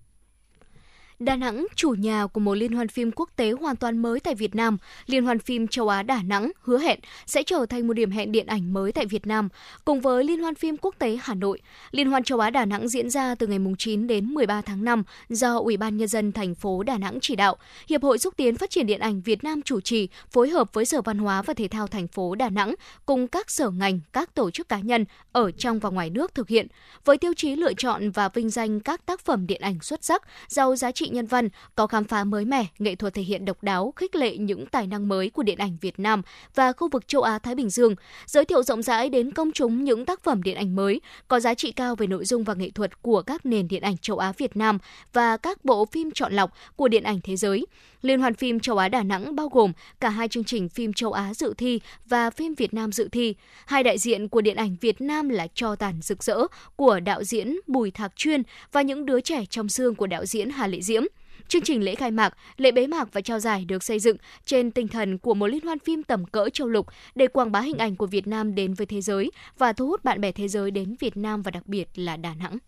Đà Nẵng, chủ nhà của một liên hoan phim quốc tế hoàn toàn mới tại Việt Nam, Liên hoan phim châu Á Đà Nẵng hứa hẹn sẽ trở thành một điểm hẹn điện ảnh mới tại Việt Nam, cùng với Liên hoan phim quốc tế Hà Nội. Liên hoan châu Á Đà Nẵng diễn ra từ ngày 9 đến 13 tháng 5 do Ủy ban nhân dân thành phố Đà Nẵng chỉ đạo, Hiệp hội xúc tiến phát triển điện ảnh Việt Nam chủ trì, phối hợp với Sở Văn hóa và Thể thao thành phố Đà Nẵng cùng các sở ngành, các tổ chức cá nhân ở trong và ngoài nước thực hiện với tiêu chí lựa chọn và vinh danh các tác phẩm điện ảnh xuất sắc, giàu giá trị nhân văn, có khám phá mới mẻ, nghệ thuật thể hiện độc đáo, khích lệ những tài năng mới của điện ảnh Việt Nam và khu vực châu Á Thái Bình Dương, giới thiệu rộng rãi đến công chúng những tác phẩm điện ảnh mới có giá trị cao về nội dung và nghệ thuật của các nền điện ảnh châu Á Việt Nam và các bộ phim chọn lọc của điện ảnh thế giới. Liên hoan phim châu Á Đà Nẵng bao gồm cả hai chương trình phim châu Á dự thi và phim Việt Nam dự thi. Hai đại diện của điện ảnh Việt Nam là Cho tàn rực rỡ của đạo diễn Bùi Thạc Chuyên và những đứa trẻ trong xương của đạo diễn Hà Lệ Diễm. Chương trình lễ khai mạc, lễ bế mạc và trao giải được xây dựng trên tinh thần của một liên hoan phim tầm cỡ châu lục để quảng bá hình ảnh của Việt Nam đến với thế giới và thu hút bạn bè thế giới đến Việt Nam và đặc biệt là Đà Nẵng.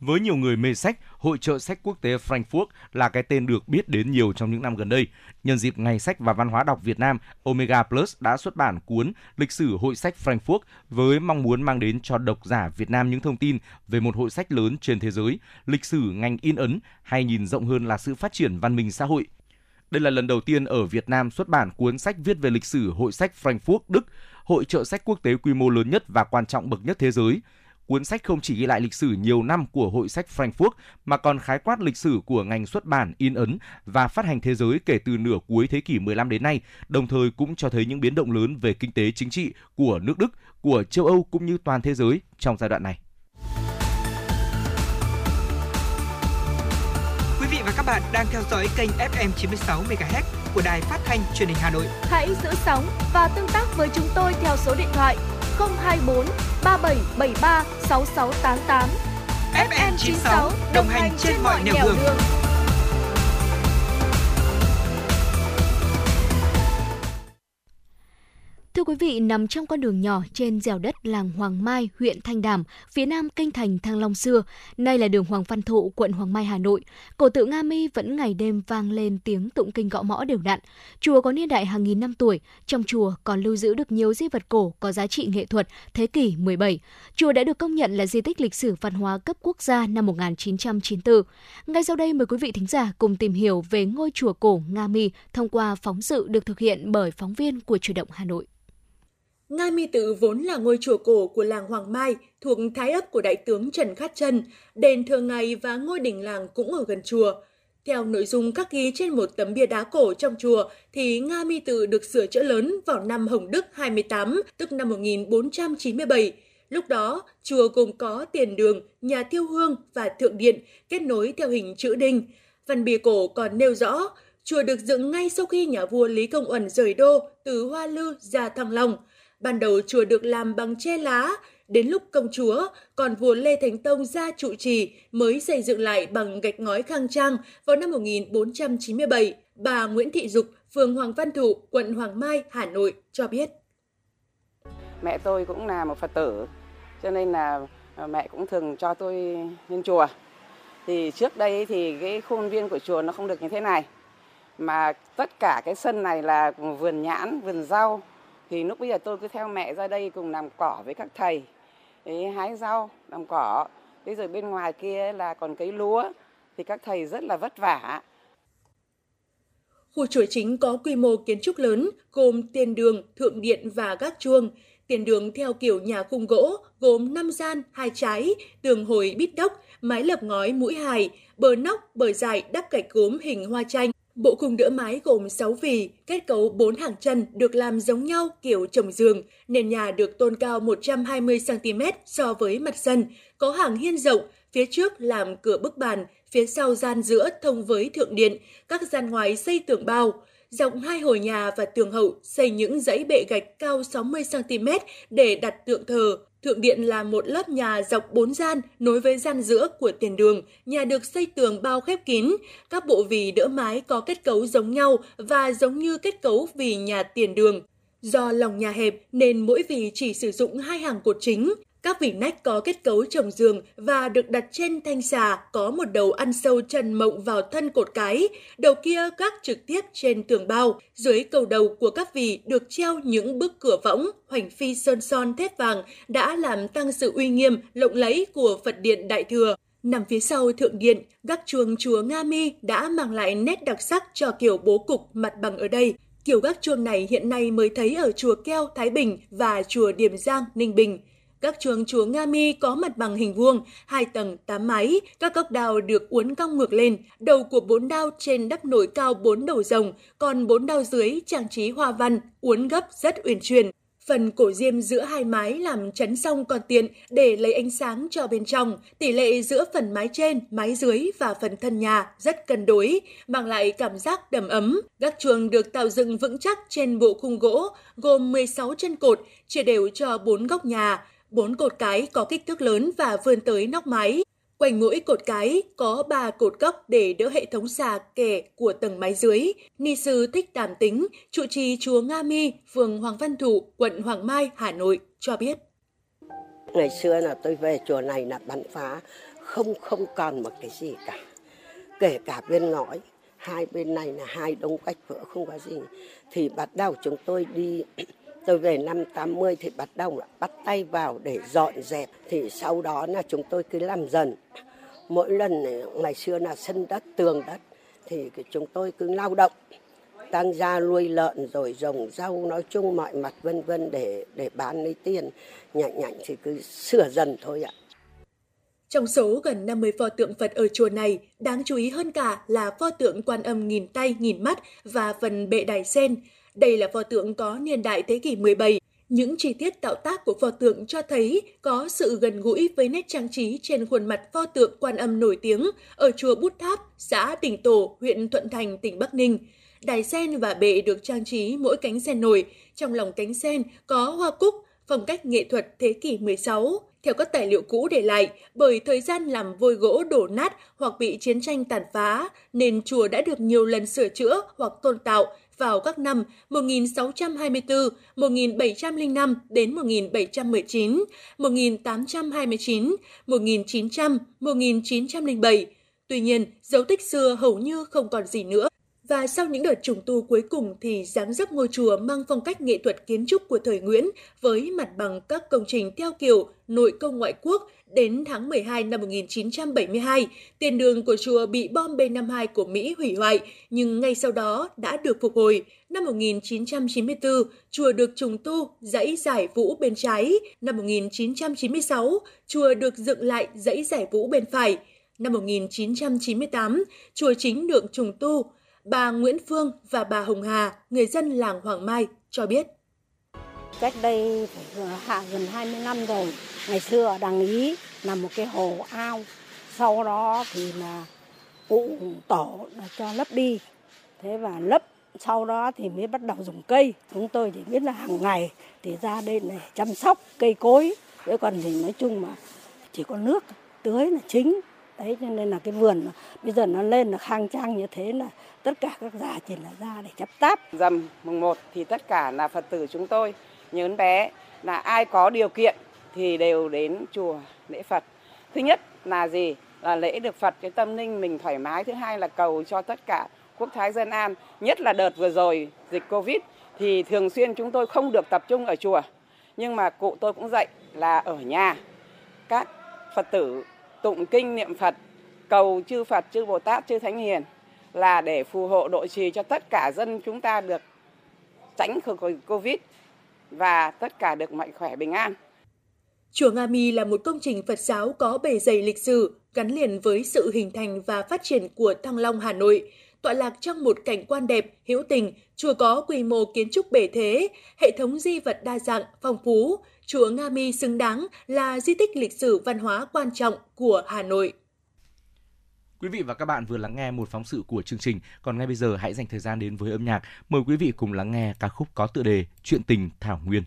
Với nhiều người mê sách, Hội trợ sách quốc tế Frankfurt là cái tên được biết đến nhiều trong những năm gần đây. Nhân dịp Ngày sách và Văn hóa đọc Việt Nam, Omega Plus đã xuất bản cuốn Lịch sử Hội sách Frankfurt với mong muốn mang đến cho độc giả Việt Nam những thông tin về một hội sách lớn trên thế giới, lịch sử ngành in ấn hay nhìn rộng hơn là sự phát triển văn minh xã hội. Đây là lần đầu tiên ở Việt Nam xuất bản cuốn sách viết về lịch sử Hội sách Frankfurt, Đức, hội trợ sách quốc tế quy mô lớn nhất và quan trọng bậc nhất thế giới – cuốn sách không chỉ ghi lại lịch sử nhiều năm của hội sách Frankfurt mà còn khái quát lịch sử của ngành xuất bản, in ấn và phát hành thế giới kể từ nửa cuối thế kỷ 15 đến nay, đồng thời cũng cho thấy những biến động lớn về kinh tế chính trị của nước Đức, của châu Âu cũng như toàn thế giới trong giai đoạn này. Quý vị và các bạn đang theo dõi kênh FM 96 MHz của đài phát thanh truyền hình Hà Nội. Hãy giữ sóng và tương tác với chúng tôi theo số điện thoại 024 3773 6688. FM 96 đồng hành trên mọi nẻo đường. đường. Quý vị, nằm trong con đường nhỏ trên dẻo đất làng Hoàng Mai, huyện Thanh Đàm, phía nam kinh thành Thăng Long xưa, nay là đường Hoàng Văn Thụ, quận Hoàng Mai, Hà Nội. Cổ tự Nga Mi vẫn ngày đêm vang lên tiếng tụng kinh gõ mõ đều đặn. Chùa có niên đại hàng nghìn năm tuổi, trong chùa còn lưu giữ được nhiều di vật cổ có giá trị nghệ thuật thế kỷ 17. Chùa đã được công nhận là di tích lịch sử văn hóa cấp quốc gia năm 1994. Ngay sau đây mời quý vị thính giả cùng tìm hiểu về ngôi chùa cổ Nga Mi thông qua phóng sự được thực hiện bởi phóng viên của Chủ động Hà Nội. Nga Mi Tự vốn là ngôi chùa cổ của làng Hoàng Mai, thuộc thái ấp của đại tướng Trần Khát Trân. Đền thờ ngày và ngôi đình làng cũng ở gần chùa. Theo nội dung các ghi trên một tấm bia đá cổ trong chùa, thì Nga Mi Tự được sửa chữa lớn vào năm Hồng Đức 28, tức năm 1497. Lúc đó, chùa gồm có tiền đường, nhà thiêu hương và thượng điện kết nối theo hình chữ đinh. Văn bia cổ còn nêu rõ, chùa được dựng ngay sau khi nhà vua Lý Công Uẩn rời đô từ Hoa Lư ra Thăng Long. Ban đầu chùa được làm bằng tre lá, đến lúc công chúa, còn vua Lê Thánh Tông ra trụ trì mới xây dựng lại bằng gạch ngói khang trang vào năm 1497. Bà Nguyễn Thị Dục, phường Hoàng Văn Thụ, quận Hoàng Mai, Hà Nội cho biết. Mẹ tôi cũng là một Phật tử, cho nên là ờ, mẹ cũng thường cho tôi lên chùa. Thì trước đây thì cái khuôn viên của chùa nó không được như thế này. Mà tất cả cái sân này là vườn nhãn, vườn rau, thì lúc bây giờ tôi cứ theo mẹ ra đây cùng làm cỏ với các thầy ấy, hái rau làm cỏ bây giờ bên ngoài kia là còn cấy lúa thì các thầy rất là vất vả Khu chùa chính có quy mô kiến trúc lớn, gồm tiền đường, thượng điện và gác chuông. Tiền đường theo kiểu nhà khung gỗ, gồm 5 gian, hai trái, tường hồi bít đốc, mái lập ngói mũi hài, bờ nóc, bờ dài đắp gạch gốm hình hoa chanh. Bộ khung đỡ mái gồm 6 vì, kết cấu 4 hàng chân được làm giống nhau kiểu trồng giường. Nền nhà được tôn cao 120cm so với mặt sân, có hàng hiên rộng, phía trước làm cửa bức bàn, phía sau gian giữa thông với thượng điện, các gian ngoài xây tường bao. Dọc hai hồi nhà và tường hậu xây những dãy bệ gạch cao 60cm để đặt tượng thờ. Thượng điện là một lớp nhà dọc bốn gian nối với gian giữa của tiền đường. Nhà được xây tường bao khép kín. Các bộ vì đỡ mái có kết cấu giống nhau và giống như kết cấu vì nhà tiền đường. Do lòng nhà hẹp nên mỗi vì chỉ sử dụng hai hàng cột chính. Các vỉ nách có kết cấu trồng giường và được đặt trên thanh xà có một đầu ăn sâu trần mộng vào thân cột cái, đầu kia gác trực tiếp trên tường bao. Dưới cầu đầu của các vỉ được treo những bức cửa võng, hoành phi sơn son thép vàng đã làm tăng sự uy nghiêm, lộng lẫy của Phật điện Đại Thừa. Nằm phía sau thượng điện, gác chuông chùa Nga Mi đã mang lại nét đặc sắc cho kiểu bố cục mặt bằng ở đây. Kiểu gác chuông này hiện nay mới thấy ở chùa Keo, Thái Bình và chùa điểm Giang, Ninh Bình. Các trường chùa Nga Mi có mặt bằng hình vuông, hai tầng, tám mái, các gốc đào được uốn cong ngược lên, đầu của bốn đao trên đắp nổi cao bốn đầu rồng, còn bốn đao dưới trang trí hoa văn, uốn gấp rất uyển chuyển. Phần cổ diêm giữa hai mái làm chắn song còn tiện để lấy ánh sáng cho bên trong. Tỷ lệ giữa phần mái trên, mái dưới và phần thân nhà rất cân đối, mang lại cảm giác đầm ấm. Gác chuồng được tạo dựng vững chắc trên bộ khung gỗ, gồm 16 chân cột, chia đều cho bốn góc nhà. Bốn cột cái có kích thước lớn và vươn tới nóc mái. Quanh mỗi cột cái có ba cột góc để đỡ hệ thống xà kè của tầng mái dưới. Ni sư Thích Đàm Tính, trụ trì chùa Nga Mi, phường Hoàng Văn Thụ, quận Hoàng Mai, Hà Nội cho biết. Ngày xưa là tôi về chùa này là bắn phá, không không còn một cái gì cả. Kể cả bên ngõi, hai bên này là hai đống cách vỡ không có gì. Thì bắt đầu chúng tôi đi Tôi về năm 80 thì bắt đầu bắt tay vào để dọn dẹp. Thì sau đó là chúng tôi cứ làm dần. Mỗi lần ngày xưa là sân đất, tường đất thì chúng tôi cứ lao động tăng gia nuôi lợn rồi trồng rau nói chung mọi mặt vân vân để để bán lấy tiền nhạnh nhạnh thì cứ sửa dần thôi ạ. Trong số gần 50 pho tượng Phật ở chùa này, đáng chú ý hơn cả là pho tượng quan âm nghìn tay nghìn mắt và phần bệ đài sen. Đây là pho tượng có niên đại thế kỷ 17. Những chi tiết tạo tác của pho tượng cho thấy có sự gần gũi với nét trang trí trên khuôn mặt pho tượng quan âm nổi tiếng ở chùa Bút Tháp, xã Tỉnh Tổ, huyện Thuận Thành, tỉnh Bắc Ninh. Đài sen và bệ được trang trí mỗi cánh sen nổi. Trong lòng cánh sen có hoa cúc, phong cách nghệ thuật thế kỷ 16. Theo các tài liệu cũ để lại, bởi thời gian làm vôi gỗ đổ nát hoặc bị chiến tranh tàn phá, nên chùa đã được nhiều lần sửa chữa hoặc tôn tạo, vào các năm 1624, 1705 đến 1719, 1829, 1900, 1907. Tuy nhiên, dấu tích xưa hầu như không còn gì nữa. Và sau những đợt trùng tu cuối cùng thì dáng dấp ngôi chùa mang phong cách nghệ thuật kiến trúc của thời Nguyễn với mặt bằng các công trình theo kiểu nội công ngoại quốc đến tháng 12 năm 1972, tiền đường của chùa bị bom B-52 của Mỹ hủy hoại, nhưng ngay sau đó đã được phục hồi. Năm 1994, chùa được trùng tu, dãy giải vũ bên trái. Năm 1996, chùa được dựng lại dãy giải vũ bên phải. Năm 1998, chùa chính được trùng tu. Bà Nguyễn Phương và bà Hồng Hà, người dân làng Hoàng Mai, cho biết. Cách đây phải hạ gần 20 năm rồi, ngày xưa ở Đằng Ý là một cái hồ ao. Sau đó thì là cụ tổ là cho lấp đi. Thế và lấp sau đó thì mới bắt đầu dùng cây. Chúng tôi chỉ biết là hàng ngày thì ra đây này chăm sóc cây cối. Thế còn thì nói chung mà chỉ có nước tưới là chính. Đấy cho nên là cái vườn bây giờ nó lên là khang trang như thế là tất cả các già chỉ là ra để chấp táp. Dầm mùng 1 thì tất cả là Phật tử chúng tôi nhớ bé là ai có điều kiện thì đều đến chùa lễ Phật. Thứ nhất là gì? Là lễ được Phật cái tâm linh mình thoải mái. Thứ hai là cầu cho tất cả quốc thái dân an. Nhất là đợt vừa rồi dịch Covid thì thường xuyên chúng tôi không được tập trung ở chùa. Nhưng mà cụ tôi cũng dạy là ở nhà các Phật tử tụng kinh niệm Phật, cầu chư Phật, chư Bồ Tát, chư Thánh Hiền là để phù hộ độ trì cho tất cả dân chúng ta được tránh Covid và tất cả được mạnh khỏe bình an. Chùa Nga Mi là một công trình Phật giáo có bề dày lịch sử, gắn liền với sự hình thành và phát triển của Thăng Long Hà Nội. Tọa lạc trong một cảnh quan đẹp, hữu tình, chùa có quy mô kiến trúc bể thế, hệ thống di vật đa dạng, phong phú. Chùa Nga Mi xứng đáng là di tích lịch sử văn hóa quan trọng của Hà Nội. Quý vị và các bạn vừa lắng nghe một phóng sự của chương trình, còn ngay bây giờ hãy dành thời gian đến với âm nhạc. Mời quý vị cùng lắng nghe ca khúc có tựa đề Chuyện tình Thảo Nguyên.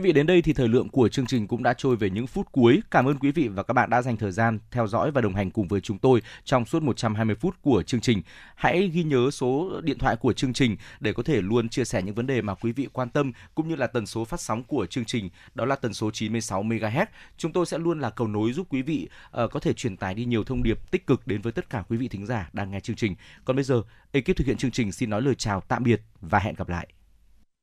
Quý vị, đến đây thì thời lượng của chương trình cũng đã trôi về những phút cuối. Cảm ơn quý vị và các bạn đã dành thời gian theo dõi và đồng hành cùng với chúng tôi trong suốt 120 phút của chương trình. Hãy ghi nhớ số điện thoại của chương trình để có thể luôn chia sẻ những vấn đề mà quý vị quan tâm cũng như là tần số phát sóng của chương trình, đó là tần số 96 MHz. Chúng tôi sẽ luôn là cầu nối giúp quý vị uh, có thể truyền tải đi nhiều thông điệp tích cực đến với tất cả quý vị thính giả đang nghe chương trình. Còn bây giờ, ekip thực hiện chương trình xin nói lời chào tạm biệt và hẹn gặp lại.